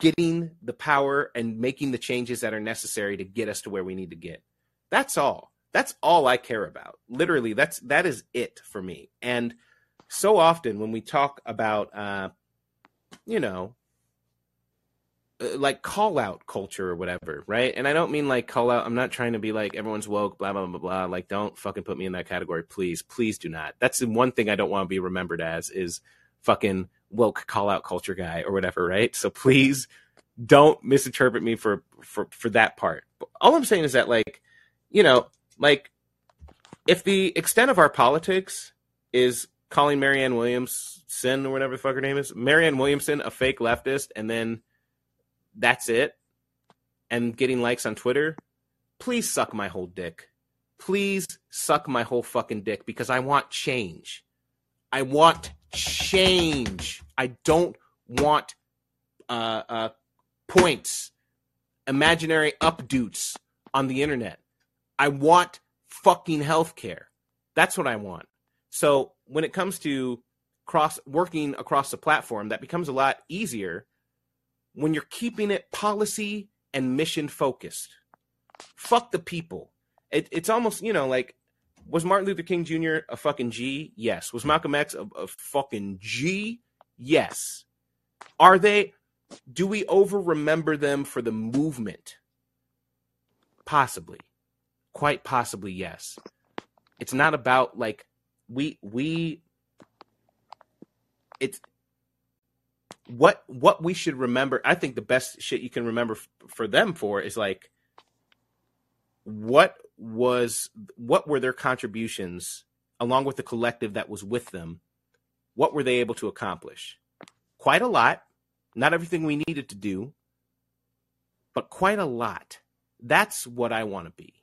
getting the power and making the changes that are necessary to get us to where we need to get. That's all. That's all I care about. Literally, that's that is it for me. And so often when we talk about uh you know Uh, like call out culture or whatever, right? And I don't mean like call out. I'm not trying to be like everyone's woke, blah blah blah blah. Like, don't fucking put me in that category, please, please do not. That's the one thing I don't want to be remembered as is fucking woke call out culture guy or whatever, right? So please don't misinterpret me for for for that part. All I'm saying is that like, you know, like if the extent of our politics is calling Marianne Williamson or whatever the fuck her name is, Marianne Williamson a fake leftist, and then that's it, and getting likes on Twitter, please suck my whole dick. Please suck my whole fucking dick because I want change. I want change. I don't want uh, uh, points, imaginary updoots on the internet. I want fucking healthcare. That's what I want. So when it comes to cross working across the platform, that becomes a lot easier when you're keeping it policy and mission focused. Fuck the people. It, it's almost, you know, like, was Martin Luther King Jr. a fucking G? Yes. Was Malcolm X a, a fucking G? Yes. Are they, do we over remember them for the movement? Possibly. Quite possibly, yes. It's not about like, we, we, it's, what what we should remember i think the best shit you can remember f- for them for is like what was what were their contributions along with the collective that was with them? What were they able to accomplish? Quite a lot. Not everything we needed to do but quite a lot. That's what i want to be.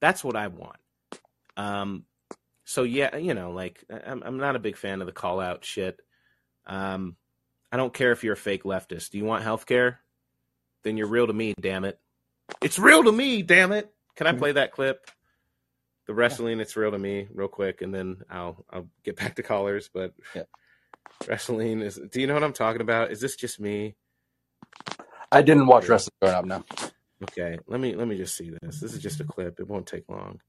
That's what i want. Um so yeah you know like i'm, I'm not a big fan of the call out shit. Um I don't care if you're a fake leftist. Do you want health care? Then you're real to me, damn it. It's real to me, damn it. Can I mm-hmm. play that clip? The wrestling, it's real to me, real quick, and then I'll I'll get back to callers. But Yeah. wrestling is. Do you know what I'm talking about? Is this just me? I didn't watch wrestling growing up. No. Okay, let me let me just see this. This is just a clip. It won't take long.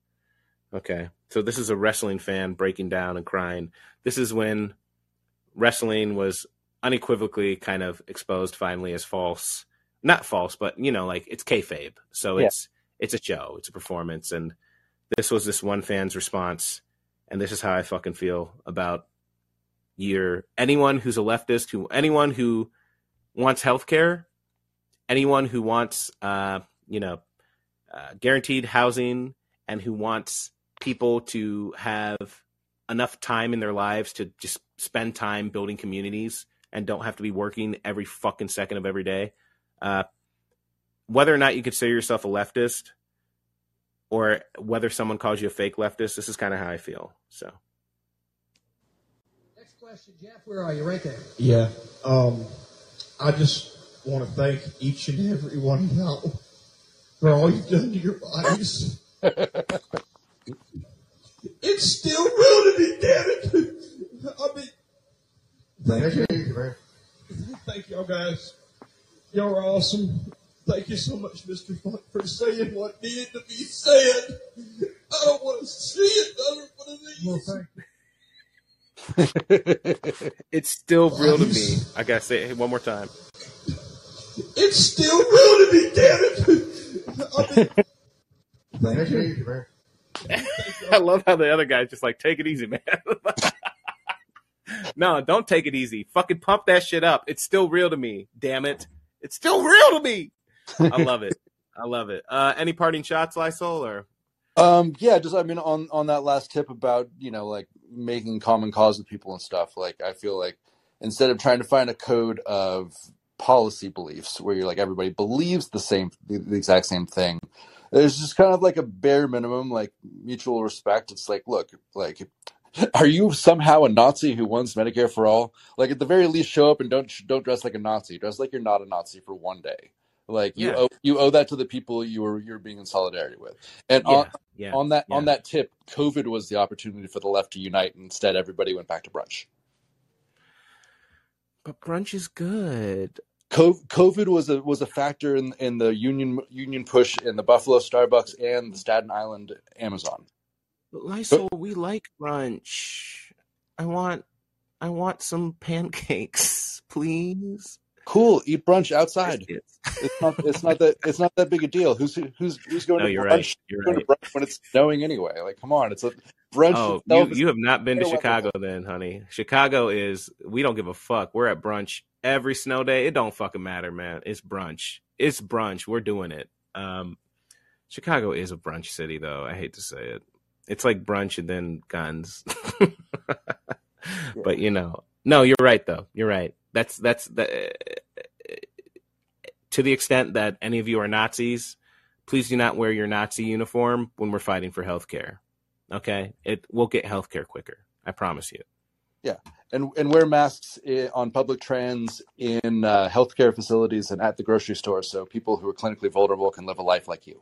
Okay, so this is a wrestling fan breaking down and crying. This is when wrestling was unequivocally kind of exposed finally as false. Not false, but you know, like it's kayfabe. So Yeah. it's it's a show, it's a performance, and this was this one fan's response, and this is how I fucking feel about your anyone who's a leftist, who anyone who wants health care, anyone who wants uh, you know uh, guaranteed housing, and who wants people to have enough time in their lives to just spend time building communities and don't have to be working every fucking second of every day. Uh, whether or not you consider yourself a leftist or whether someone calls you a fake leftist, this is kind of how I feel. So Next question, Jeff. Where are you? Right there. Yeah. Um, I just want to thank each and every one of y'all for all you've done to your bodies. it's still real to me, damn it. I mean, thank you. Thank y'all guys. Y'all are awesome. Thank you so much, Mr. Funk, for saying what needed to be said. I don't want to see another one of these. Well, thank you. it's still real to me. I gotta say it one more time. It's still real to me, damn it. I mean, Thank you. I love how the other guy's just like, take it easy, man. No, don't take it easy. Fucking pump that shit up. It's still real to me. Damn it. It's still real to me. I love it. I love it. Uh, any parting shots, Lysol, or Um, yeah, just I mean on on that last tip about you know like making common cause with people and stuff. Like I feel like instead of trying to find a code of policy beliefs where you're like everybody believes the same the, the exact same thing, there's just kind of like a bare minimum like mutual respect. It's like look like. Are you somehow a Nazi who wants Medicare for all? Like at the very least, show up and don't don't dress like a Nazi. Dress like you're not a Nazi for one day. Like you Yeah. owe you owe that to the people you were you're being in solidarity with. And yeah, on, yeah. on that on that tip, COVID was the opportunity for the left to unite. and Instead, everybody went back to brunch. But brunch is good. COVID was a was a factor in in the union union push in the Buffalo Starbucks and the Staten Island Amazon. But Lysol, we like brunch. I want, I want some pancakes, please. Cool, eat brunch outside. It's not it's not that it's not that big a deal. Who's who's who's going No, to you're brunch? right. You're Going to right. brunch when it's snowing anyway. Like, come on, it's a brunch Oh, you you have not been to better weather. Chicago then, honey. Chicago is we don't give a fuck. We're at brunch every snow day. It don't fucking matter, man. It's brunch. It's brunch. We're doing it. Um, Chicago is a brunch city, though. I hate to say it. It's like brunch and then guns. but you know, no, you're right though. You're right. That's that's the to the extent that any of you are Nazis, please do not wear your Nazi uniform when we're fighting for healthcare. Okay, it we'll get healthcare quicker. I promise you. Yeah, and and wear masks on public trans in uh, healthcare facilities and at the grocery store, so people who are clinically vulnerable can live a life like you.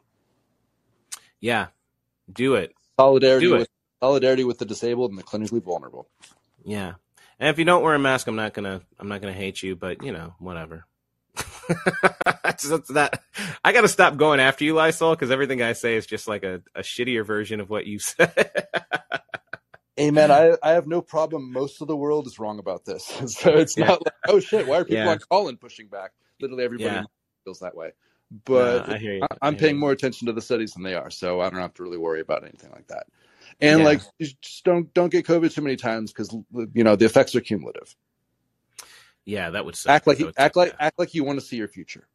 Yeah, do it. Solidarity with solidarity with the disabled and the clinically vulnerable. Yeah, and if you don't wear a mask, I'm not gonna I'm not gonna hate you, but you know, whatever. That. I got to stop going after you, Lysol, because everything I say is just like a, a shittier version of what you said. Amen. I, I have no problem. Most of the world is wrong about this, so it's Yeah. not like oh shit, why are people Yeah. on Callin pushing back? Literally everybody Yeah. feels that way. But you. I- hear paying you. more attention to the studies than they are, so I don't have to really worry about anything like that. And Yeah. like, just don't don't get COVID too many times because you know the effects are cumulative. Yeah, that would suck. Act like you, would act suck, like act like you want to see your future.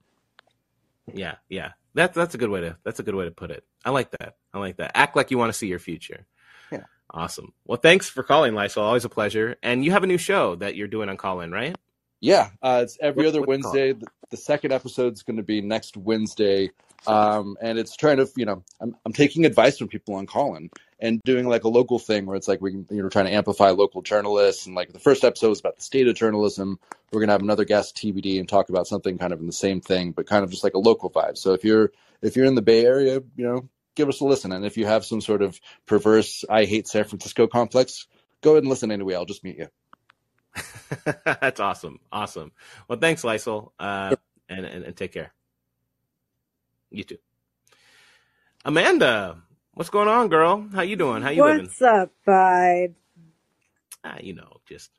Yeah, yeah. That's that's a good way to that's a good way to put it. I like that. I like that. Act like you want to see your future. Yeah. Awesome. Well, thanks for calling, Lysol. Always a pleasure. And you have a new show that you're doing on Callin, right? Yeah, uh, it's every What- other? Wednesday. The, the second episode's going to be next Wednesday, um, and it's trying to, you know, I'm, I'm taking advice from people on Callin and doing like a local thing where it's like we, you know, trying to amplify local journalists. And like the first episode was about the state of journalism. We're gonna have another guest TBD and talk about something kind of in the same thing, but kind of just like a local vibe. So if you're if you're in the Bay Area, you know, give us a listen. And if you have some sort of perverse I hate San Francisco complex, go ahead and listen anyway. I'll just meet you. That's awesome. Awesome. Well, thanks, Lysol. Uh, and, and and take care. You too. Amanda, what's going on, girl? How you doing? How you living? What's up, bud? Ah, you know, just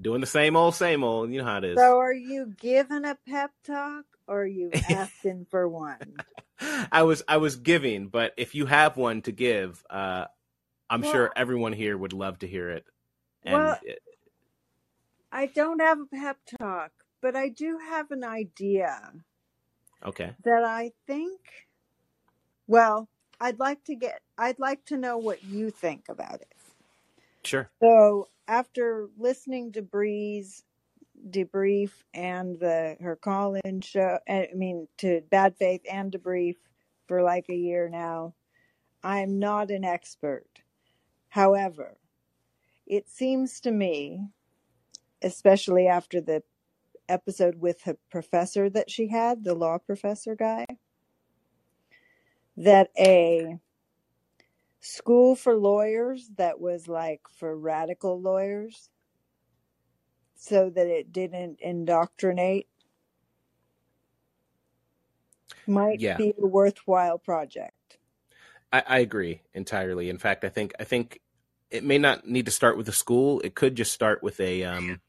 doing the same old, same old. You know how it is. So, are you giving a pep talk or are you asking for one? I was I was giving, but if you have one to give, uh, I'm Well- sure everyone here would love to hear it. And Well- it- I don't have a pep talk, but I do have an idea okay, that I think. Well, I'd like to get. I'd like to know what you think about it. sure. So, after listening to Bree's debrief and the her call in show, I mean to Bad Faith and debrief for like a year now, I'm not an expert. However, it seems to me, especially after the episode with the professor that she had, the law professor guy, that a school for lawyers that was like for radical lawyers so that it didn't indoctrinate might Yeah, be a worthwhile project. I, I agree entirely. In fact, I think I think it may not need to start with a school. It could just start with a um,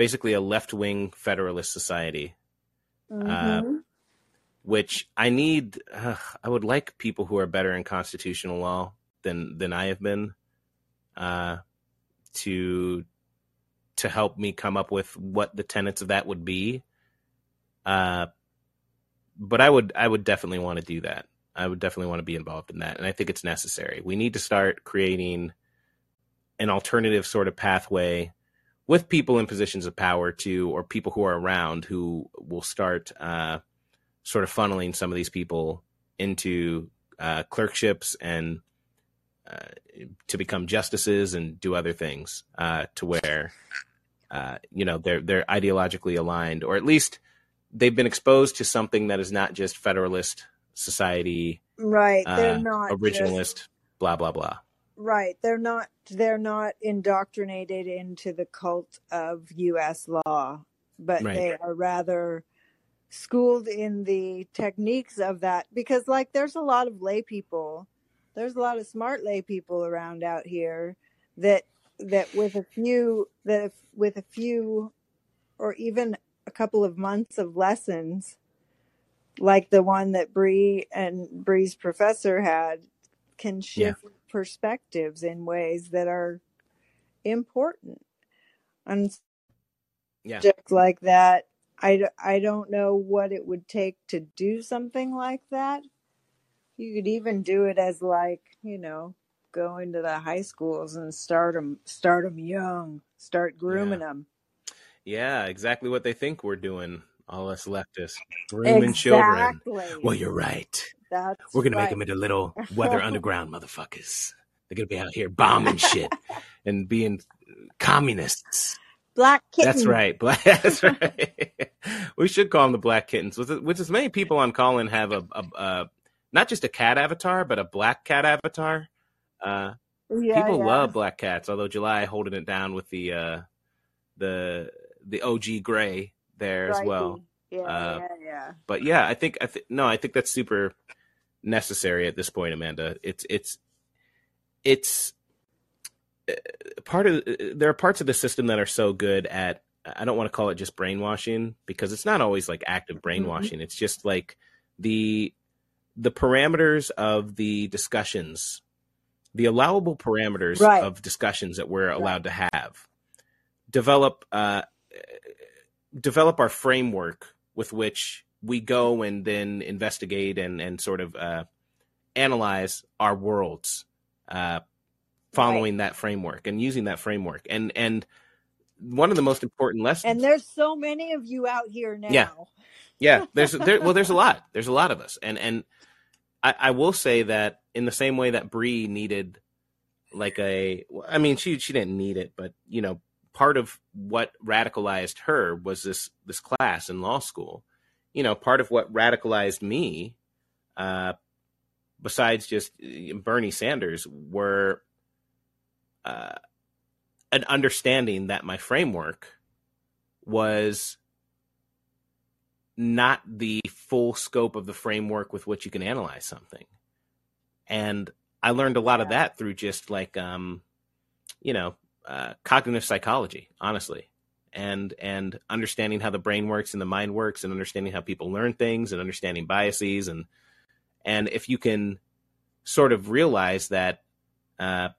basically a left wing federalist society, uh, hmm which I need. Uh, I would like people who are better in constitutional law than than I have been uh, to to help me come up with what the tenets of that would be. Uh, but I would I would definitely want to do that. I would definitely want to be involved in that, and I think it's necessary. We need to start creating an alternative sort of pathway with people in positions of power to, or people who are around who will start uh, sort of funneling some of these people into uh, clerkships and uh, to become justices and do other things uh, to where uh, you know they're they're ideologically aligned, or at least they've been exposed to something that is not just Federalist Society Right. They're uh, not just originalist, blah blah blah. Right. They're not they're not indoctrinated into the cult of US law, but Right. they are rather schooled in the techniques of that because like there's a lot of lay people there's a lot of smart lay people around out here that that with a few that if, with a few or even a couple of months of lessons like the one that Bree and Bree's professor had can Yeah, shift perspectives in ways that are important on yeah, subjects like that I, I don't know what it would take to do something like that you could even do it as like you know go into the high schools and start them start them young start yeah, grooming them yeah. Exactly what they think we're doing. All us leftists grooming children. Well, you're right. That's We're gonna make them into little weather underground motherfuckers. They're gonna be out here bombing shit and being communists. black kittens. That's right. Black. That's right. we should call them the black kittens. With which as many people on Callin have a, a, a not just a cat avatar, but a black cat avatar. Uh, yeah people yeah love black cats. Although July holding it down with the uh, the the OG gray there as well. yeah Uh, yeah yeah but yeah, I think I th- no, I think that's super necessary at this point, Amanda. It's it's it's uh, part of there are parts of the system that are so good at I don't want to call it just brainwashing because it's not always like active hmm brainwashing. It's just like the the parameters of the discussions, the allowable parameters right of discussions that we're right allowed to have develop uh, develop our framework with which we go and then investigate and and sort of uh, analyze our worlds uh, right. following that framework and using that framework. And and one of the most important lessons and there's so many of you out here yeah. now. Yeah there's there well there's a lot. There's a lot of us. And and I, I will say that in the same way that Bree needed like a I mean she she didn't need it but you know part of what radicalized her was this this class in law school you know part of what radicalized me uh besides just uh, Bernie Sanders were uh an understanding that my framework was not the full scope of the framework with which you can analyze something. And I learned a lot of that through just like um you know uh, cognitive psychology, honestly, and and understanding how the brain works and the mind works, and understanding how people learn things, and understanding biases, and and if you can sort of realize that uh,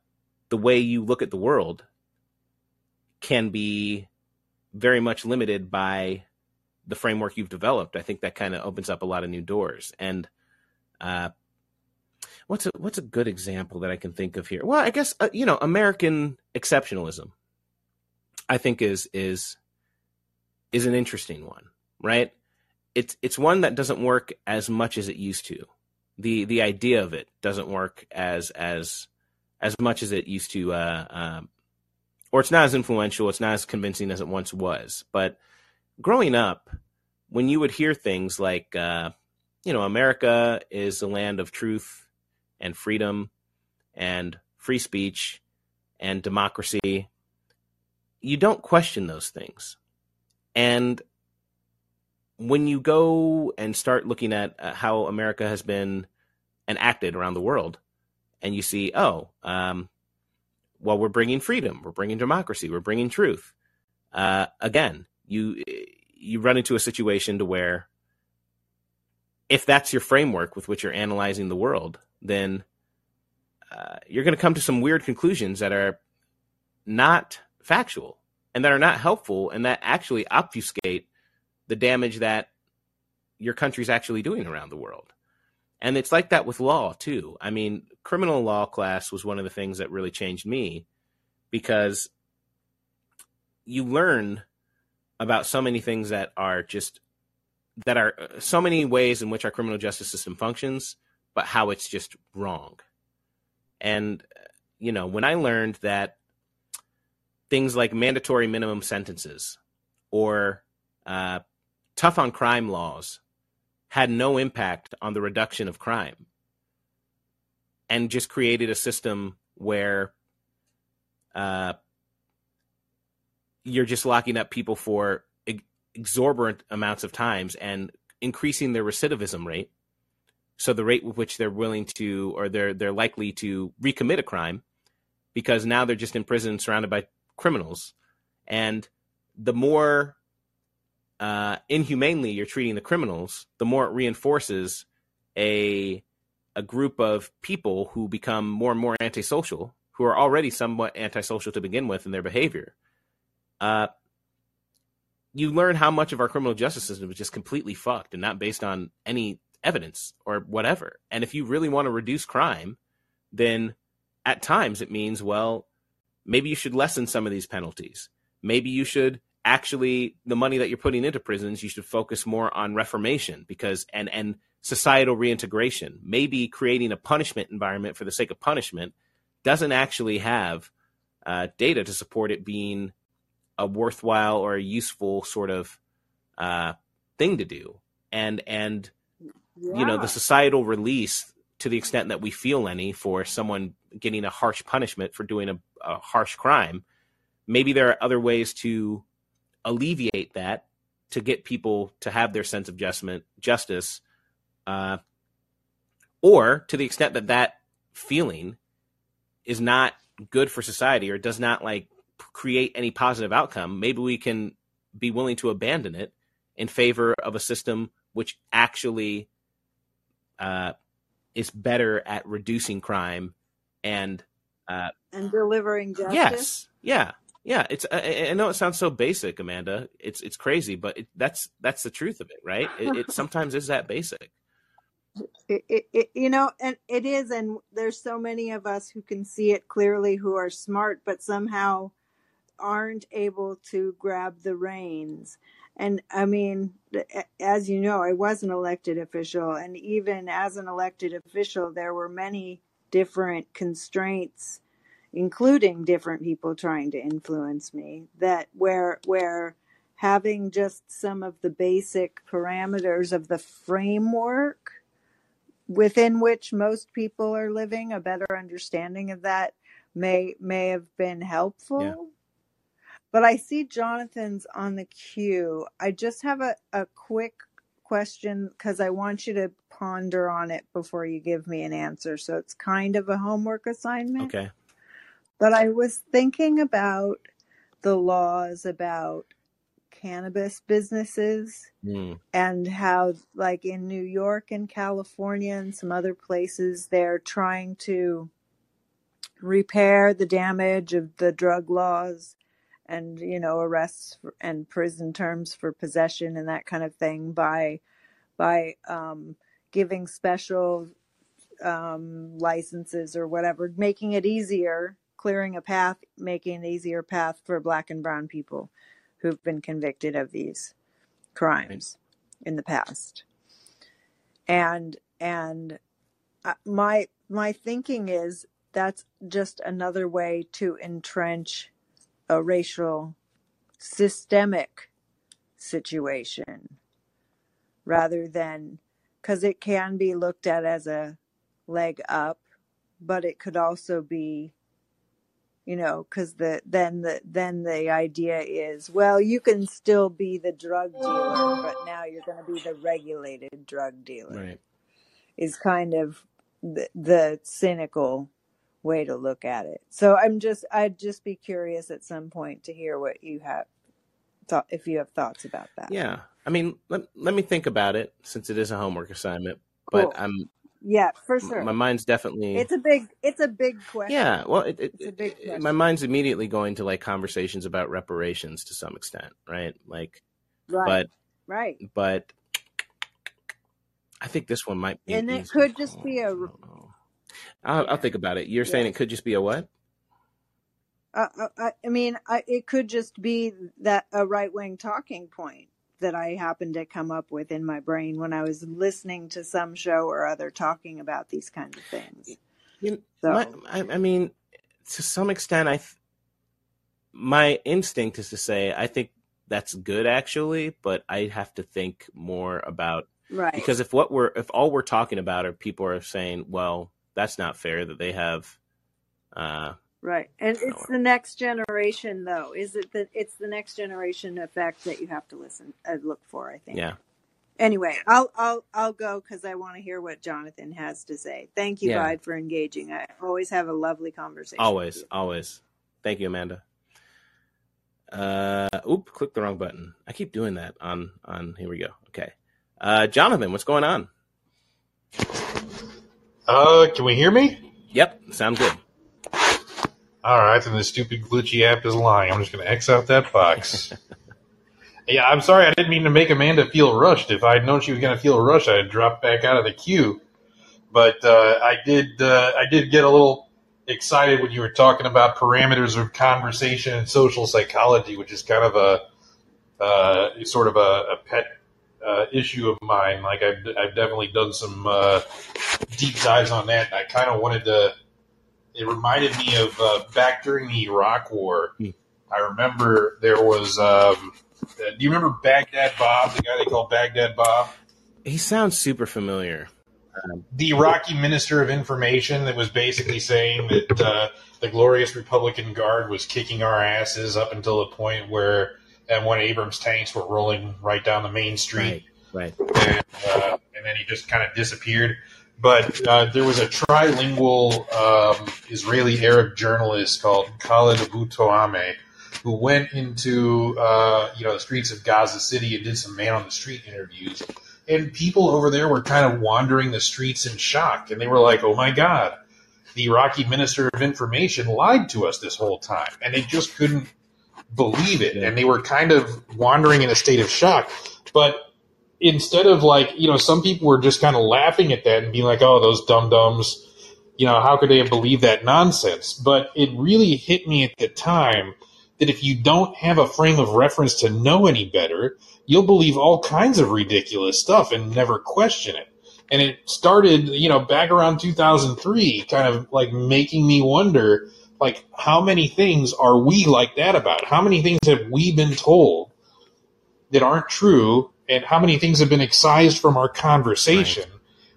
the way you look at the world can be very much limited by the framework you've developed, I think that kind of opens up a lot of new doors. And uh, what's a what's a good example that I can think of here? Well, I guess uh, you know American exceptionalism. I think is is is an interesting one, right? It's it's one that doesn't work as much as it used to. the The idea of it doesn't work as as as much as it used to uh, um, or it's not as influential, it's not as convincing as it once was. But growing up, when you would hear things like, uh, you know, America is the land of truth and freedom and free speech and democracy, you don't question those things. And when you go and start looking at uh, how America has been enacted around the world, and you see, oh, um, well, we're bringing freedom, we're bringing democracy, we're bringing truth. Uh, again, you you run into a situation to where if that's your framework with which you're analyzing the world, then uh, you're going to come to some weird conclusions that are not factual and that are not helpful and that actually obfuscate the damage that your country's actually doing around the world. And it's like that with law too. I mean, criminal law class was one of the things that really changed me because you learn about so many things that are just that are uh, so many ways in which our criminal justice system functions, but how it's just wrong. And uh, you know, when I learned that things like mandatory minimum sentences or uh, tough on crime laws had no impact on the reduction of crime and just created a system where uh, you're just locking up people for exorbitant amounts of times and increasing their recidivism rate. So the rate with which they're willing to, or they're they're likely to recommit a crime, because now they're just in prison surrounded by criminals, and the more uh, inhumanely you're treating the criminals, the more it reinforces a a group of people who become more and more antisocial, who are already somewhat antisocial to begin with in their behavior uh, you learn how much of our criminal justice system is just completely fucked and not based on any evidence or whatever. And if you really want to reduce crime, then at times it means, well, maybe you should lessen some of these penalties. Maybe you should actually the money that you're putting into prisons, you should focus more on reformation because and and societal reintegration. Maybe creating a punishment environment for the sake of punishment doesn't actually have uh, data to support it being a worthwhile or a useful sort of uh, thing to do. And and yeah. you know the societal release to the extent that we feel any for someone getting a harsh punishment for doing a, a harsh crime. Maybe there are other ways to alleviate that to get people to have their sense of justment, justice, uh, or to the extent that that feeling is not good for society or does not like create any positive outcome, maybe we can be willing to abandon it in favor of a system which actually uh, is better at reducing crime and uh, and delivering justice. Yes, yeah, yeah. It's I, I, know it sounds so basic, Amanda. It's it's crazy, but it, that's that's the truth of it, right? It, it sometimes is that basic. It, it, it, you know, and it is, and there's so many of us who can see it clearly, who are smart, but somehow aren't able to grab the reins. And I mean, as you know, I was an elected official, and even as an elected official, there were many different constraints, including different people trying to influence me. That where where having just some of the basic parameters of the framework within which most people are living, a better understanding of that may may have been helpful. Yeah. But I see Jonathan's on the queue. I just have a, a quick question because I want you to ponder on it before you give me an answer. So it's kind of a homework assignment. Okay. But I was thinking about the laws about cannabis businesses Mm. and how, like in New York and California and some other places, they're trying to repair the damage of the drug laws and you know arrests and prison terms for possession and that kind of thing by by um, giving special um, licenses or whatever, making it easier, clearing a path, making an easier path for black and brown people who've been convicted of these crimes in the past. And and uh, my my thinking is that's just another way to entrench a racial systemic situation rather than because it can be looked at as a leg up, but it could also be you know because the then the then the idea is well you can still be the drug dealer but now you're going to be the regulated drug dealer Right. is kind of the, the cynical way to look at it so i'm just i'd just be curious at some point to hear what you have thought if you have thoughts about that Yeah. I mean, let, let me think about it since it is a homework assignment, but cool I'm yeah for sure my mind's definitely it's a big it's a big question yeah. Well, it, it, it's a big it- my mind's immediately going to like conversations about reparations to some extent, right? Like, right but right but I think this one might be and it could just be a I don't know. I'll, I'll think about it. You're saying it could just be a what? Uh, uh, I, I mean, I, it could just be that a right wing talking point that I happened to come up with in my brain when I was listening to some show or other talking about these kinds of things. You know, my, I, I mean, to some extent, I th- my instinct is to say I think that's good actually, but I have to think more about right, because if what we're if all we're talking about are people are saying, well, that's not fair that they have, uh, right, and you it's the next generation, though. Is it that it's the next generation effect that you have to listen, uh, look for? I think. yeah, Anyway, I'll I'll I'll go because I want to hear what Jonathan has to say. Thank you, yeah, Bide, for engaging. I always have a lovely conversation with always, you. always. Thank you, Amanda. Uh, oop, click the wrong button. I keep doing that on on. Here we go. Okay, uh, Jonathan, what's going on? Uh, can we hear me? Yep, sound good. All right, then the stupid glitchy app is lying. I'm just going to X out that box. yeah, I'm sorry. I didn't mean to make Amanda feel rushed. If I'd known she was going to feel rushed, I'd drop back out of the queue. But uh, I did. Uh, I did get a little excited when you were talking about parameters of conversation and social psychology, which is kind of a uh, sort of a, a pet uh, issue of mine. Like I've, I've definitely done some uh, deep dives on that. I kind of wanted to. It reminded me of uh, back during the Iraq War. Hmm. I remember there was. Um, uh, do you remember Baghdad Bob, the guy they call Baghdad Bob? He sounds super familiar. Um, the Iraqi Minister of Information that was basically saying that uh, the glorious Republican Guard was kicking our asses up until the point where, and when Abrams tanks were rolling right down the main street, right, right. and, uh, and then he just kind of disappeared. But uh, there was a trilingual um, Israeli Arab journalist called Khaled Abu Toameh who went into uh, you know the streets of Gaza City and did some man on the street interviews. And people over there were kind of wandering the streets in shock, and they were like, "Oh my God, the Iraqi Minister of Information lied to us this whole time," and they just couldn't believe it, and they were kind of wandering in a state of shock. But instead of like, you know, some people were just kind of laughing at that and being like, "Oh, those dum dums." You know, how could they have believed that nonsense? But it really hit me at the time that if you don't have a frame of reference to know any better, you'll believe all kinds of ridiculous stuff and never question it. And it started, you know, back around 2003, kind of like making me wonder, like, how many things are we like that about? How many things have we been told that aren't true? And how many things have been excised from our conversation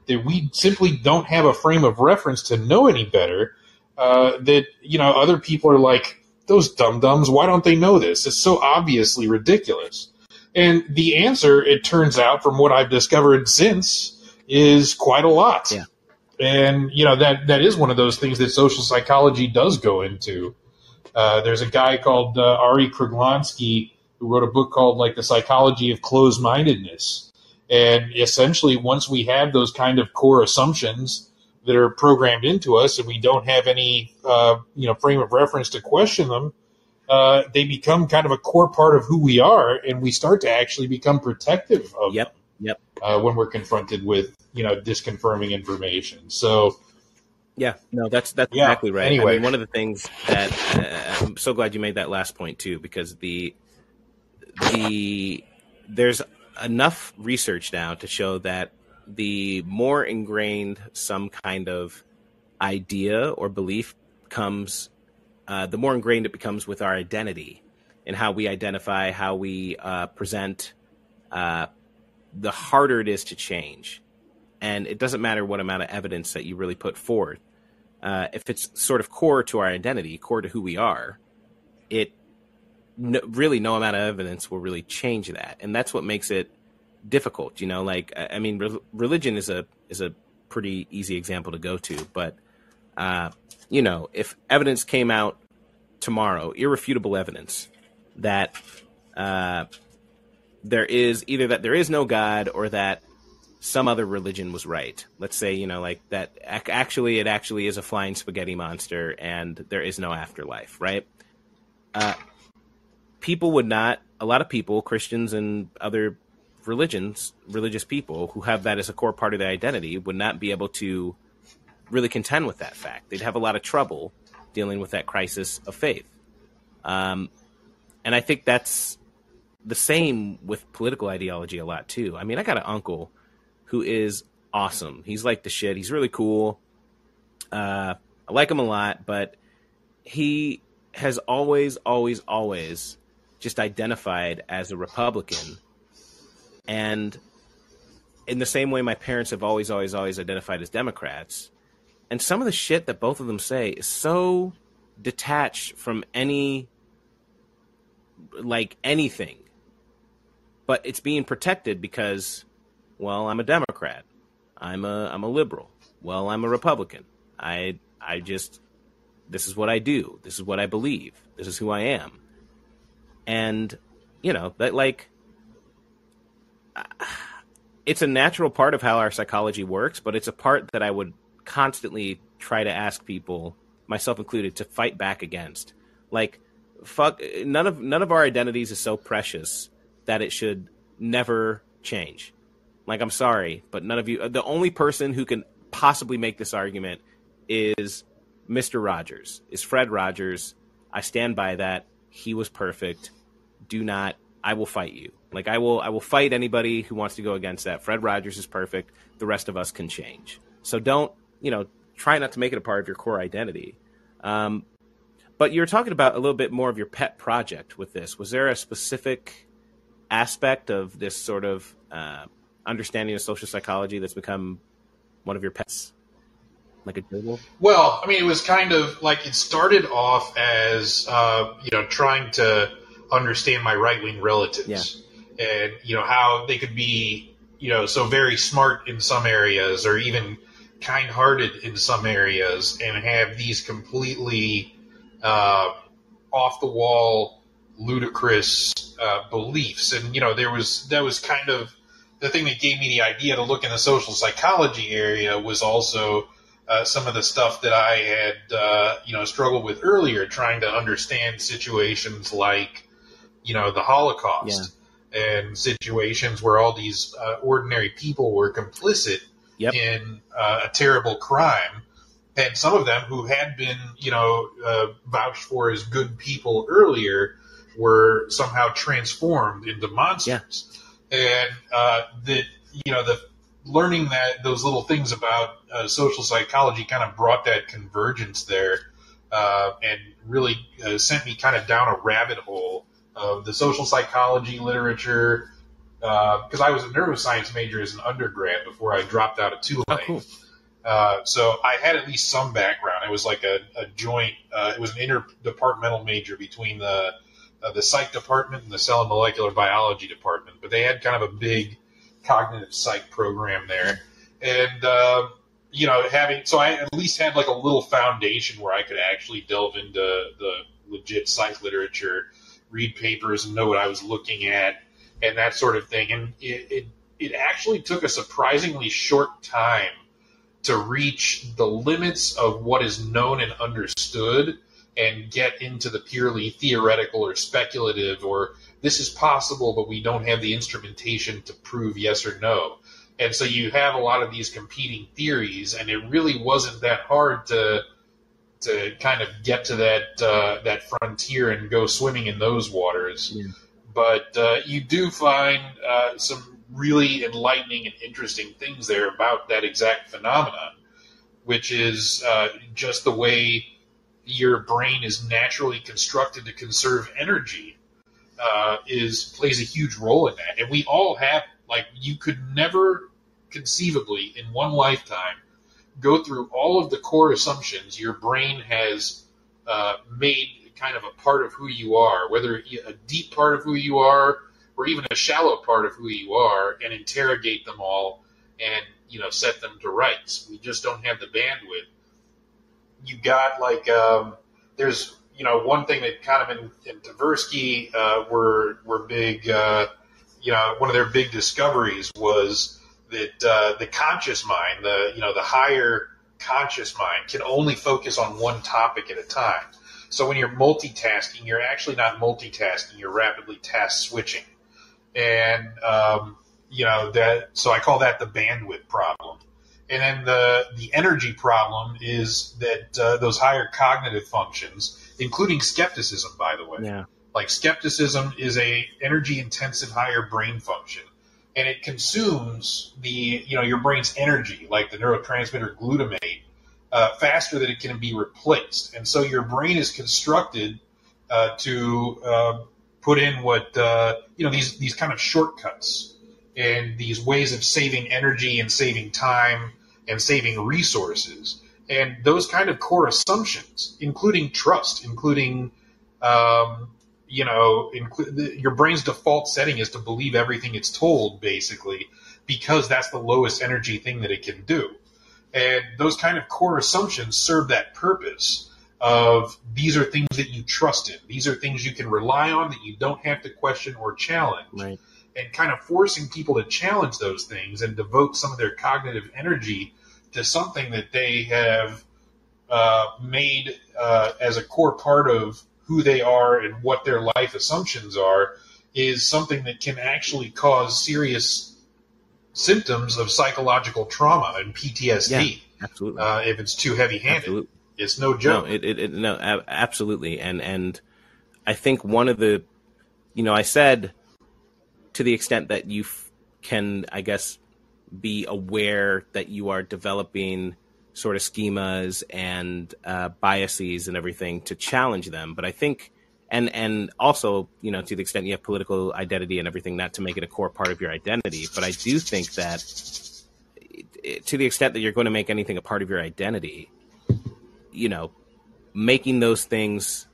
that we simply don't have a frame of reference to know any better? Uh, that, you know, other people are like, those dum dums, why don't they know this? It's so obviously ridiculous. And the answer, it turns out, from what I've discovered since, is quite a lot. Yeah. And you know that that is one of those things that social psychology does go into. Uh, there's a guy called uh, Arie Kruglanski who wrote a book called like the psychology of closed mindedness. And essentially, once we have those kind of core assumptions that are programmed into us, and we don't have any uh, you know frame of reference to question them, uh, they become kind of a core part of who we are, and we start to actually become protective of Yep. them Yep. uh, when we're confronted with you know disconfirming information. So Yeah, no, that's that's Yeah, exactly right. I anyway. mean, one of the things that uh, I'm so glad you made that last point too, because the the there's enough research now to show that the more ingrained some kind of idea or belief comes uh, the more ingrained it becomes with our identity and how we identify, how we uh, present, uh, the harder it is to change. And it doesn't matter what amount of evidence that you really put forth. Uh, if it's sort of core to our identity, core to who we are, it no, really no amount of evidence will really change that, and that's what makes it difficult. You know, like I mean, re- religion is a is a pretty easy example to go to, but uh, you know, if evidence came out tomorrow, irrefutable evidence that uh, there is either that there is no God or that some other religion was right. Let's say, you know, like that actually it actually is a flying spaghetti monster and there is no afterlife, right? Uh, people would not, a lot of people, Christians and other religions, religious people who have that as a core part of their identity, would not be able to really contend with that fact. They'd have a lot of trouble dealing with that crisis of faith. Um, and I think that's the same with political ideology a lot too. I mean, I got an uncle who is awesome. He's like the shit. He's really cool. Uh, I like him a lot, but he has always, always, always just identified as a Republican. And in the same way my parents have always, always, always identified as Democrats. And some of the shit that both of them say is so detached from any like anything. But it's being protected because well, I'm a Democrat. I'm a I'm a liberal. Well, I'm a Republican. I I just this is what I do. This is what I believe. This is who I am. And you know, that like it's a natural part of how our psychology works, but it's a part that I would constantly try to ask people, myself included, to fight back against. Like fuck none of none of our identities is so precious that it should never change. Like I'm sorry, but none of you the only person who can possibly make this argument is Mr. Rogers. Is Fred Rogers. I stand by that. He was perfect. Do not I will fight you. Like I will I will fight anybody who wants to go against that. Fred Rogers is perfect. The rest of us can change. So don't, you know, try not to make it a part of your core identity. Um, but you're talking about a little bit more of your pet project with this. Was there a specific aspect of this sort of uh, understanding of social psychology that's become one of your pets? Like a journal? Well, I mean, it was kind of like it started off as, uh, you know, trying to understand my right wing relatives. Yeah. And, you know, how they could be, you know, so very smart in some areas or even kind hearted in some areas and have these completely uh, off the wall, ludicrous uh, beliefs. And you know, there was that was kind of the thing that gave me the idea to look in the social psychology area was also uh, some of the stuff that I had uh, you know struggled with earlier, trying to understand situations like you know the Holocaust. Yeah. And situations where all these uh, ordinary people were complicit yep. in uh, a terrible crime, and some of them who had been, you know, uh, vouched for as good people earlier were somehow transformed into monsters. Yeah. And uh, that, you know, the learning that those little things about uh, social psychology kind of brought that convergence there, uh, and really uh, sent me kind of down a rabbit hole of the social psychology literature. Because uh, I was a neuroscience major as an undergrad before I dropped out of Tulane. Oh, cool uh, so I had at least some background. It was like a, a joint. Uh, it was an interdepartmental major between the uh, the psych department and the cell and molecular biology department. But they had kind of a big cognitive psych program there, and uh, you know, having so I at least had like a little foundation where I could actually delve into the legit psych literature, read papers, and know what I was looking at, and that sort of thing. And it, it, it actually took a surprisingly short time to reach the limits of what is known and understood and get into the purely theoretical or speculative or this is possible but we don't have the instrumentation to prove yes or no and so you have a lot of these competing theories and it really wasn't that hard to to kind of get to that uh, that frontier and go swimming in those waters yeah. but uh, you do find uh, some really enlightening and interesting things there about that exact phenomenon, which is uh, just the way your brain is naturally constructed to conserve energy uh, is plays a huge role in that. And we all have like you could never conceivably in one lifetime go through all of the core assumptions your brain has uh, made kind of a part of who you are, whether a deep part of who you are or even a shallow part of who you are, and interrogate them all and you know set them to rights. We just don't have the bandwidth. You got like um, there's you know one thing that kind of in, Tversky uh, were were big. Uh, you know, one of their big discoveries was that uh, the conscious mind, the you know the higher conscious mind, can only focus on one topic at a time. So when you're multitasking, you're actually not multitasking; you're rapidly task switching, and um, you know that. So I call that the bandwidth problem. And then the the energy problem is that uh, those higher cognitive functions, including skepticism, by the way, Yeah. like skepticism is a energy intensive higher brain function and it consumes the you know your brain's energy like the neurotransmitter glutamate uh, faster than it can be replaced. And so your brain is constructed uh, to uh, put in what uh, you know these these kind of shortcuts and these ways of saving energy and saving time and saving resources. And those kind of core assumptions including trust including um, you know, inclu- your brain's default setting is to believe everything it's told, basically, because that's the lowest energy thing that it can do. And those kind of core assumptions serve that purpose of these are things that you trust in. These are things you can rely on that you don't have to question or challenge. Right. And kind of forcing people to challenge those things and devote some of their cognitive energy to something that they have uh, made uh, as a core part of who they are and what their life assumptions are is something that can actually cause serious symptoms of psychological trauma and PTSD Yeah. Absolutely. uh, if it's too heavy-handed. It's no joke. No, it, it, it no, absolutely, and and I think one of the, you know, I said to the extent that you f- can, I guess, be aware that you are developing sort of schemas and uh, biases and everything to challenge them, but I think. And and also, you know, to the extent you have political identity and everything, not to make it a core part of your identity. But I do think that, to the extent that you're going to make anything a part of your identity, you know, making those things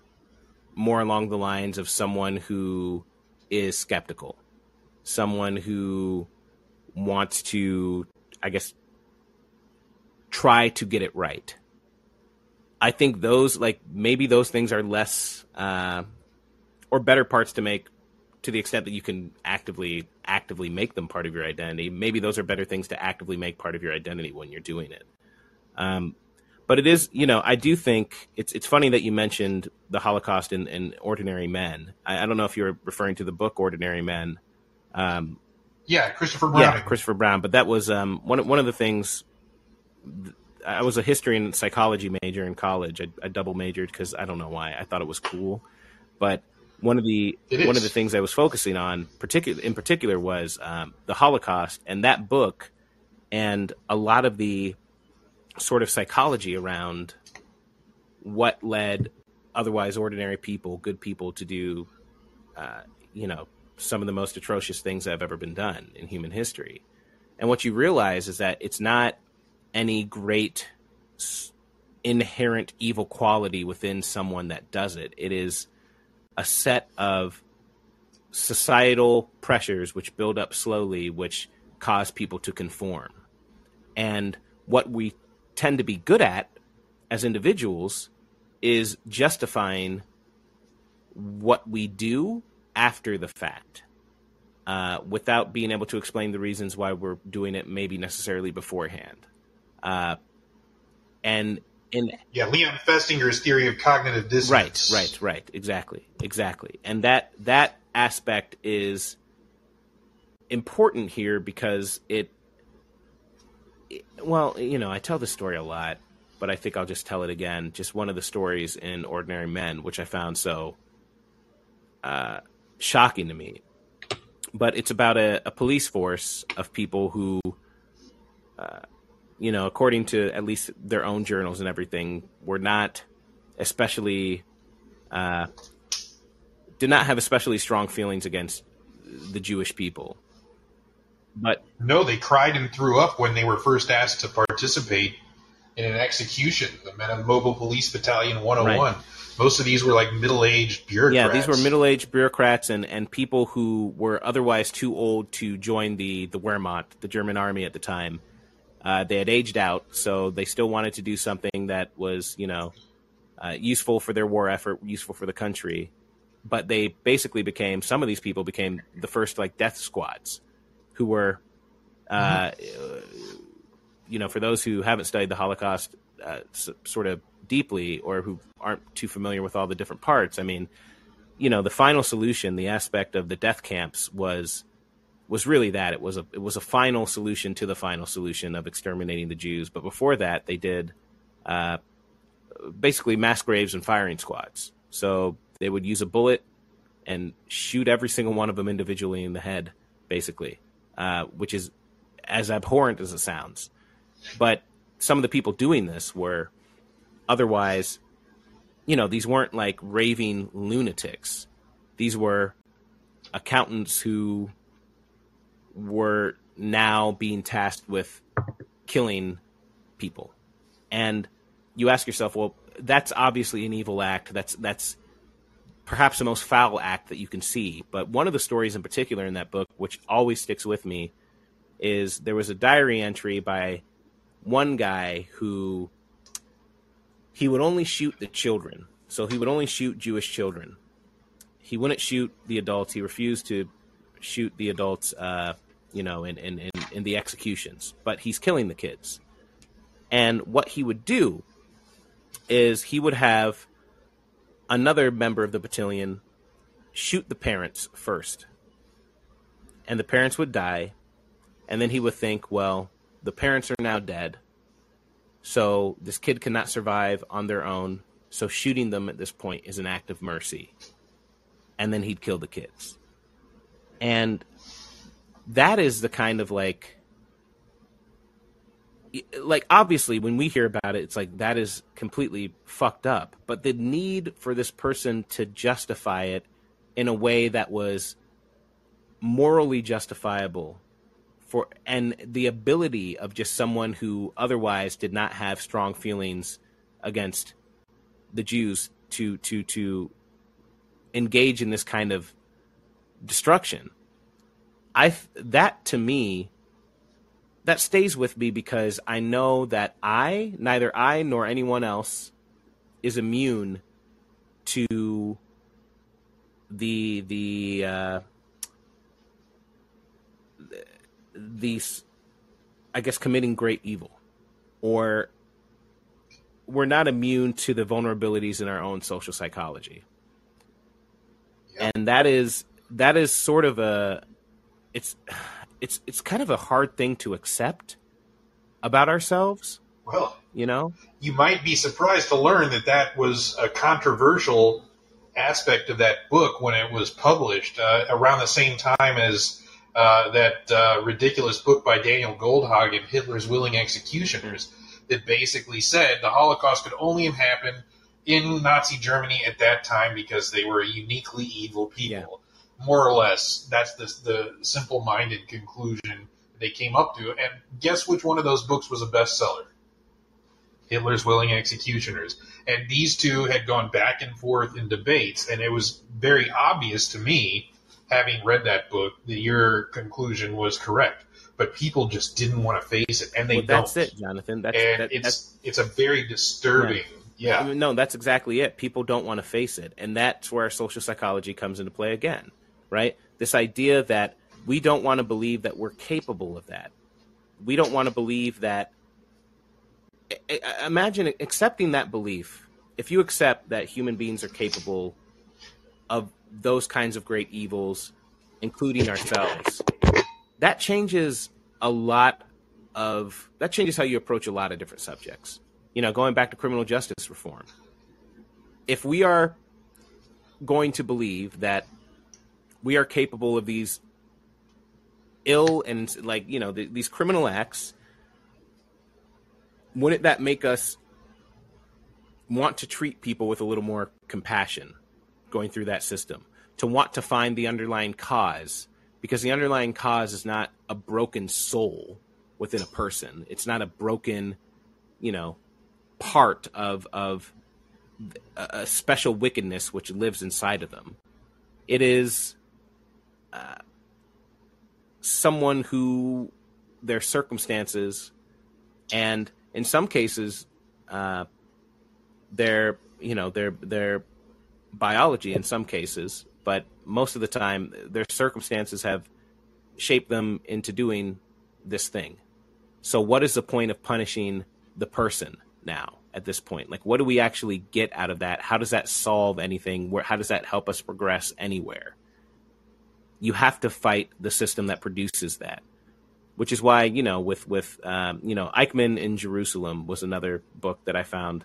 more along the lines of someone who is skeptical, someone who wants to, I guess, try to get it right. I think those, like, maybe those things are less uh, or better parts to make to the extent that you can actively actively make them part of your identity. Maybe those are better things to actively make part of your identity when you're doing it. Um, but it is, you know, I do think it's it's funny that you mentioned the Holocaust in, in Ordinary Men. I, I don't know if you're referring to the book Ordinary Men. Um, yeah, Christopher Brown. yeah, Christopher Brown. But that was um, one one of the things. I was a history and psychology major in college. I, I double majored because I don't know why. I thought it was cool, but one of the one of the things I was focusing on, particular in particular, was um, the Holocaust and that book, and a lot of the sort of psychology around what led otherwise ordinary people, good people, to do, uh, you know, some of the most atrocious things that have ever been done in human history. And what you realize is that it's not any great inherent evil quality within someone that does it. It is a set of societal pressures which build up slowly, which cause people to conform. And what we tend to be good at as individuals is justifying what we do after the fact uh, without being able to explain the reasons why we're doing it maybe necessarily beforehand. Uh, and in Yeah, Leon Festinger's theory of cognitive dissonance. right, right, right, exactly, exactly, and that that aspect is important here because it, it- well, you know, I tell this story a lot, but I think I'll just tell it again. Just one of the stories in Ordinary Men, which I found so uh, shocking to me. But it's about a, a police force of people who, uh, you know, according to at least their own journals and everything, were not especially uh, did not have especially strong feelings against the Jewish people. But no, they cried and threw up when they were first asked to participate in an execution. The men of Mobile Police Battalion 101. Right. Most of these were like middle-aged bureaucrats. Yeah, these were middle-aged bureaucrats and, and people who were otherwise too old to join the the Wehrmacht, the German army at the time. Uh, they had aged out, so they still wanted to do something that was, you know, uh, useful for their war effort, useful for the country. But they basically became some of these people became the first like death squads, who were, uh, mm-hmm. you know, for those who haven't studied the Holocaust uh, sort of deeply or who aren't too familiar with all the different parts. I mean, you know, the final solution, the aspect of the death camps was was really that it was a it was a final solution to the final solution of exterminating the Jews. But before that, they did uh, basically mass graves and firing squads. So they would use a bullet and shoot every single one of them individually in the head, basically, uh, which is as abhorrent as it sounds. But some of the people doing this were otherwise, you know, these weren't like raving lunatics. These were accountants who were now being tasked with killing people. And you ask yourself, well, that's obviously an evil act. That's that's perhaps the most foul act that you can see. But one of the stories in particular in that book, which always sticks with me, is there was a diary entry by one guy who he would only shoot the children. So he would only shoot Jewish children. He wouldn't shoot the adults. He refused to shoot the adults, uh, you know, in, in, in, in the executions, but he's killing the kids. And what he would do is he would have another member of the battalion shoot the parents first. And the parents would die. And then he would think, well, the parents are now dead. So this kid cannot survive on their own. So shooting them at this point is an act of mercy. And then he'd kill the kids. And that is the kind of like like obviously when we hear about it it's like that is completely fucked up. But the need for this person to justify it in a way that was morally justifiable for and the ability of just someone who otherwise did not have strong feelings against the Jews to to to engage in this kind of destruction. I that to me that stays with me because I know that I, neither I nor anyone else, is immune to the the uh, these, I guess, committing great evil, or we're not immune to the vulnerabilities in our own social psychology, and that is that is sort of a it's it's it's kind of a hard thing to accept about ourselves. Well, you know, you might be surprised to learn that that was a controversial aspect of that book when it was published uh, around the same time as uh, that uh, ridiculous book by Daniel Goldhagen, Hitler's Willing Executioners, that basically said the Holocaust could only have happened in Nazi Germany at that time because they were a uniquely evil people. Yeah more or less, that's the, the simple minded conclusion they came up to. And guess which one of those books was a bestseller? Hitler's Willing Executioners. And these two had gone back and forth in debates, and it was very obvious to me, having read that book, that your conclusion was correct. But people just didn't want to face it, and they well, that's don't. it, Jonathan. That's, and that, it's that's, it's a very disturbing. Yeah. yeah. No, that's exactly it. People don't want to face it, and that's where social psychology comes into play again right? This idea that we don't want to believe that we're capable of that. We don't want to believe that. Imagine accepting that belief. If you accept that human beings are capable of those kinds of great evils, including ourselves, that changes a lot of that changes how you approach a lot of different subjects. You know, going back to criminal justice reform. If we are going to believe that we are capable of these ill and like you know these criminal acts wouldn't that make us want to treat people with a little more compassion going through that system, to want to find the underlying cause, because the underlying cause is not a broken soul within a person. It's not a broken, you know, part of of a special wickedness which lives inside of them. It is someone who their circumstances and in some cases uh, their you know their their biology in some cases but most of the time their circumstances have shaped them into doing this thing. So what is the point of punishing the person now at this point? Like what do we actually get out of that? How does that solve anything? Where how does that help us progress anywhere you have to fight the system that produces that which is why you know with with um, you know Eichmann in Jerusalem was another book that I found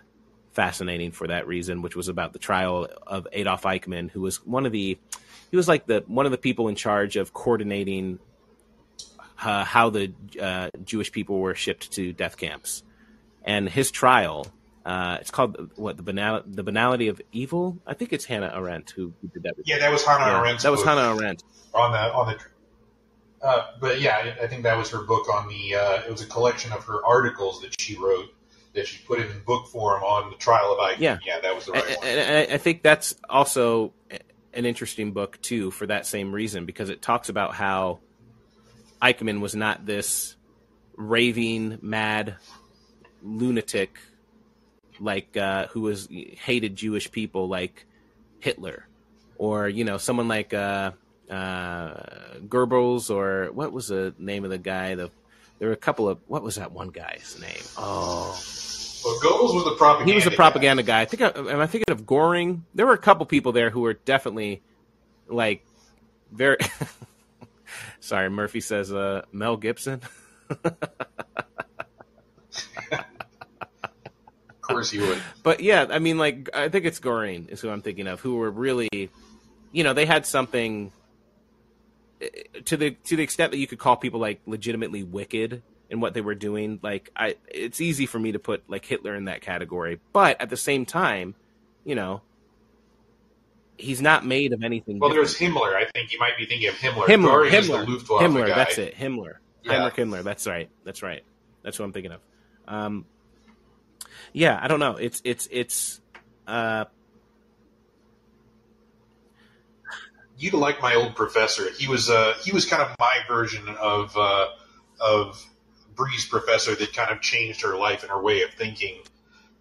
fascinating for that reason, which was about the trial of Adolf Eichmann, who was one of the he was like the one of the people in charge of coordinating uh, how the uh, Jewish people were shipped to death camps, and his trial. Uh, it's called what the banal the banality of evil. I think it's Hannah Arendt who, who did that. Yeah, that was Hannah Yeah, Arendt's That was Hannah Arendt. on the on the. Uh, but yeah, I, think that was her book on the. Uh, it was a collection of her articles that she wrote that she put in book form on the trial of Eichmann. Yeah. yeah, that was the right and, one. and I- I think that's also an interesting book too for that same reason because it talks about how Eichmann was not this raving mad lunatic like uh, who was hated Jewish people like Hitler or you know someone like uh, uh, Goebbels or what was the name of the guy the there were a couple of what was that one guy's name oh Well, Goebbels was the propaganda. he was a guy. propaganda guy. I think. I, am I thinking of Goring? There were a couple people there who were definitely like very. Sorry, Murphy says uh, Mel Gibson. Of course, he would. But yeah, I mean, like I think it's Goring is who I'm thinking of, who were really, you know, they had something eh, to the to the extent that you could call people like legitimately wicked in what they were doing. Like I, it's easy for me to put like Hitler in that category, but at the same time, you know, he's not made of anything. Well, different. there's Himmler. I think you might be thinking of Himmler. Himmler, Goring Himmler, Himmler. guy. That's it. Himmler. Yeah. Heinrich Himmler. That's right. That's right. That's what I'm thinking of. Um, yeah, I don't know. It's it's it's. Uh, You'd like my old professor. He was uh, he was kind of my version of uh, of Bree's professor that kind of changed her life and her way of thinking.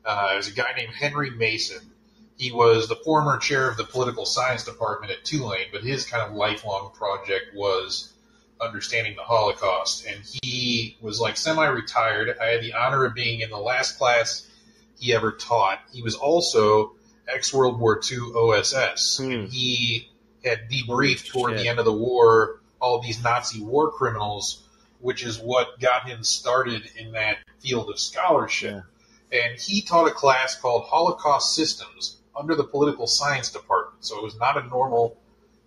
Uh, was a guy named Henry Mason. He was the former chair of the political science department at Tulane, but his kind of lifelong project was understanding the Holocaust. And he was like semi-retired. I had the honor of being in the last class he ever taught. He was also ex World War II OSS. Hmm. He had debriefed toward Shit. the end of the war all these Nazi war criminals, which is what got him started in that field of scholarship. And he taught a class called Holocaust Systems under the political science department. So it was not a normal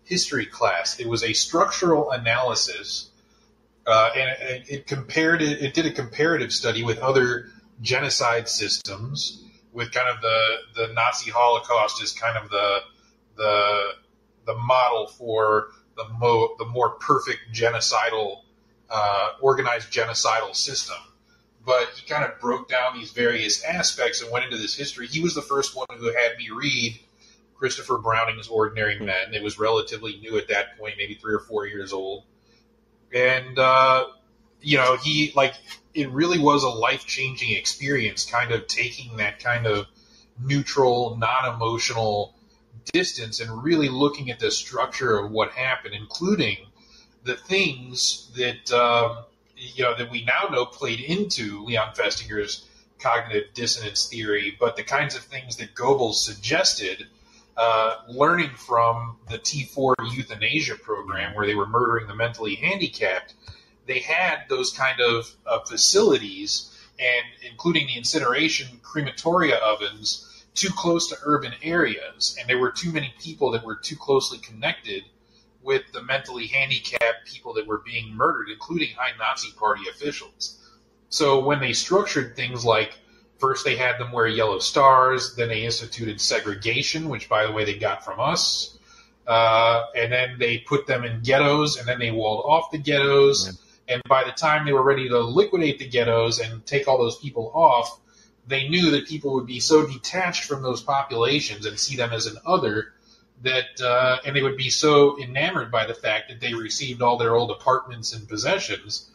history class. It was a structural analysis, uh, and it, it compared it. It did a comparative study with other genocide systems, with kind of the the Nazi Holocaust as kind of the the the model for the mo the more perfect genocidal uh, organized genocidal system. But he kind of broke down these various aspects and went into this history. He was the first one who had me read Christopher Browning's Ordinary Men. It was relatively new at that point, maybe three or four years old. And, uh, you know, he, like, it really was a life changing experience, kind of taking that kind of neutral, non emotional distance and really looking at the structure of what happened, including the things that, um, you know, that we now know played into Leon Festinger's cognitive dissonance theory, but the kinds of things that Goebbels suggested uh, learning from the T4 euthanasia program, where they were murdering the mentally handicapped, they had those kind of uh, facilities, and including the incineration crematoria ovens, too close to urban areas, and there were too many people that were too closely connected with the mentally handicapped people that were being murdered, including high Nazi Party officials. So when they structured things like First, they had them wear yellow stars. Then they instituted segregation, which, by the way, they got from us. Uh, and then they put them in ghettos, and then they walled off the ghettos. And by the time they were ready to liquidate the ghettos and take all those people off, they knew that people would be so detached from those populations and see them as an other that, uh, and they would be so enamored by the fact that they received all their old apartments and possessions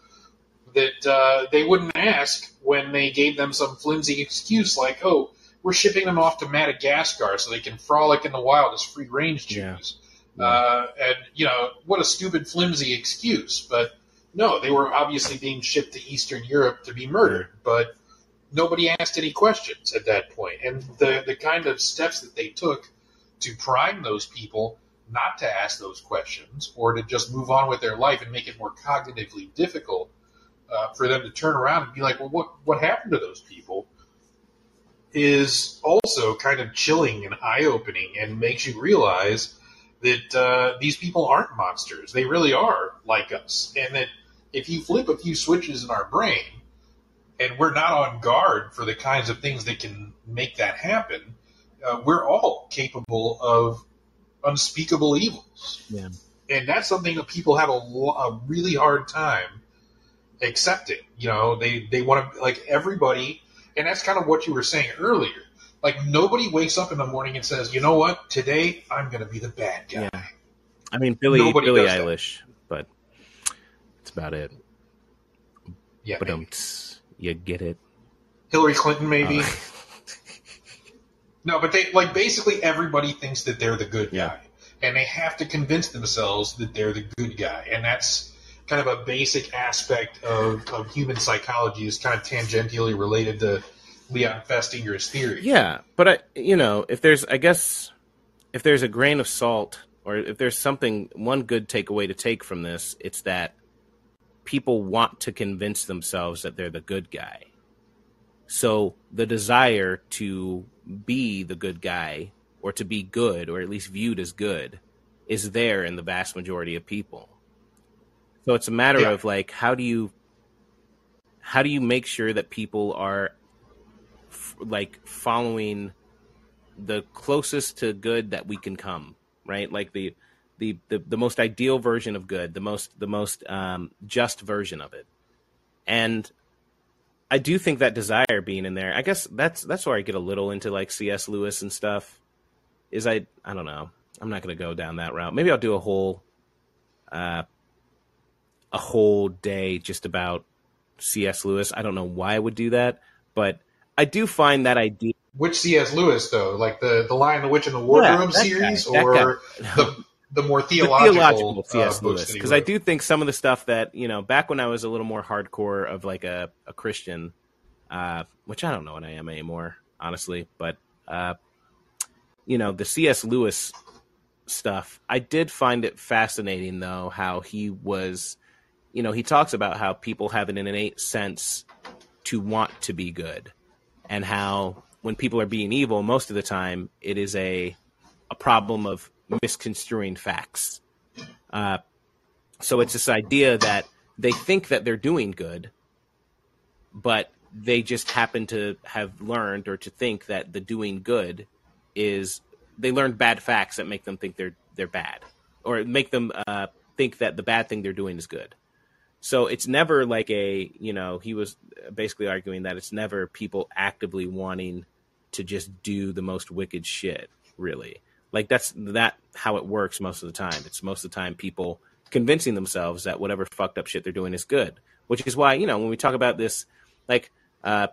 that uh, they wouldn't ask when they gave them some flimsy excuse like, "Oh, we're shipping them off to Madagascar so they can frolic in the wild as free range Jews." Yeah. Uh, and you know what a stupid, flimsy excuse. But no, they were obviously being shipped to Eastern Europe to be murdered. But nobody asked any questions at that point. And the the kind of steps that they took to prime those people not to ask those questions or to just move on with their life and make it more cognitively difficult uh, for them to turn around and be like, well, what what happened to those people? Is also kind of chilling and eye opening and makes you realize that uh, these people aren't monsters. They really are like us, and that if you flip a few switches in our brain, and we're not on guard for the kinds of things that can make that happen, uh, we're all capable of unspeakable evils. Yeah. And that's something that people have a, a really hard time accepting. You know, they they want to like everybody, and that's kind of what you were saying earlier. Like nobody wakes up in the morning and says, "You know what? Today I'm going to be the bad guy." Yeah. I mean, Billy Billie Eilish, but that's about it. Yeah, but um, you get it. Hillary Clinton, maybe. Uh. no, but they like basically everybody thinks that they're the good guy, and they have to convince themselves that they're the good guy, and that's kind of a basic aspect of, of human psychology is kind of tangentially related to Leon Festinger's theory. Yeah, but I, you know, if there's, I guess, if there's a grain of salt, or if there's something, one good takeaway to take from this, it's that people want to convince themselves that they're the good guy. So the desire to be the good guy, or to be good, or at least viewed as good, is there in the vast majority of people. So it's a matter yeah. of like how do you how do you make sure that people are f- like following the closest to good that we can come, right? Like the the the, the most ideal version of good, the most the most um, just version of it. And I do think that desire being in there. I guess that's that's where I get a little into like C.S. Lewis and stuff. Is I I don't know. I'm not going to go down that route. Maybe I'll do a whole uh, a whole day just about C.S. Lewis. I don't know why I would do that, but I do find that idea. Which C.S. Lewis, though, like the the Lion, the Witch, and the Wardrobe yeah, series, guy, or the the more theological, the theological C.S. Uh, Lewis? Because I do think some of the stuff that you know back when I was a little more hardcore of like a a Christian, uh, which I don't know what I am anymore, honestly, but uh, you know the C.S. Lewis stuff. I did find it fascinating though how he was you know, he talks about how people have an innate sense to want to be good and how when people are being evil, most of the time it is a a problem of misconstruing facts. Uh, so it's this idea that they think that they're doing good, but they just happen to have learned or to think that the doing good is they learned bad facts that make them think they're they're bad or make them uh, think that the bad thing they're doing is good. So it's never like a, you know, he was basically arguing that it's never people actively wanting to just do the most wicked shit, really. Like that's that how it works most of the time. It's most of the time people convincing themselves that whatever fucked up shit they're doing is good. Which is why, you know, when we talk about this like uh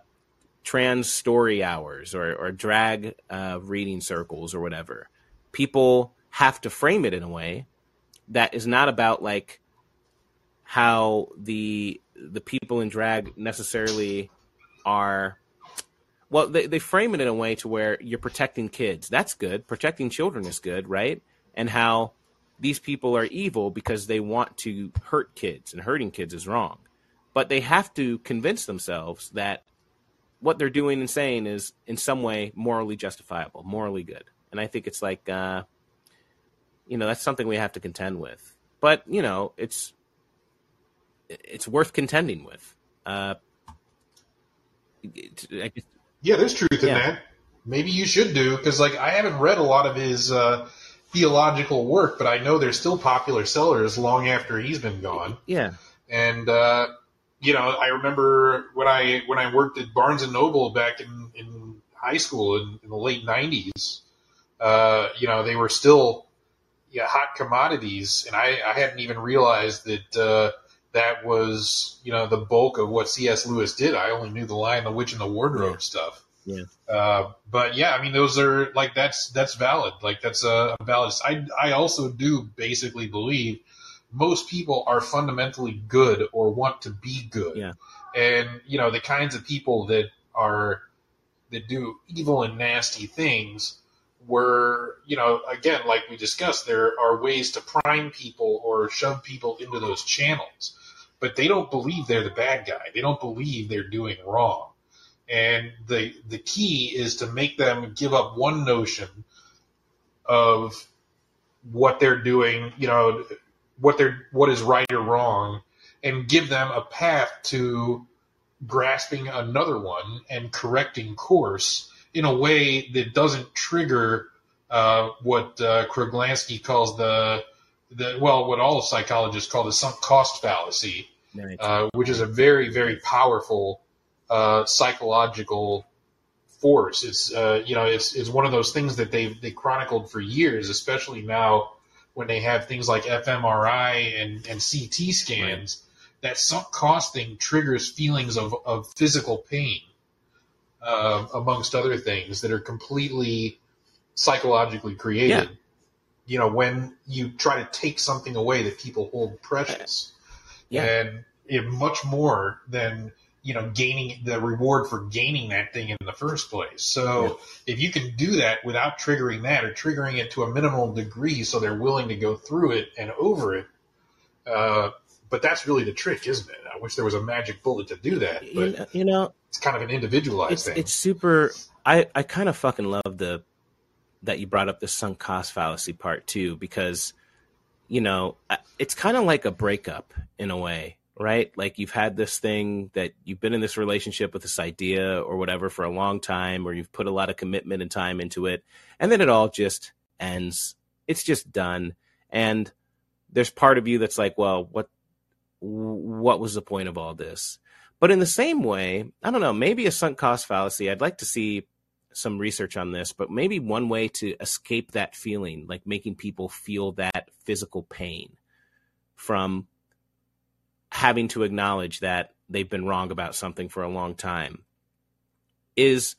trans story hours or, or drag uh, reading circles or whatever, people have to frame it in a way that is not about like how the the people in drag necessarily are well they, they frame it in a way to where you're protecting kids. That's good. Protecting children is good right? And how these people are evil because they want to hurt kids and hurting kids is wrong. But they have to convince themselves that what they're doing and saying is in some way morally justifiable morally good. And i think it's like uh you know that's something we have to contend with. But you know it's it's worth contending with. Uh, it, Yeah, there's truth in Yeah. that. Maybe you should do because, like, I haven't read a lot of his uh, theological work, but I know they're still popular sellers long after he's been gone. Yeah. And uh, you know, I remember when I when I worked at Barnes and Noble back in, in high school in, in the late '90s. Uh, you know, they were still yeah, hot commodities, and I, I hadn't even realized that uh, that was you know the bulk of what C.S. Lewis did. I only knew the Lion, the Witch, and the Wardrobe stuff. Yeah. Uh, but yeah, I mean, those are like that's that's valid. Like that's a, a valid. I I also do basically believe most people are fundamentally good or want to be good. Yeah. And you know the kinds of people that are that do evil and nasty things were you know again like we discussed there are ways to prime people or shove people into those channels but they don't believe they're the bad guy. They don't believe they're doing wrong. And the the key is to make them give up one notion of what they're doing you know what they're what is right or wrong and give them a path to grasping another one and correcting course in a way that doesn't trigger uh, what uh, Kruglanski calls the the well, what all psychologists call the sunk cost fallacy, Right. uh, which is a very very powerful uh, psychological force. It's uh, you know it's it's one of those things that they they chronicled for years, especially now when they have things like fMRI and, and CT scans. That sunk cost thing triggers feelings of, of physical pain, uh, amongst other things that are completely psychologically created. Yeah. You know, when you try to take something away that people hold precious, Yeah. and it, much more than you know gaining the reward for gaining that thing in the first place. So if you can do that without triggering that or triggering it to a minimal degree, so they're willing to go through it and over it. Uh, but that's really the trick, isn't it? I wish there was a magic bullet to do that, You know, you know it's kind of an individualized it's thing. it's super. I I kind of fucking love the that you brought up the sunk cost fallacy part too because you know it's kind of like a breakup in a way, right? Like you've had this thing that you've been in this relationship with this idea or whatever for a long time, or you've put a lot of commitment and time into it, and then it all just ends. It's just done, and there's part of you that's like, well, what what was the point of all this? But in the same way, I don't know, maybe a sunk cost fallacy. I'd like to see some research on this, but maybe one way to escape that feeling, like making people feel that physical pain from having to acknowledge that they've been wrong about something for a long time, is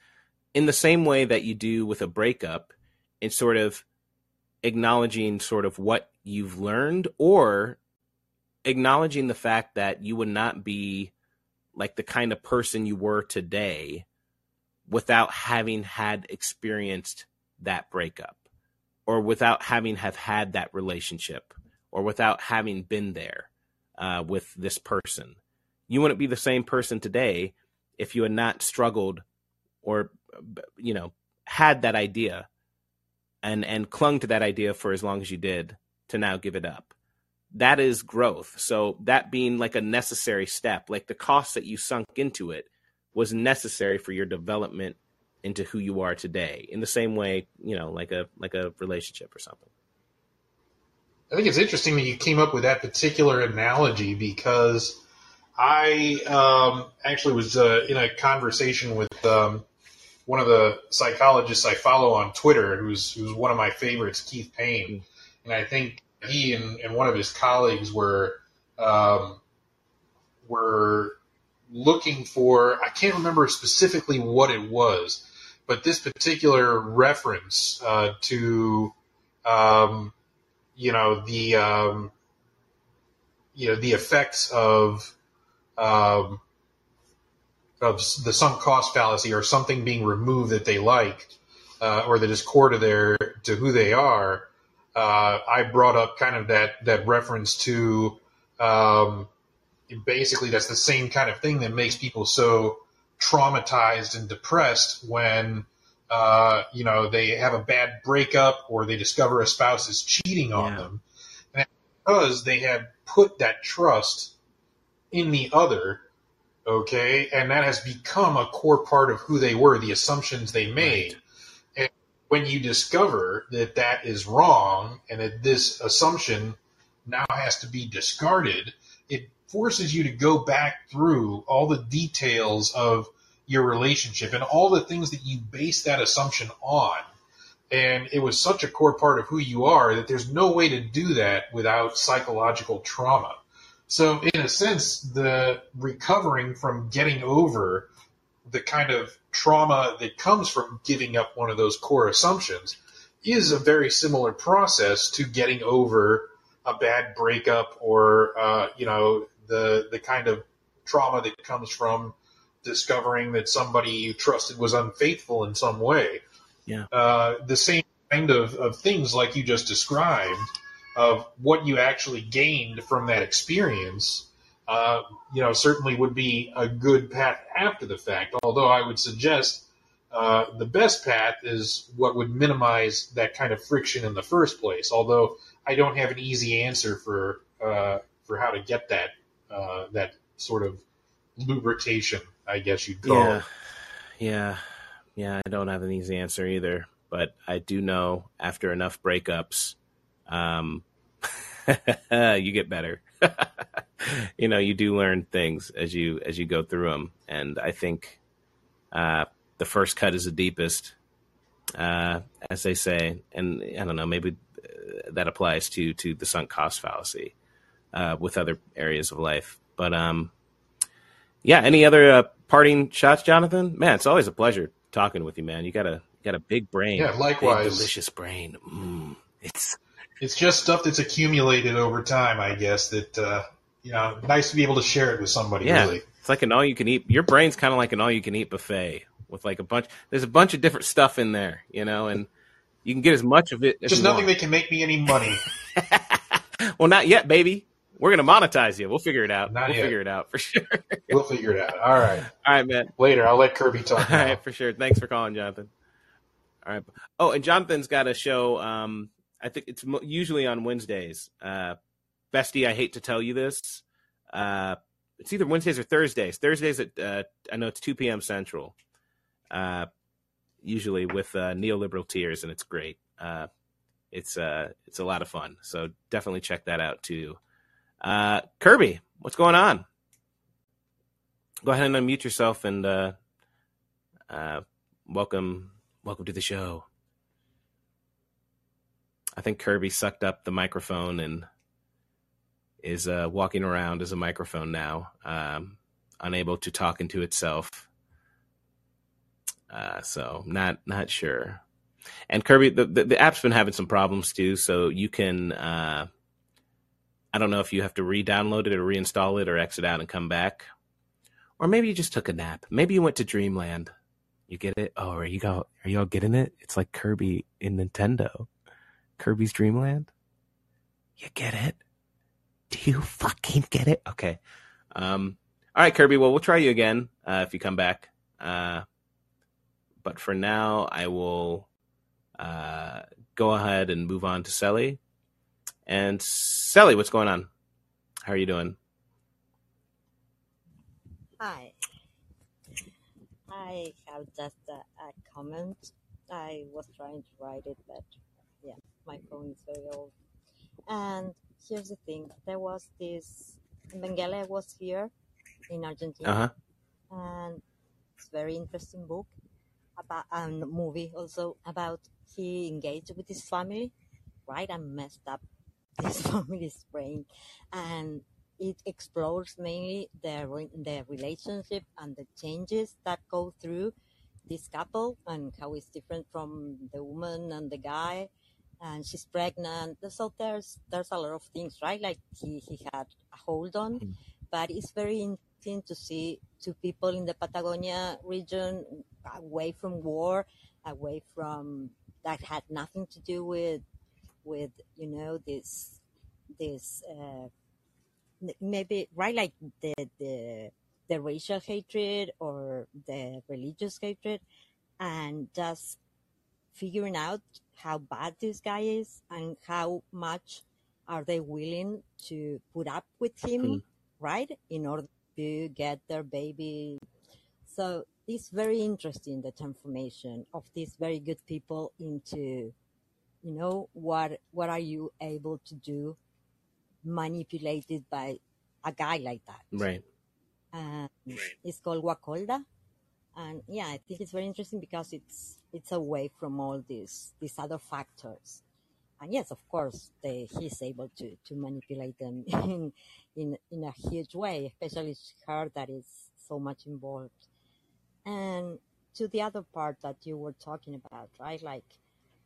in the same way that you do with a breakup, in sort of acknowledging sort of what you've learned or acknowledging the fact that you would not be like the kind of person you were today without having had experienced that breakup or without having have had that relationship or without having been there uh, with this person. You wouldn't be the same person today if you had not struggled or you know had that idea and and clung to that idea for as long as you did to now give it up. That is growth. So that being like a necessary step like the cost that you sunk into it was necessary for your development into who you are today in the same way you know like a like a relationship or something. I think it's interesting that you came up with that particular analogy because I um, actually was uh, in a conversation with um, one of the psychologists I follow on Twitter, who's who's one of my favorites, Keith Payne, and I think he and, and one of his colleagues were um, were looking for I can't remember specifically what it was, but this particular reference uh, to um, you know the um, you know the effects of um, of the sunk cost fallacy or something being removed that they like uh, or that is core to their to who they are. Uh, I brought up kind of that that reference to um, basically that's the same kind of thing that makes people so traumatized and depressed when uh, you know they have a bad breakup or they discover a spouse is cheating on Yeah. them and because they have put that trust in the other Okay, and that has become a core part of who they were, the assumptions they made. And when you discover that that is wrong and that this assumption now has to be discarded, it forces you to go back through all the details of your relationship and all the things that you base that assumption on. And it was such a core part of who you are that there's no way to do that without psychological trauma. So, in a sense, the recovering from getting over the kind of trauma that comes from giving up one of those core assumptions is a very similar process to getting over a bad breakup or, uh, you know, the, the kind of trauma that comes from discovering that somebody you trusted was unfaithful in some way. Yeah. Uh, the same kind of, of things like you just described of what you actually gained from that experience, uh, you know, certainly would be a good path after the fact. Although I would suggest uh, the best path is what would minimize that kind of friction in the first place. Although I don't have an easy answer for uh, for how to get that uh, that sort of lubrication, I guess you'd call Yeah. it. Yeah. Yeah. I don't have an easy answer either, but I do know after enough breakups, um, you get better. you know, you do learn things as you as you go through them, and I think uh, the first cut is the deepest, uh, as they say. And I don't know, maybe uh, that applies to to the sunk cost fallacy uh, with other areas of life. But um, yeah, any other uh, parting shots, Jonathan? Man, it's always a pleasure talking with you, man. You got a you got a big brain, Yeah, big, likewise. delicious brain. Mm, it's It's just stuff that's accumulated over time, I guess. That uh, you know, nice to be able to share it with somebody. yeah, Really, it's like an all you can eat. Your brain's kind of like an all you can eat buffet with like a bunch. There's a bunch of different stuff in there, you know, and you can get as much of it as just nothing want. that can make me any money. well, not yet, baby. We're gonna monetize you. We'll figure it out. Not we'll yet. figure it out for sure. We'll figure it out. All right, All right, man. later. I'll let Kirby talk. All Now. right, for sure. Thanks for calling, Jonathan. All right. Oh, and Jonathan's got a show. Um, I think it's mo- usually on Wednesdays. Uh, Bestie, I hate to tell you this. Uh, it's either Wednesdays or Thursdays. Thursdays at uh, I know it's two p.m. Central. Uh, usually with uh, neoliberal tears, and it's great. Uh, it's uh, it's a lot of fun. So definitely check that out too. Uh, Kirby, what's going on? Go ahead and unmute yourself and uh, uh, welcome welcome to the show. I think Kirby sucked up the microphone and is uh, walking around as a microphone now, um, unable to talk into itself. Uh, so not not sure. And Kirby, the, the the app's been having some problems too. So you can, uh, I don't know if you have to re-download it or reinstall it or exit out and come back, or maybe you just took a nap. Maybe you went to Dreamland. You get it? Oh, are you go? Are y'all getting it? It's like Kirby in Nintendo. Kirby's Dreamland. You get it? Do you fucking get it? Okay. Um. All right, Kirby. Well, we'll try you again uh, if you come back. Uh, but for now, I will uh, go ahead and move on to Selly. And Sally, what's going on? How are you doing? Hi. I have just a, a comment. I was trying to write it, but yeah, my phone is very old. And here's the thing there was this, Mengele was here in Argentina, Uh huh. and it's a very interesting book about and movie also about he engaged with his family, right, and messed up his family's brain, and it explores mainly the re- the relationship and the changes that go through this couple and how it's different from the woman and the guy and she's pregnant. So there's there's a lot of things right? Like he, he had a hold on. Mhm. but it's very interesting to see two people in the patagonia region away from war away from that had nothing to do with with you know this this uh, maybe right like the the the racial hatred or the religious hatred and just figuring out how bad this guy is and how much are they willing to put up with him Mm. right in order to get their baby. So it's very interesting the transformation of these very good people into, you know, what what are you able to do, manipulated by a guy like that. Right. And it's called Wakolda, and yeah, I think it's very interesting because it's it's away from all these these other factors. And yes, of course, they, he's able to, to manipulate them in, in in a huge way, especially her that is so much involved. And to the other part that you were talking about, right? Like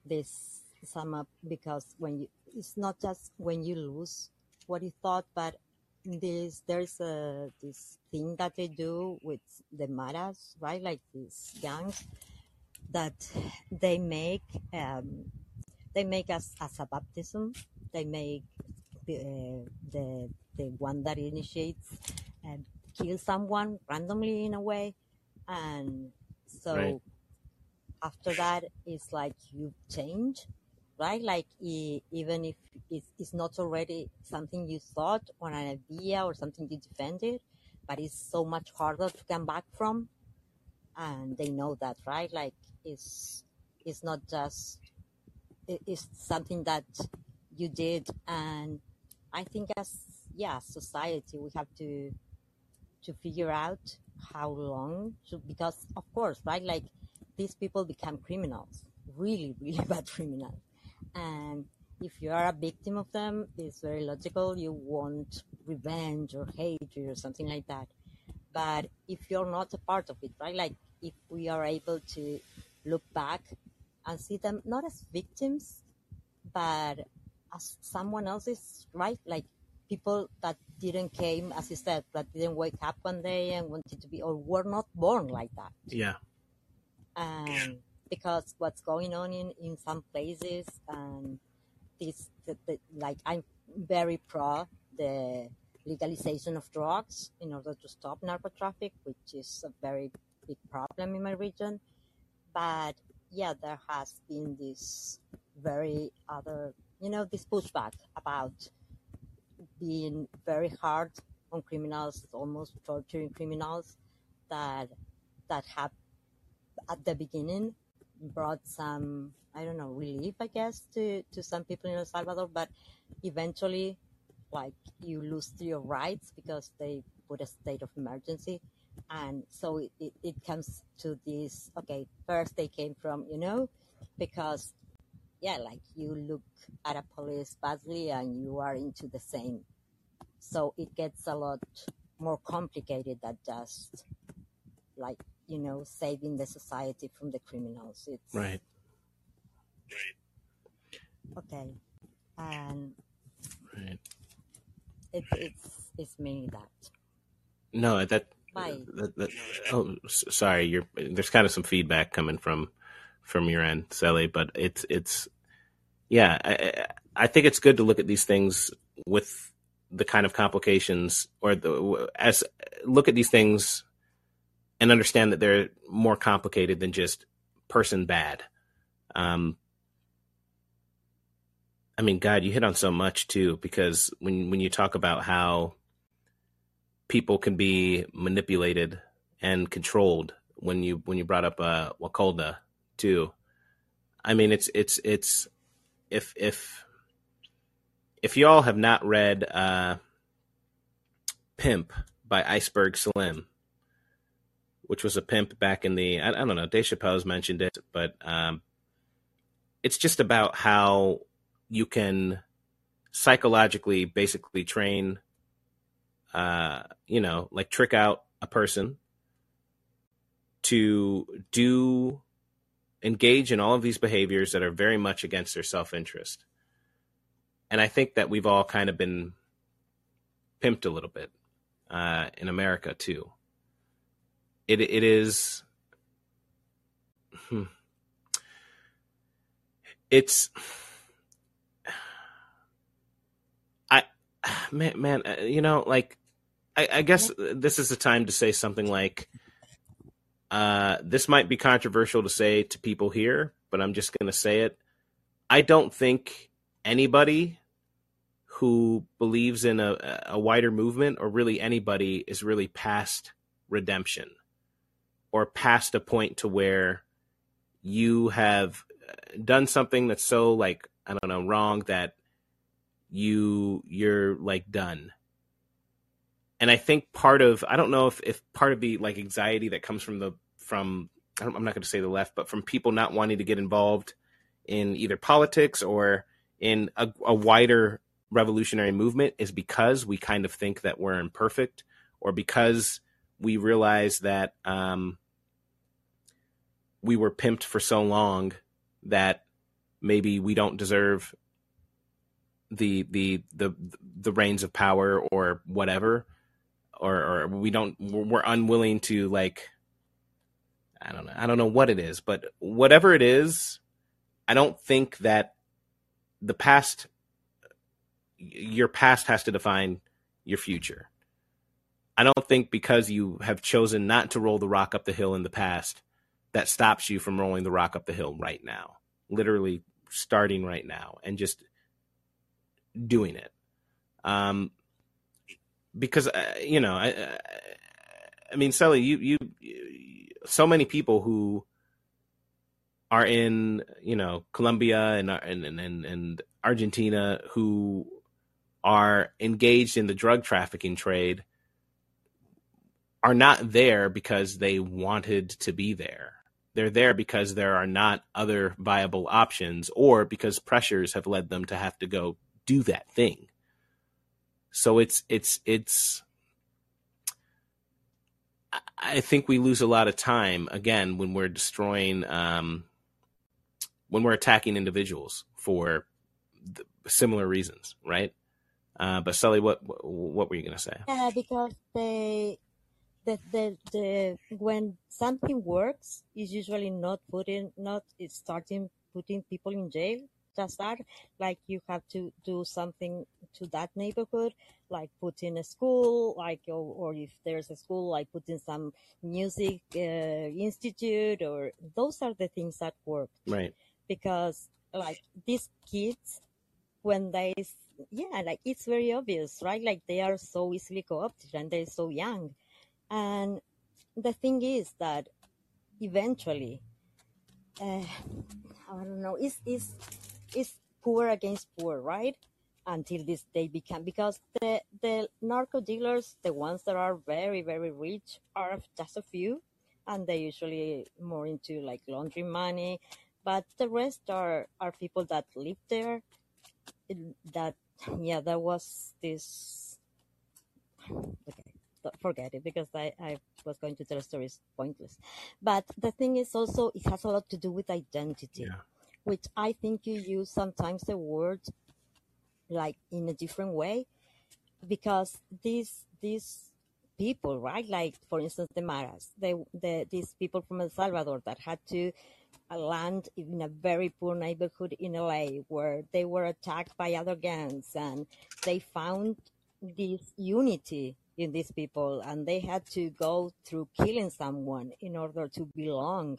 this sum up because when you it's not just when you lose what you thought, but this there's a this thing that they do with the maras, right? Like these gangs that they make um, they make us as a baptism. They make uh, the the one that initiates and kill someone randomly in a way, and so Right. after that it's like you change right? Like even if it's, not already something you thought or an idea or something you defended but it's so much harder to come back from. And they know that right? Like it's it's not just it, it's something that you did. And i think as yeah society we have to to figure out how long to, because of course right? Like these people become criminals really really bad criminals and if you are a victim of them it's very logical. You want revenge or hatred or something like that. But if you're not a part of it right? Like if we are able to look back and see them not as victims but as someone else's right? Like people that didn't came as you said that didn't wake up one day and wanted to be or were not born like that. Yeah. and because what's going on in, in some places and this the, the, like i'm very pro the legalization of drugs in order to stop narco traffic which is a very big problem in my region. But yeah there has been this very other you know this pushback about being very hard on criminals almost torturing criminals that that have at the beginning brought some I don't know relief I guess to to some people in El Salvador, but eventually like you lose your rights because they put a state of emergency. And so it, it, it comes to this okay first they came from you know because yeah like you look at a police badly and you are into the same. So it gets a lot more complicated than just like you know saving the society from the criminals it's Right. okay and Right. it, it's it's mainly that No, that, that, that oh, sorry. You're there's kind of some feedback coming from from your end, Sally, but it's it's yeah. I, I I think it's good to look at these things with the kind of complications or the as look at these things and understand that they're more complicated than just person bad. Um, I mean, God, you hit on so much too, because when when you talk about how people can be manipulated and controlled, when you when you brought up uh, Wakolda too, I mean, it's it's it's if if if y'all have not read uh, Pimp by Iceberg Slim, which was a pimp back in the I, I don't know, Dave Chappelle's mentioned it, but um, it's just about how you can psychologically basically train uh you know like trick out a person to do engage in all of these behaviors that are very much against their self-interest. And i think that we've all kind of been pimped a little bit uh in america too it it is hmm, it's I man, man, uh, you know, like I, I guess this is the time to say something like, uh, this might be controversial to say to people here, but I'm just going to say it. I don't think anybody who believes in a, a wider movement or really anybody is really past redemption or past a point to where you have done something that's so like I don't know wrong that you you're like done. And I think part of I don't know if if part of the like anxiety that comes from the from I'm not going to say the left, but from people not wanting to get involved in either politics or in a, a wider revolutionary movement is because we kind of think that we're imperfect or because we realize that um, we were pimped for so long that maybe we don't deserve the the the the reins of power or whatever. Or or we don't we're unwilling to like I don't know I don't know what it is but whatever it is I don't think that the past your past has to define your future. I don't think because you have chosen not to roll the rock up the hill in the past that stops you from rolling the rock up the hill right now literally starting right now and just doing it. Um, because uh, you know, I, I mean, Sally, you, you, you, so many people who are in, you know, Colombia and and and, and Argentina who are engaged in the drug trafficking trade are not there because they wanted to be there. They're there because there are not other viable options or because pressures have led them to have to go do that thing. So it's it's it's I think we lose a lot of time again when we're destroying um, when we're attacking individuals for similar reasons, right? Uh, but Sully, what what were you gonna say? Yeah, because they the, the, the when something works is usually not putting not it's starting putting people in jail. Just that like you have to do something to that neighborhood like put in a school like or, or if there's a school like put in some music uh, institute or those are the things that work. Right. Because like these kids when they yeah like it's very obvious right? Like they are so easily co-opted and they're so young and the thing is that eventually, uh, I don't know, it's, it's, it's poor against poor, right? Until this day become, because the, the narco dealers, the ones that are very, very rich, are just a few, and they usually more into like laundry money, but the rest are, are people that live there. That, yeah, there was this, okay forget it because I, I was going to tell a story is pointless. But the thing is also it has a lot to do with identity, yeah. which I think you use sometimes the word like in a different way because these these people, right? Like for instance the Maras, they the these people from El Salvador that had to land in a very poor neighborhood in LA where they were attacked by other gangs and they found this unity in these people and they had to go through killing someone in order to belong.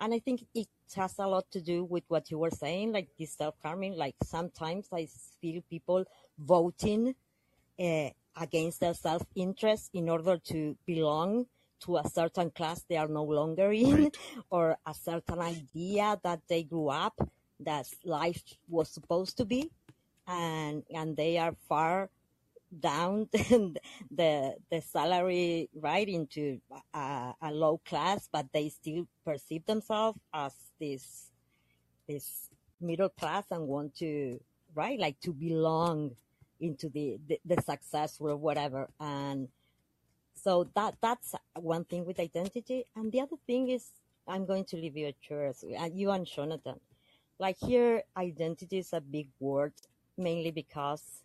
And I think it has a lot to do with what you were saying, like this self-harming. Like sometimes I feel people voting uh, against their self-interest in order to belong to a certain class they are no longer in Right. or a certain idea that they grew up that life was supposed to be and and they are far down the the salary right into a, a low class, but they still perceive themselves as this this middle class and want to right like to belong into the the, the success or whatever. And so that that's one thing with identity. And the other thing is i'm going to leave you a choice uh, you and jonathan. Like here identity is a big word mainly because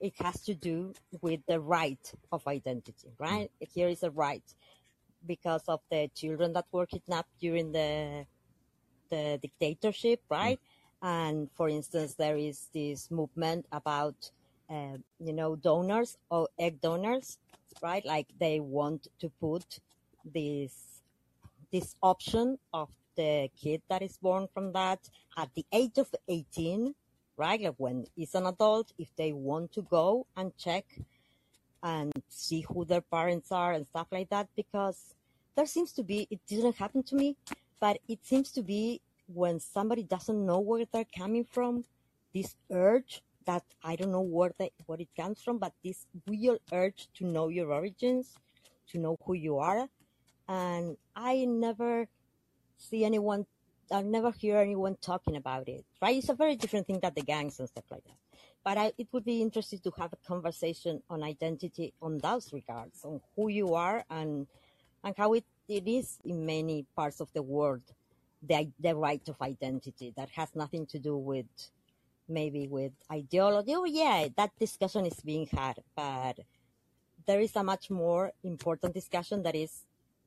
it has to do with the right of identity, right? Here is a right because of the children that were kidnapped during the the dictatorship, right? And for instance, there is this movement about uh, you know donors or egg donors, right? Like they want to put this this option of the kid that is born from that at the age of 18 right? Like when it's an adult, if they want to go and check and see who their parents are and stuff like that, because there seems to be, it didn't happen to me, but it seems to be when somebody doesn't know where they're coming from, this urge that I don't know where they, where it comes from, but this real urge to know your origins, to know who you are. And I never see anyone, I never hear anyone talking about it, right? It's a very different thing than the gangs and stuff like that. But I, it would be interesting to have a conversation on identity on those regards, on who you are and and how it, it is in many parts of the world, the, the right of identity that has nothing to do with maybe with ideology. Oh, yeah, that discussion is being had, but there is a much more important discussion that is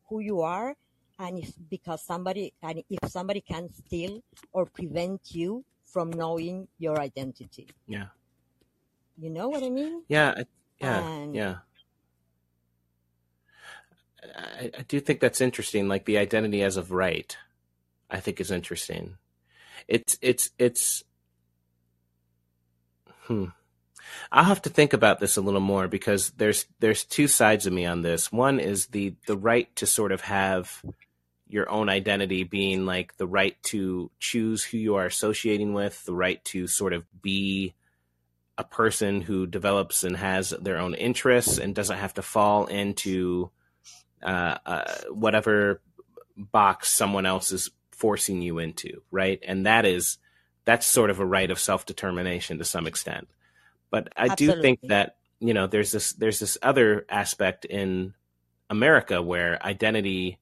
who you are and if because somebody and if somebody can steal or prevent you from knowing your identity Yeah. you know what i mean Yeah. I- Yeah. and Yeah. I, I do think that's interesting. Like the identity as of right, I think is interesting. It's it's it's. Hmm. I'll have to think about this a little more because there's there's two sides of me on this. One is the the right to sort of have your own identity being like the right to choose who you are associating with, the right to sort of be a person who develops and has their own interests and doesn't have to fall into uh, uh, whatever box someone else is forcing you into, right? And that is that's sort of a right of self determination to some extent. But I do think that you know there's this there's this other aspect in America where identity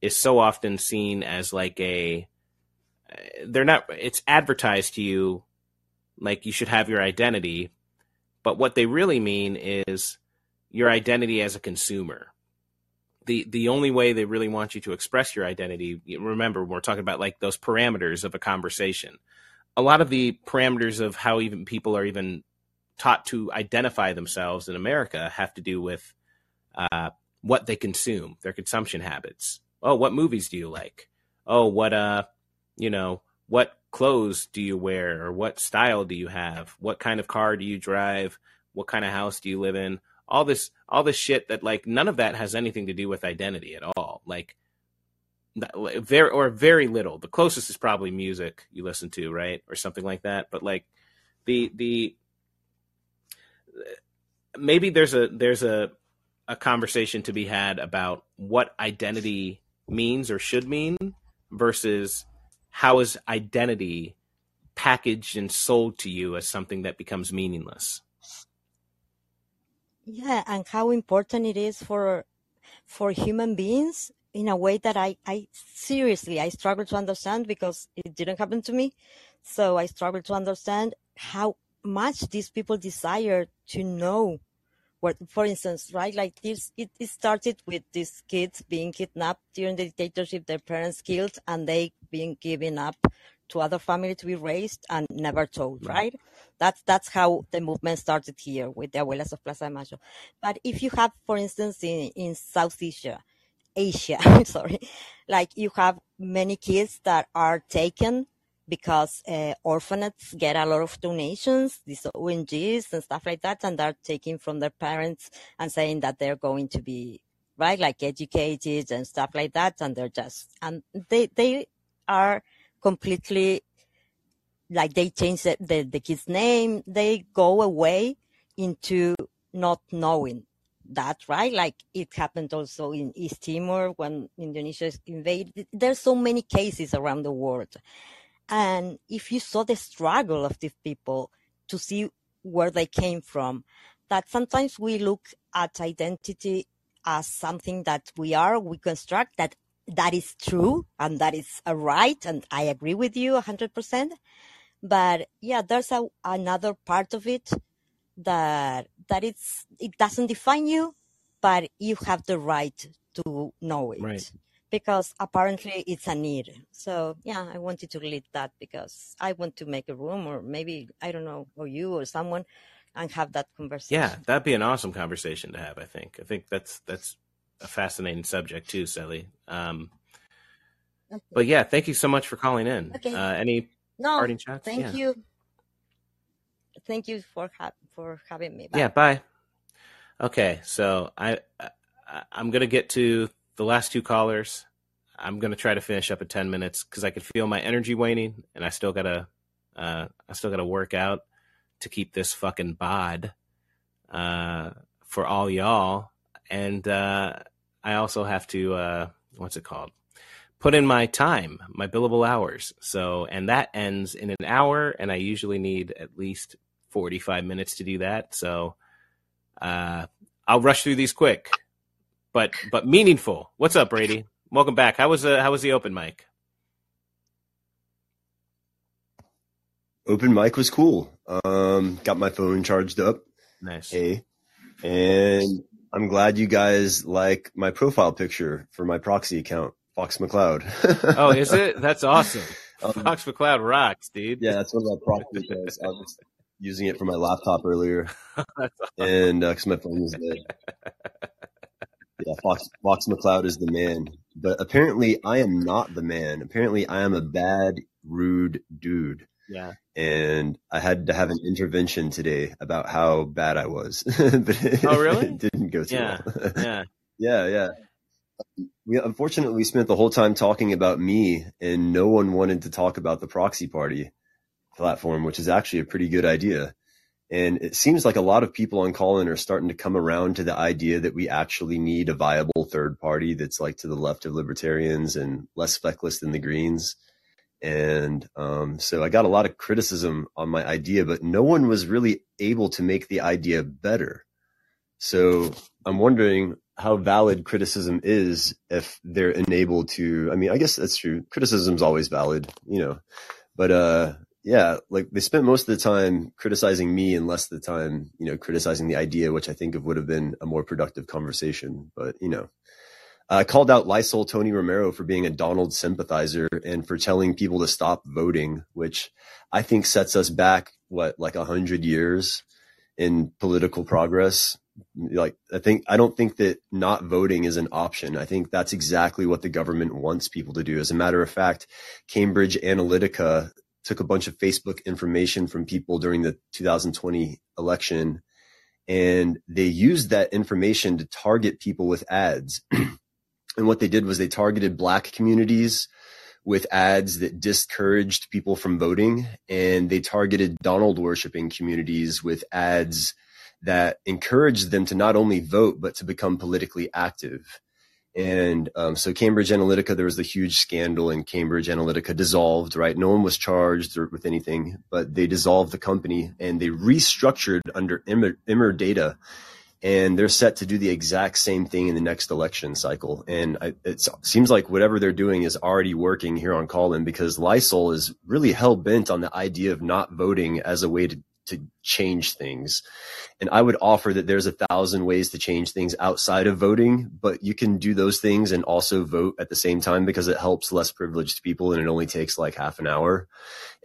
is so often seen as like a they're not it's advertised to you like you should have your identity but what they really mean is your identity as a consumer. The the only way they really want you to express your identity remember we're talking about like those parameters of a conversation. A lot of the parameters of how even people are even taught to identify themselves in america have to do with uh, what they consume their consumption habits oh what movies do you like? Oh what uh you know what clothes do you wear? Or what style do you have? What kind of car do you drive? What kind of house do you live in? All this all this shit that like none of that has anything to do with identity at all. Like very or very little. The closest is probably music you listen to right? Or something like that. But like the the maybe there's a there's a a conversation to be had about what identity means or should mean versus how is identity packaged and sold to you as something that becomes meaningless? Yeah and how important it is for for human beings in a way that i i seriously i struggle to understand because it didn't happen to me. So i struggle to understand how much these people desire to know what for instance right like this it, it started with these kids being kidnapped during the dictatorship their parents killed and they being given up to other family to be raised and never told right. right? That's that's how the movement started here with the abuelas of plaza de mayo. But if you have for instance in, in south asia asia sorry like you have many kids that are taken because uh, orphanages get a lot of donations, these ONGs and stuff like that, and they're taking from their parents and saying that they're going to be right, like educated and stuff like that, and they're just and they they are completely like they change the, the, the kid's name, they go away into not knowing that, right? Like it happened also in East Timor when Indonesia invaded. There's so many cases around the world. And if you saw the struggle of these people to see where they came from, that sometimes we look at identity as something that we are, we construct that that is true and that is a right. And I agree with you a hundred percent. But yeah, there's a, another part of it that, that it's, it doesn't define you, but you have the right to know it right because apparently it's a need. So yeah, I wanted to lead that because I want to make a room or maybe, I don't know, or you or someone and have that conversation. yeah that'd be an awesome conversation to have i think i think that's that's a fascinating subject too sally um Okay. but yeah thank you so much for calling in Okay. uh any No, parting shots thank yeah you. Thank you for ha- for having me. Bye. Yeah, bye. Okay, so I, I I'm gonna get to the last two callers. I'm gonna try to finish up in ten minutes because I can feel my energy waning, and I still gotta uh, I still gotta work out to keep this fucking bod uh, for all y'all, and uh, I also have to uh, what's it called? Put in my time, my billable hours. So, and that ends in an hour, and I usually need at least 45 minutes to do that. So, uh, I'll rush through these quick, but but meaningful. What's up, Brady? Welcome back. How was uh, how was the open mic? Open mic was cool. Um, got my phone charged up. Nice. Hey, and I'm glad you guys like my profile picture for my proxy account, Fox McCloud. oh, is it? That's awesome. Um, Fox McCloud rocks, dude. Yeah, that's one of my proxy accounts. I was using it for my laptop earlier, awesome. and because my phone was dead. Yeah, Fox Fox McCloud is the man, but apparently I am not the man. Apparently I am a bad, rude dude. Yeah. and I had to have an intervention today about how bad I was. but it, Oh, really? it didn't go too Yeah. well. Yeah. yeah, yeah. We unfortunately we spent the whole time talking about me, and no one wanted to talk about the proxy party platform, which is actually a pretty good idea. And it seems like a lot of people on Callin are starting to come around to the idea that we actually need a viable third party that's like to the left of libertarians and less feckless than the Greens. And um, so I got a lot of criticism on my idea, but no one was really able to make the idea better. So I'm wondering how valid criticism is if they're enabled to. I mean, I guess that's true. Criticism's always valid, you know. But uh, yeah, like they spent most of the time criticizing me and less of the time, you know, criticizing the idea, which I think of would have been a more productive conversation. But you know, uh, I called out Lysol Tony Romero for being a Donald sympathizer and for telling people to stop voting, which I think sets us back what like a hundred years in political progress. Like I think I don't think that not voting is an option. I think that's exactly what the government wants people to do. As a matter of fact, Cambridge Analytica took a bunch of Facebook information from people during the 2020 election and they used that information to target people with ads. And what they did was they targeted black communities with ads that discouraged people from voting. And they targeted Donald worshiping communities with ads that encouraged them to not only vote, but to become politically active. And um, so Cambridge Analytica, there was a huge scandal and Cambridge Analytica dissolved, right? No one was charged with anything, but they dissolved the company and they restructured under Emerdata and they're set to do the exact same thing in the next election cycle. And I, it seems like whatever they're doing is already working here on Callin because Lysol is really hell bent on the idea of not voting as a way to, to change things. And I would offer that there's a thousand ways to change things outside of voting, but you can do those things and also vote at the same time because it helps less privileged people and it only takes like half an hour.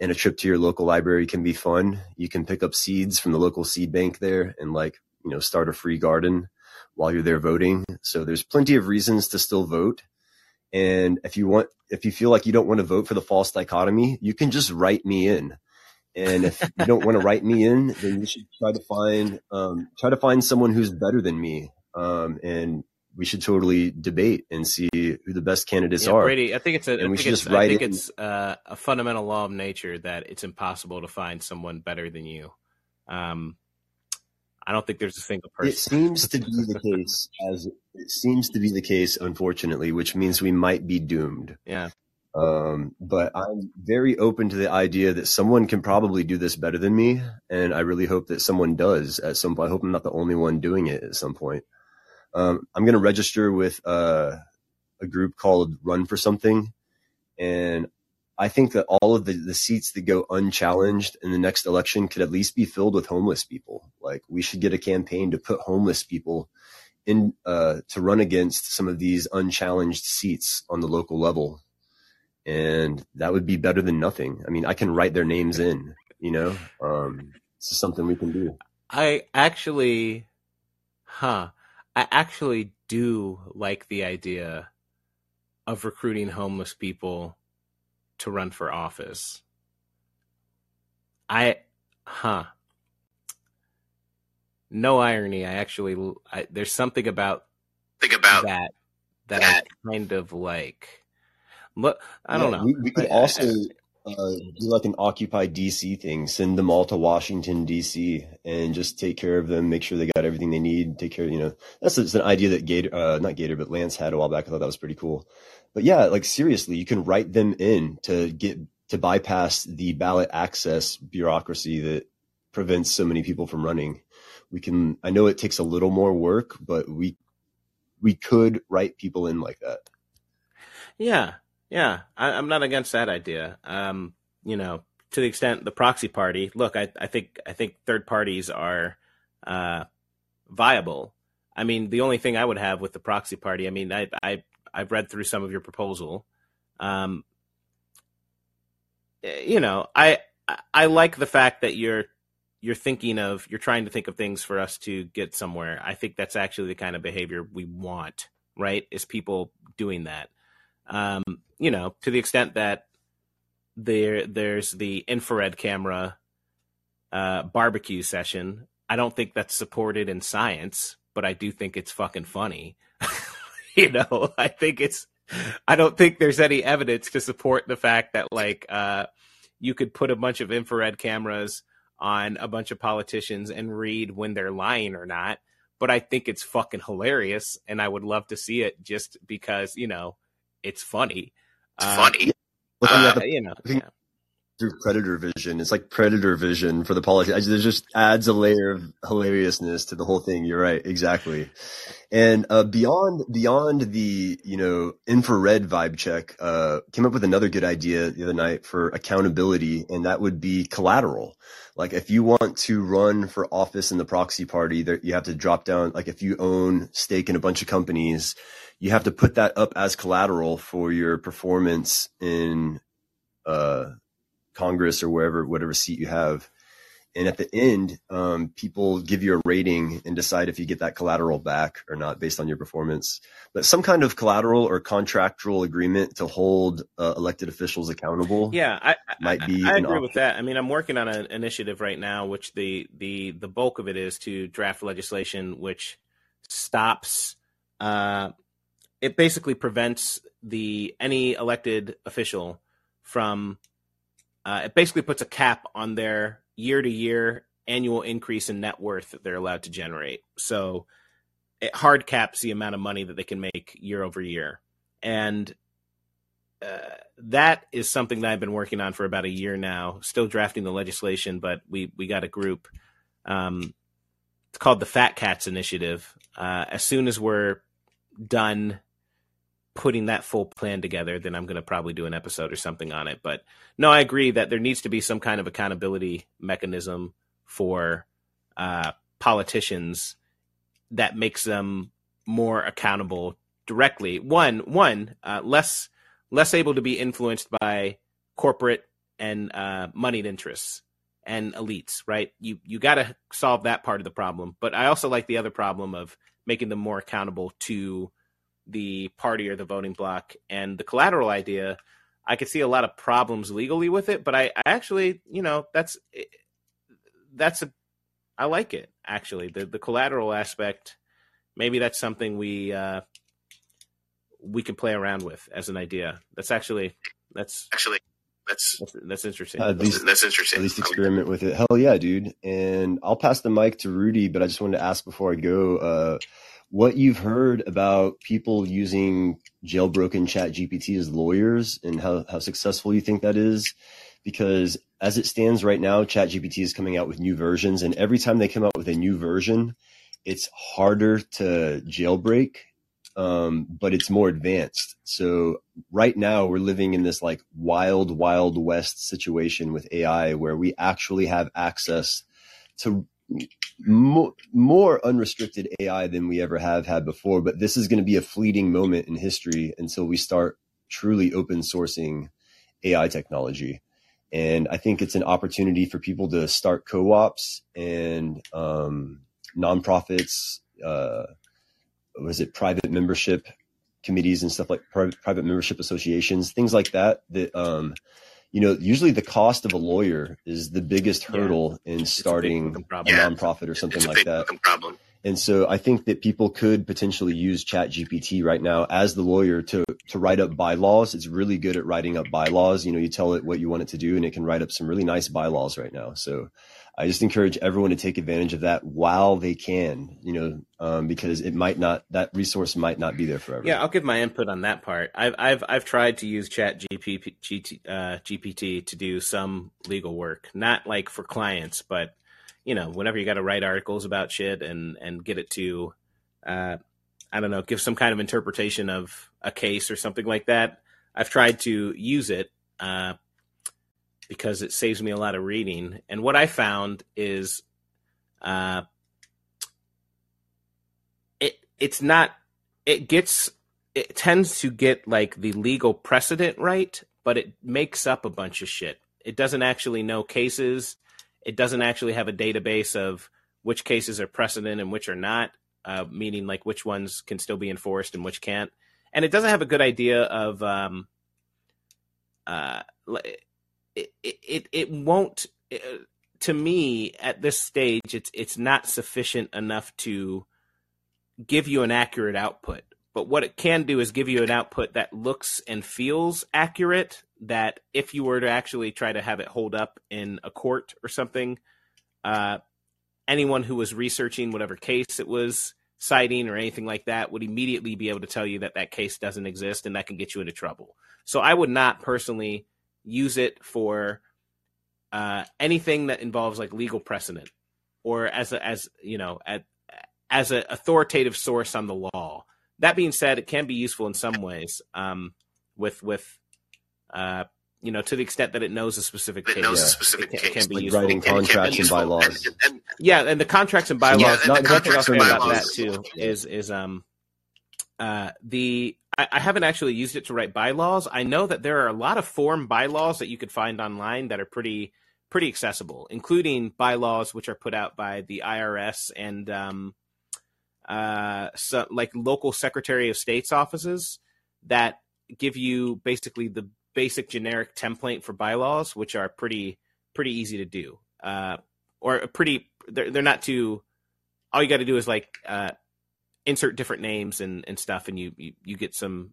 And a trip to your local library can be fun. You can pick up seeds from the local seed bank there and like you know, start a free garden while you're there voting. So there's plenty of reasons to still vote. And if you want, if you feel like you don't want to vote for the false dichotomy, you can just write me in. And if you don't want to write me in, then you should try to find, um, try to find someone who's better than me. Um, and we should totally debate and see who the best candidates Yeah, are. Brady, I think it's a, I and we think should it's, just write I think in. it's uh, a fundamental law of nature that it's impossible to find someone better than you. Um, I don't think there's a single person. It seems to be the case as it seems to be the case, unfortunately, which means we might be doomed. Yeah. Um, but I'm very open to the idea that someone can probably do this better than me, and I really hope that someone does at some point. I hope I'm not the only one doing it at some point. Um, I'm going to register with uh, a group called Run for Something, and I think that all of the, the seats that go unchallenged in the next election could at least be filled with homeless people. Like we should get a campaign to put homeless people in uh, to run against some of these unchallenged seats on the local level, and that would be better than nothing. I mean, I can write their names in. You know, um, this is something we can do. I actually, huh? I actually do like the idea of recruiting homeless people to run for office. I, huh? no irony. I actually I, there's something about think about that that, that. I kind of like. Look, I don't Yeah, know. we, we could also uh, do like an Occupy DC thing, send them all to Washington DC and just take care of them, make sure they got everything they need, take care. You know, that's just an idea that Gator, uh, not Gator, but Lance had a while back. I thought that was pretty cool. But yeah, like seriously, you can write them in to get to bypass the ballot access bureaucracy that prevents so many people from running. We can. I know it takes a little more work, but we we could write people in like that. Yeah, yeah, I, I'm not against that idea. Um, you know, to the extent the proxy party. Look, I, I think I think third parties are uh, viable. I mean, the only thing I would have with the proxy party. I mean, I I I've read through some of your proposal. Um, eh, you know, I- I like the fact that you're you're thinking of you're trying to think of things for us to get somewhere. I think that's actually the kind of behavior we want, right? Is people doing that. Um, you know, to the extent that there there's the infrared camera uh, barbecue session. I don't think that's supported in science, but I do think it's fucking funny. you know, I think it's. I don't think there's any evidence to support the fact that like uh, you could put a bunch of infrared cameras on a bunch of politicians and read when they're lying or not. But I think it's fucking hilarious, and I would love to see it just because you know it's funny. It's Uh, funny. Uh, the you know, looking through predator vision. It's like predator vision for the politics. It just adds a layer of hilariousness to the whole thing. You're right, exactly. And uh, beyond beyond the you know infrared vibe check, uh, came up with another good idea the other night for accountability, and that would be collateral. Like if you want to run for office in the proxy party, there, you have to drop down. Like if you own stake in a bunch of companies, you have to put that up as collateral for your performance in uh, Congress or wherever, whatever seat you have. And at the end, um, people give you a rating and decide if you get that collateral back or not based on your performance. But some kind of collateral or contractual agreement to hold uh, elected officials accountable Yeah, I, I, might be I an agree with that. I mean, I'm working on an initiative right now, which the the the bulk of it is to draft legislation which stops. Uh, it basically prevents the any elected official from. Uh, it basically puts a cap on their year to year annual increase in net worth that they're allowed to generate. So it hard caps the amount of money that they can make year over year, and uh, that is something that I've been working on for about a year now. Still drafting the legislation, but we we got a group. Um, it's called the Fat Cats Initiative. Uh, as soon as we're done putting that full plan together, then I'm going to probably do an episode or something on it. But no, I agree that there needs to be some kind of accountability mechanism for uh, politicians that makes them more accountable directly. One, one uh, less less able to be influenced by corporate and uh, moneyed interests and elites. Right? You you got to solve that part of the problem. But I also like the other problem of making them more accountable to the party or the voting block and the collateral idea. I could see a lot of problems legally with it, but I, I actually, you know, that's that's a I like it actually. The the collateral aspect, maybe that's something we uh, we can play around with as an idea. That's actually that's Actually, that's that's, that's interesting. at least that's interesting. At least experiment with it. Hell yeah, dude. And I'll pass the mic to Rudy, but I just wanted to ask before I go, uh, what you've heard about people using jailbroken chat GPT as lawyers and how, how successful you think that is. Because as it stands right now, chat GPT is coming out with new versions. And every time they come out with a new version, it's harder to jailbreak, um, but it's more advanced. So right now we're living in this like wild, wild west situation with AI where we actually have access to more, more unrestricted AI than we ever have had before. But this is going to be a fleeting moment in history until we start truly open sourcing AI technology. And I think it's an opportunity for people to start co-ops and um, nonprofits, uh, was it private membership committees and stuff like private membership associations, things like that, that, um, you know, usually the cost of a lawyer is the biggest Yeah, hurdle in it's a starting a problem. nonprofit or something like that. And so I think that people could potentially use Chat GPT right now as the lawyer to, to write up bylaws. It's really good at writing up bylaws. You know, you tell it what you want it to do and it can write up some really nice bylaws right now. So I just encourage everyone to take advantage of that while they can, you know, um, because it might not, that resource might not be there forever. Yeah, I'll give my input on that part. I've I've I've tried to use Chat GPT, uh, GPT to do some legal work, not like for clients, but you know, whenever you got to write articles about shit and and get it to, uh, I don't know, give some kind of interpretation of a case or something like that. I've tried to use it uh, because it saves me a lot of reading. And what I found is, uh, it it's not it gets it tends to get like the legal precedent right, but it makes up a bunch of shit. It doesn't actually know cases. It doesn't actually have a database of which cases are precedent and which are not, uh, meaning like which ones can still be enforced and which can't. And it doesn't have a good idea of um, uh, it, it, it, won't uh, to me at this stage it's it's not sufficient enough to give you an accurate output. But what it can do is give you an output that looks and feels accurate that if you were to actually try to have it hold up in a court or something uh, anyone who was researching whatever case it was citing or anything like that would immediately be able to tell you that that case doesn't exist and that can get you into trouble. So i would not personally use it for uh, anything that involves like legal precedent or as a, as you know at, as an authoritative source on the law. That being said, it can be useful in some ways um, with with uh, you know to the extent that it knows a specific case. knows a it can, case. can be Like useful. writing contracts and bylaws. Yeah, and the contracts and bylaws. Yeah, not and the one thing I'll contracts say and about that bylaws. too is is um uh the I, I haven't actually used it to write bylaws. I know that there are a lot of form bylaws that you could find online that are pretty pretty accessible, including bylaws which are put out by the IRS and um uh so, like local Secretary of State's offices that give you basically the basic generic template for bylaws, which are pretty pretty easy to do. Uh, or pretty they're they're not too. All you got to do is like uh, insert different names and, and stuff, and you, you you get some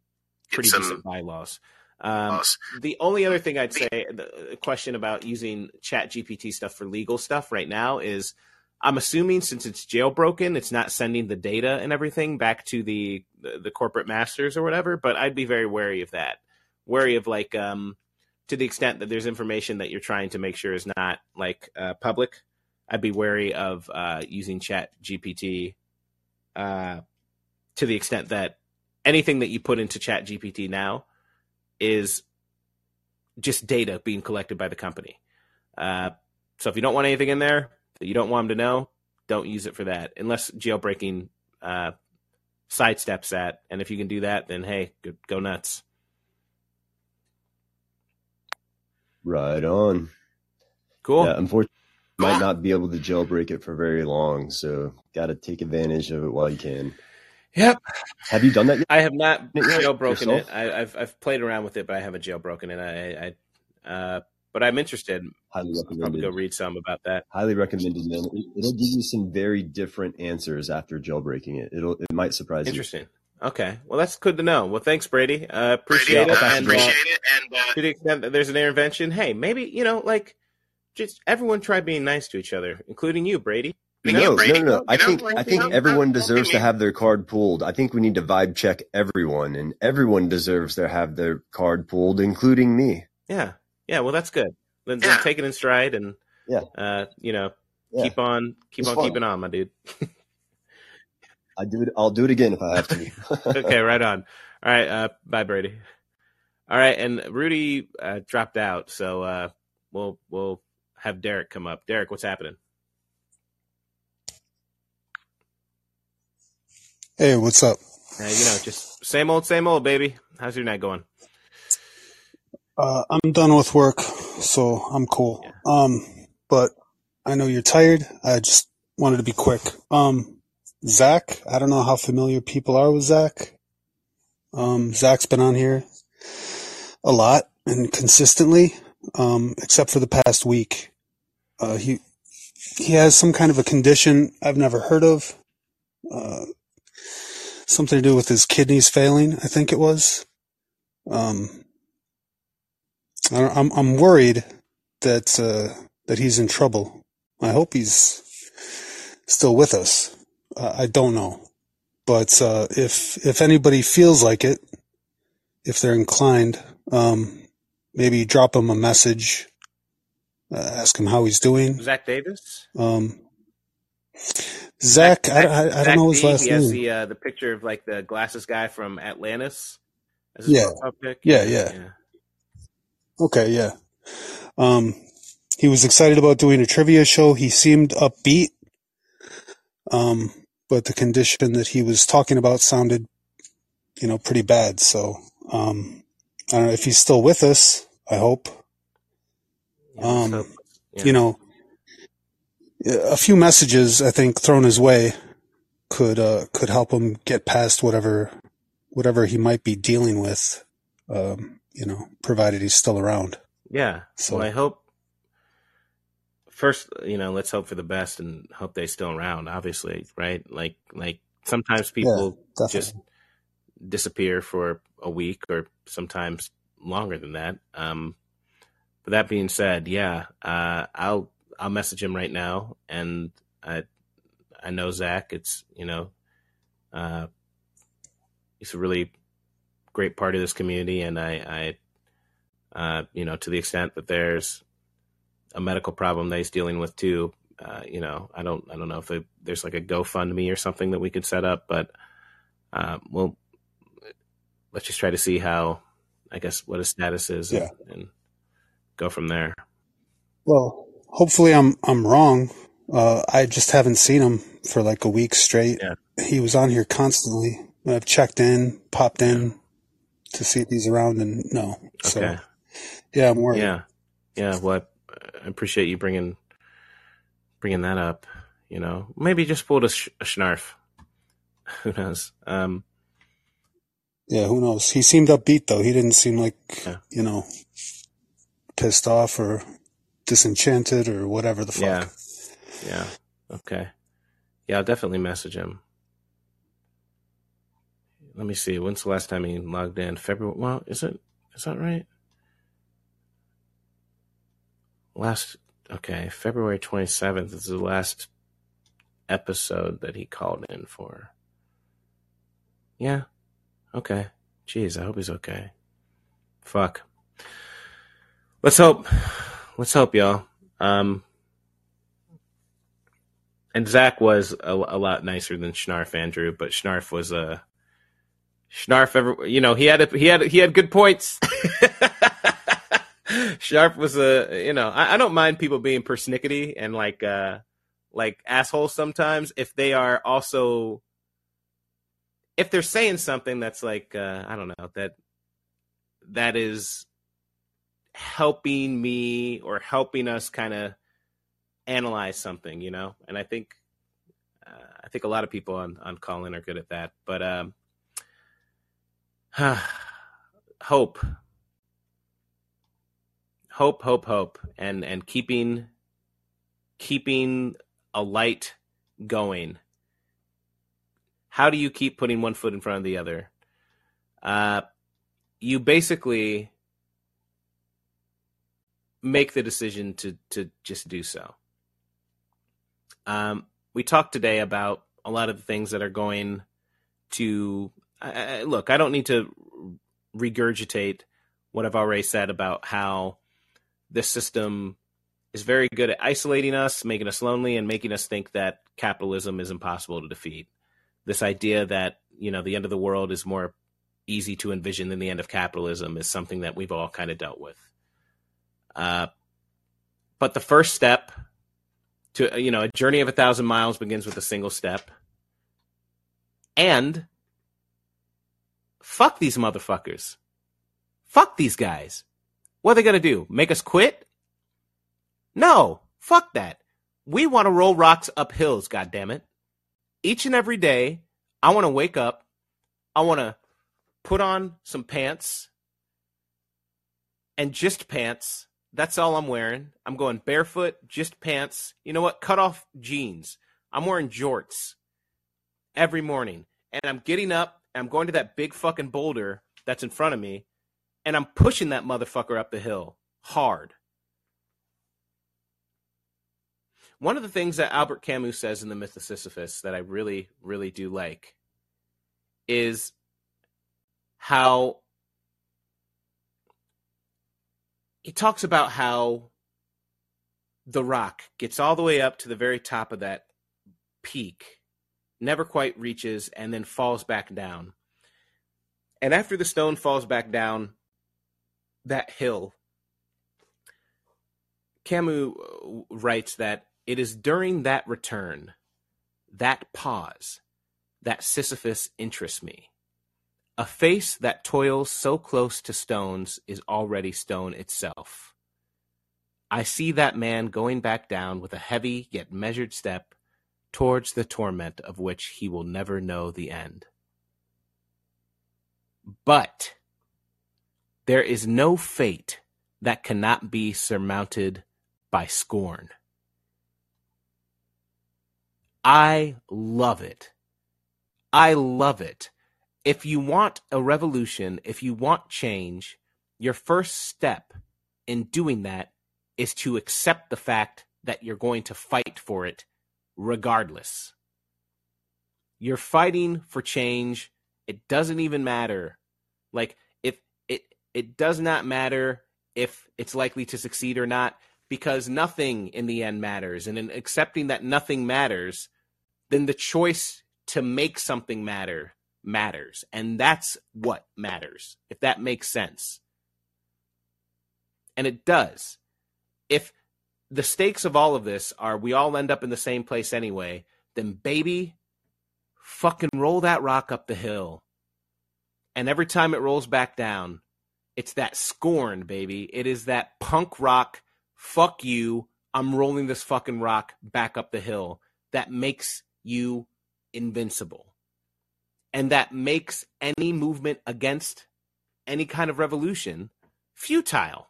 pretty some decent bylaws. Um, the only other thing I'd say, the question about using Chat GPT stuff for legal stuff right now is, I'm assuming since it's jailbroken, it's not sending the data and everything back to the the, the corporate masters or whatever. But I'd be very wary of that, wary of like um, to the extent that there's information that you're trying to make sure is not like uh, public. I'd be wary of uh, using Chat GPT uh, to the extent that anything that you put into Chat GPT now is just data being collected by the company. Uh, so if you don't want anything in there that you don't want them to know, don't use it for that unless jailbreaking uh, sidesteps that. And if you can do that, then hey, go, go nuts. Right on. Cool. Yeah, unfortunately, might not be able to jailbreak it for very long, so got to take advantage of it while you can. Yep. Have you done that yet? I have not jailbroken yourself? it. I, I've I've played around with it, but I haven't jailbroken it. I, I uh, but I'm interested. Highly I'll probably recommended. go read some about that. Highly recommended, man. It, it'll give you some very different answers after jailbreaking it. It'll it might surprise you. Interesting. Okay. Well, that's good to know. Well, thanks, Brady. Uh, appreciate I'll it. pass it And, to uh, to the extent that there's an intervention, hey, maybe you know, like, just everyone try being nice to each other, including you, Brady. You No, know, no, no, no. I You think like, I think everyone deserves to have their card pulled. I think we need to vibe check everyone, and everyone deserves to have their card pulled, including me. Yeah. Yeah. Well, that's good. Then, then take it in stride and, Yeah. uh, you know, Yeah. keep on, keep It's on fun. keeping on, my dude. I do it. I'll do it again if I have to. okay, right on. All right, uh, bye, Brady. All right, and Rudy uh, dropped out, so uh, we'll we'll have Derek come up. Derek, what's happening? Hey, what's up? Uh, you know, just same old, same old, baby. How's your night going? Uh, I'm done with work, so I'm cool. Um, but I know you're tired. I just wanted to be quick. Um, Zach, I don't know how familiar people are with Zach. Um, Zach's been on here a lot and consistently, um, except for the past week. Uh, he he has some kind of a condition I've never heard of. Uh, something to do with his kidneys failing, I think it was. Um, I, I'm I'm worried that uh, that he's in trouble. I hope he's still with us. Uh, I don't know, but uh, if if anybody feels like it, if they're inclined, um, maybe drop him a message, ask him how he's doing. Zach Davis. Um, Zach, I, I, I Zach don't know his D, last he has the uh, the picture of like the glasses guy from Atlantis. as his Yeah. Yeah, yeah. Okay, yeah. Um, he was excited about doing a trivia show. He seemed upbeat. Um, but the condition that he was talking about sounded, you know, pretty bad. So, um, I don't know if he's still with us. I hope. Um, you know, a few messages I think thrown his way could uh, could help him get past whatever whatever he might be dealing with. Um, you know, provided he's still around. Yeah. So- Well, I hope. First, you know, let's hope for the best and hope they still around. Obviously, right? Like, like sometimes people definitely. just disappear for a week or sometimes longer than that. Um, but that being said, yeah, uh, I'll I'll message him right now, and I I know Zach. It's you know, uh, he's a really great part of this community, and I I uh, you know to the extent that there's a medical problem that he's dealing with too. Uh, you know, I don't I don't know if it, there's like a GoFundMe or something that we could set up, but uh, well, let's just try to see how I guess what his status is, Yeah. and, and go from there. Well, hopefully I'm I'm wrong. Uh, I just haven't seen him for like a week straight. Yeah. He was on here constantly. I've checked in, popped in to see if he's around, and no. So Okay. yeah, I'm worried. Yeah, yeah. Well, I appreciate you bringing bringing that up. You know, maybe just pulled a, sh- a schnarf. Who knows? Um, Yeah, who knows? He seemed upbeat though. He didn't seem like you know pissed off or disenchanted or whatever the fuck. Yeah. Yeah. Okay. Yeah, I'll definitely message him. Let me see. When's the last time he logged in? February. Well, is it? Is that right? Last. Okay, February twenty seventh is the last episode that he called in for. Yeah. Okay. Jeez, I hope he's okay. Fuck. Let's hope. Let's hope, y'all. Um, and Zach was a, a lot nicer than Schnarf Andrew, but Schnarf was a Schnarf. Ever, you know, he had a, he had he had good points. Schnarf was a you know I, I don't mind people being persnickety and like uh like assholes sometimes if they are also if they're saying something that's like uh I don't know that that is helping me or helping us kind of analyze something, you know. And I think uh, I think a lot of people on on Callin are good at that. But um, hope, hope, hope, hope, and and keeping keeping a light going. How do you keep putting one foot in front of the other? Uh, you basically make the decision to to just do so. Um, we talked today about a lot of the things that are going to look. I don't need to regurgitate what I've already said about how this system is very good at isolating us, making us lonely, and making us think that capitalism is impossible to defeat. This idea that you know the end of the world is more easy to envision than the end of capitalism is something that we've all kind of dealt with. Uh, but the first step to you know a journey of a thousand miles begins with a single step. And fuck these motherfuckers. Fuck these guys. What are they gonna do? Make us quit? No, fuck that. We want to roll rocks up hills, goddammit. Each and every day, I want to wake up. I want to put on some pants and just pants That's all I'm wearing. I'm going barefoot, just pants. You know what? Cut off jeans. I'm wearing jorts every morning. And I'm getting up and I'm going to that big fucking boulder that's in front of me and I'm pushing that motherfucker up the hill hard. One of the things that Albert Camus says in The Myth of Sisyphus that I really, really do like is how he talks about how the rock gets all the way up to the very top of that peak, never quite reaches, and then falls back down. And after the stone falls back down that hill, Camus uh, writes that it is during that return, that pause, that Sisyphus interests me. A face that toils so close to stones is already stone itself. I see that man going back down with a heavy yet measured step towards the torment of which he will never know the end. But there is no fate that cannot be surmounted by scorn. I love it. I love it. If you want a revolution, if you want change, your first step in doing that is to accept the fact that you're going to fight for it regardless. You're fighting for change. It doesn't even matter. Like if it it does not matter if it's likely to succeed or not because nothing in the end matters. And in accepting that nothing matters, then the choice to make something matter matters. And that's what matters, if that makes sense. And it does. If the stakes of all of this are we all end up in the same place anyway, then baby, fucking roll that rock up the hill. And every time it rolls back down, it's that scorn, baby. It is that punk rock, fuck you, I'm rolling this fucking rock back up the hill that makes you invincible. And that makes any movement against any kind of revolution futile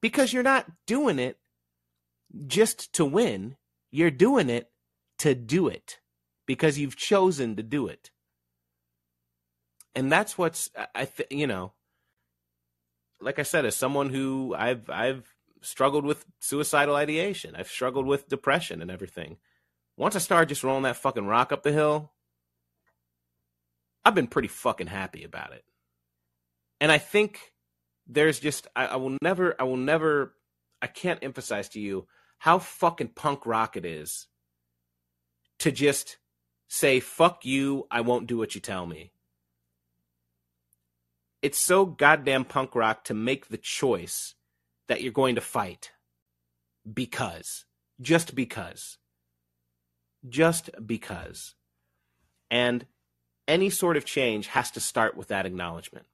because you're not doing it just to win. You're doing it to do it because you've chosen to do it. And that's what's I th- you know like I said as someone who I've I've struggled with suicidal ideation. I've struggled with depression and everything. Once I started just rolling that fucking rock up the hill, I've been pretty fucking happy about it. And I think there's just I, I will never I will never I can't emphasize to you how fucking punk rock it is to just say, fuck you, I won't do what you tell me. It's so goddamn punk rock to make the choice that you're going to fight because, just because, just because. And any sort of change has to start with that acknowledgement.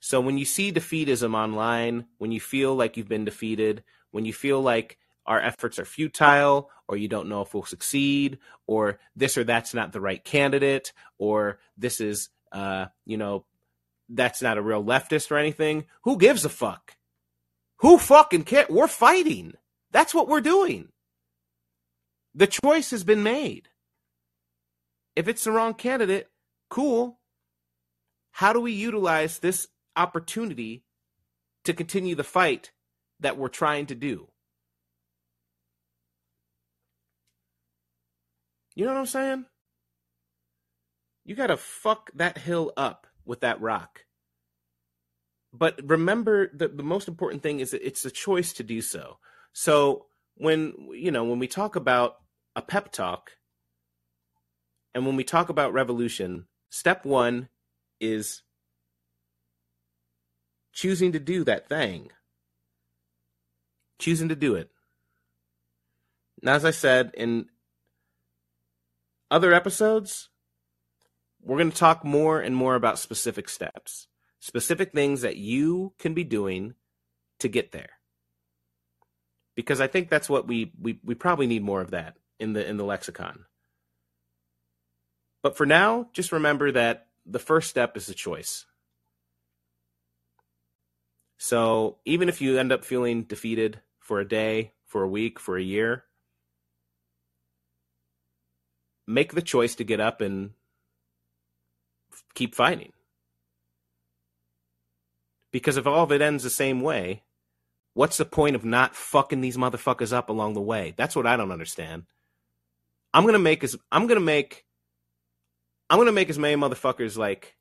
So when you see defeatism online, when you feel like you've been defeated, when you feel like our efforts are futile or you don't know if we'll succeed or this or that's not the right candidate or this is uh, you know that's not a real leftist or anything who gives a fuck? Who fucking care? We're fighting. That's what we're doing. The choice has been made if it's the wrong candidate cool how do we utilize this opportunity to continue the fight that we're trying to do. You know what I'm saying? You got to fuck that hill up with that rock. But remember that the most important thing is that it's a choice to do so. So when you know when we talk about a pep talk and when we talk about revolution, step 1 is choosing to do that thing choosing to do it. Now, as I said in other episodes, we're going to talk more and more about specific steps, specific things that you can be doing to get there. Because I think that's what we, we, we probably need more of that in the in the lexicon. But for now, just remember that the first step is a choice. So even if you end up feeling defeated for a day, for a week, for a year, make the choice to get up and keep fighting. Because if all of it ends the same way, what's the point of not fucking these motherfuckers up along the way? That's what I don't understand. I'm gonna make as I'm gonna make I'm gonna make as many motherfuckers like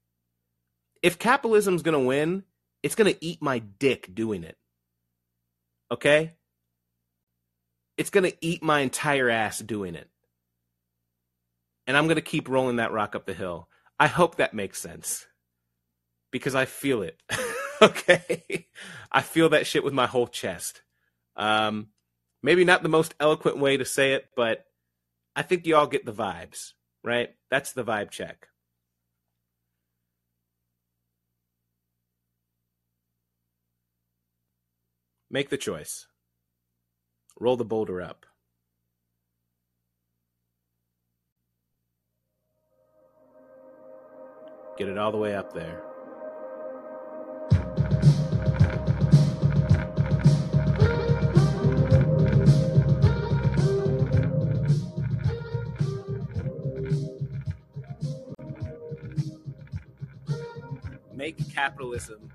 if capitalism's gonna win, it's gonna eat my dick doing it. Okay? It's gonna eat my entire ass doing it. And I'm gonna keep rolling that rock up the hill. I hope that makes sense. Because I feel it. okay? I feel that shit with my whole chest. Um maybe not the most eloquent way to say it, but I think you all get the vibes, right? That's the vibe check. Make the choice. Roll the boulder up. Get it all the way up there. make capitalism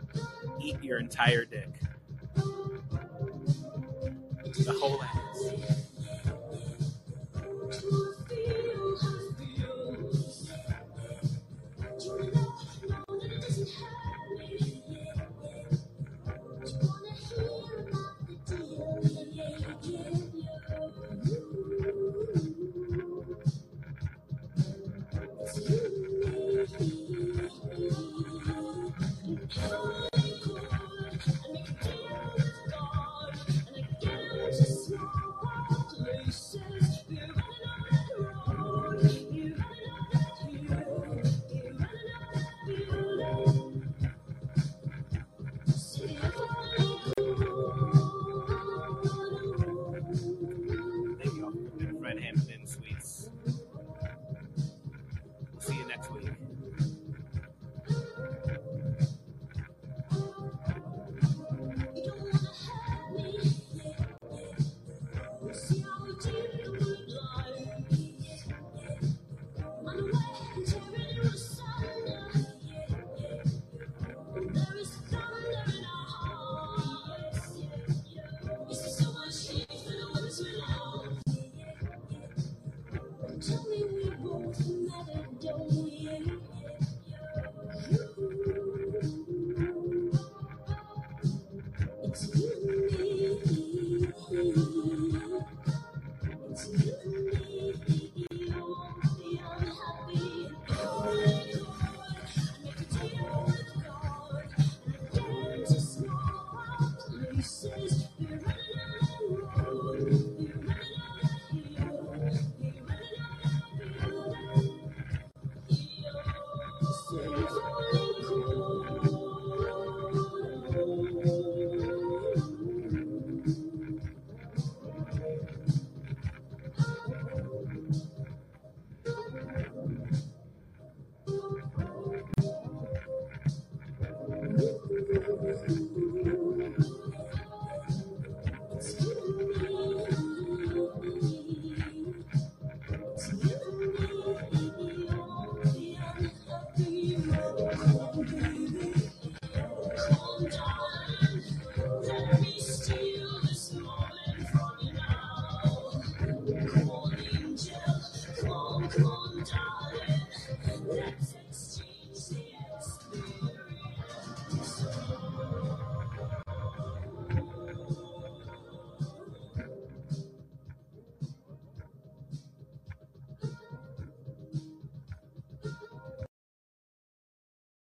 eat your entire dick. The whole ass.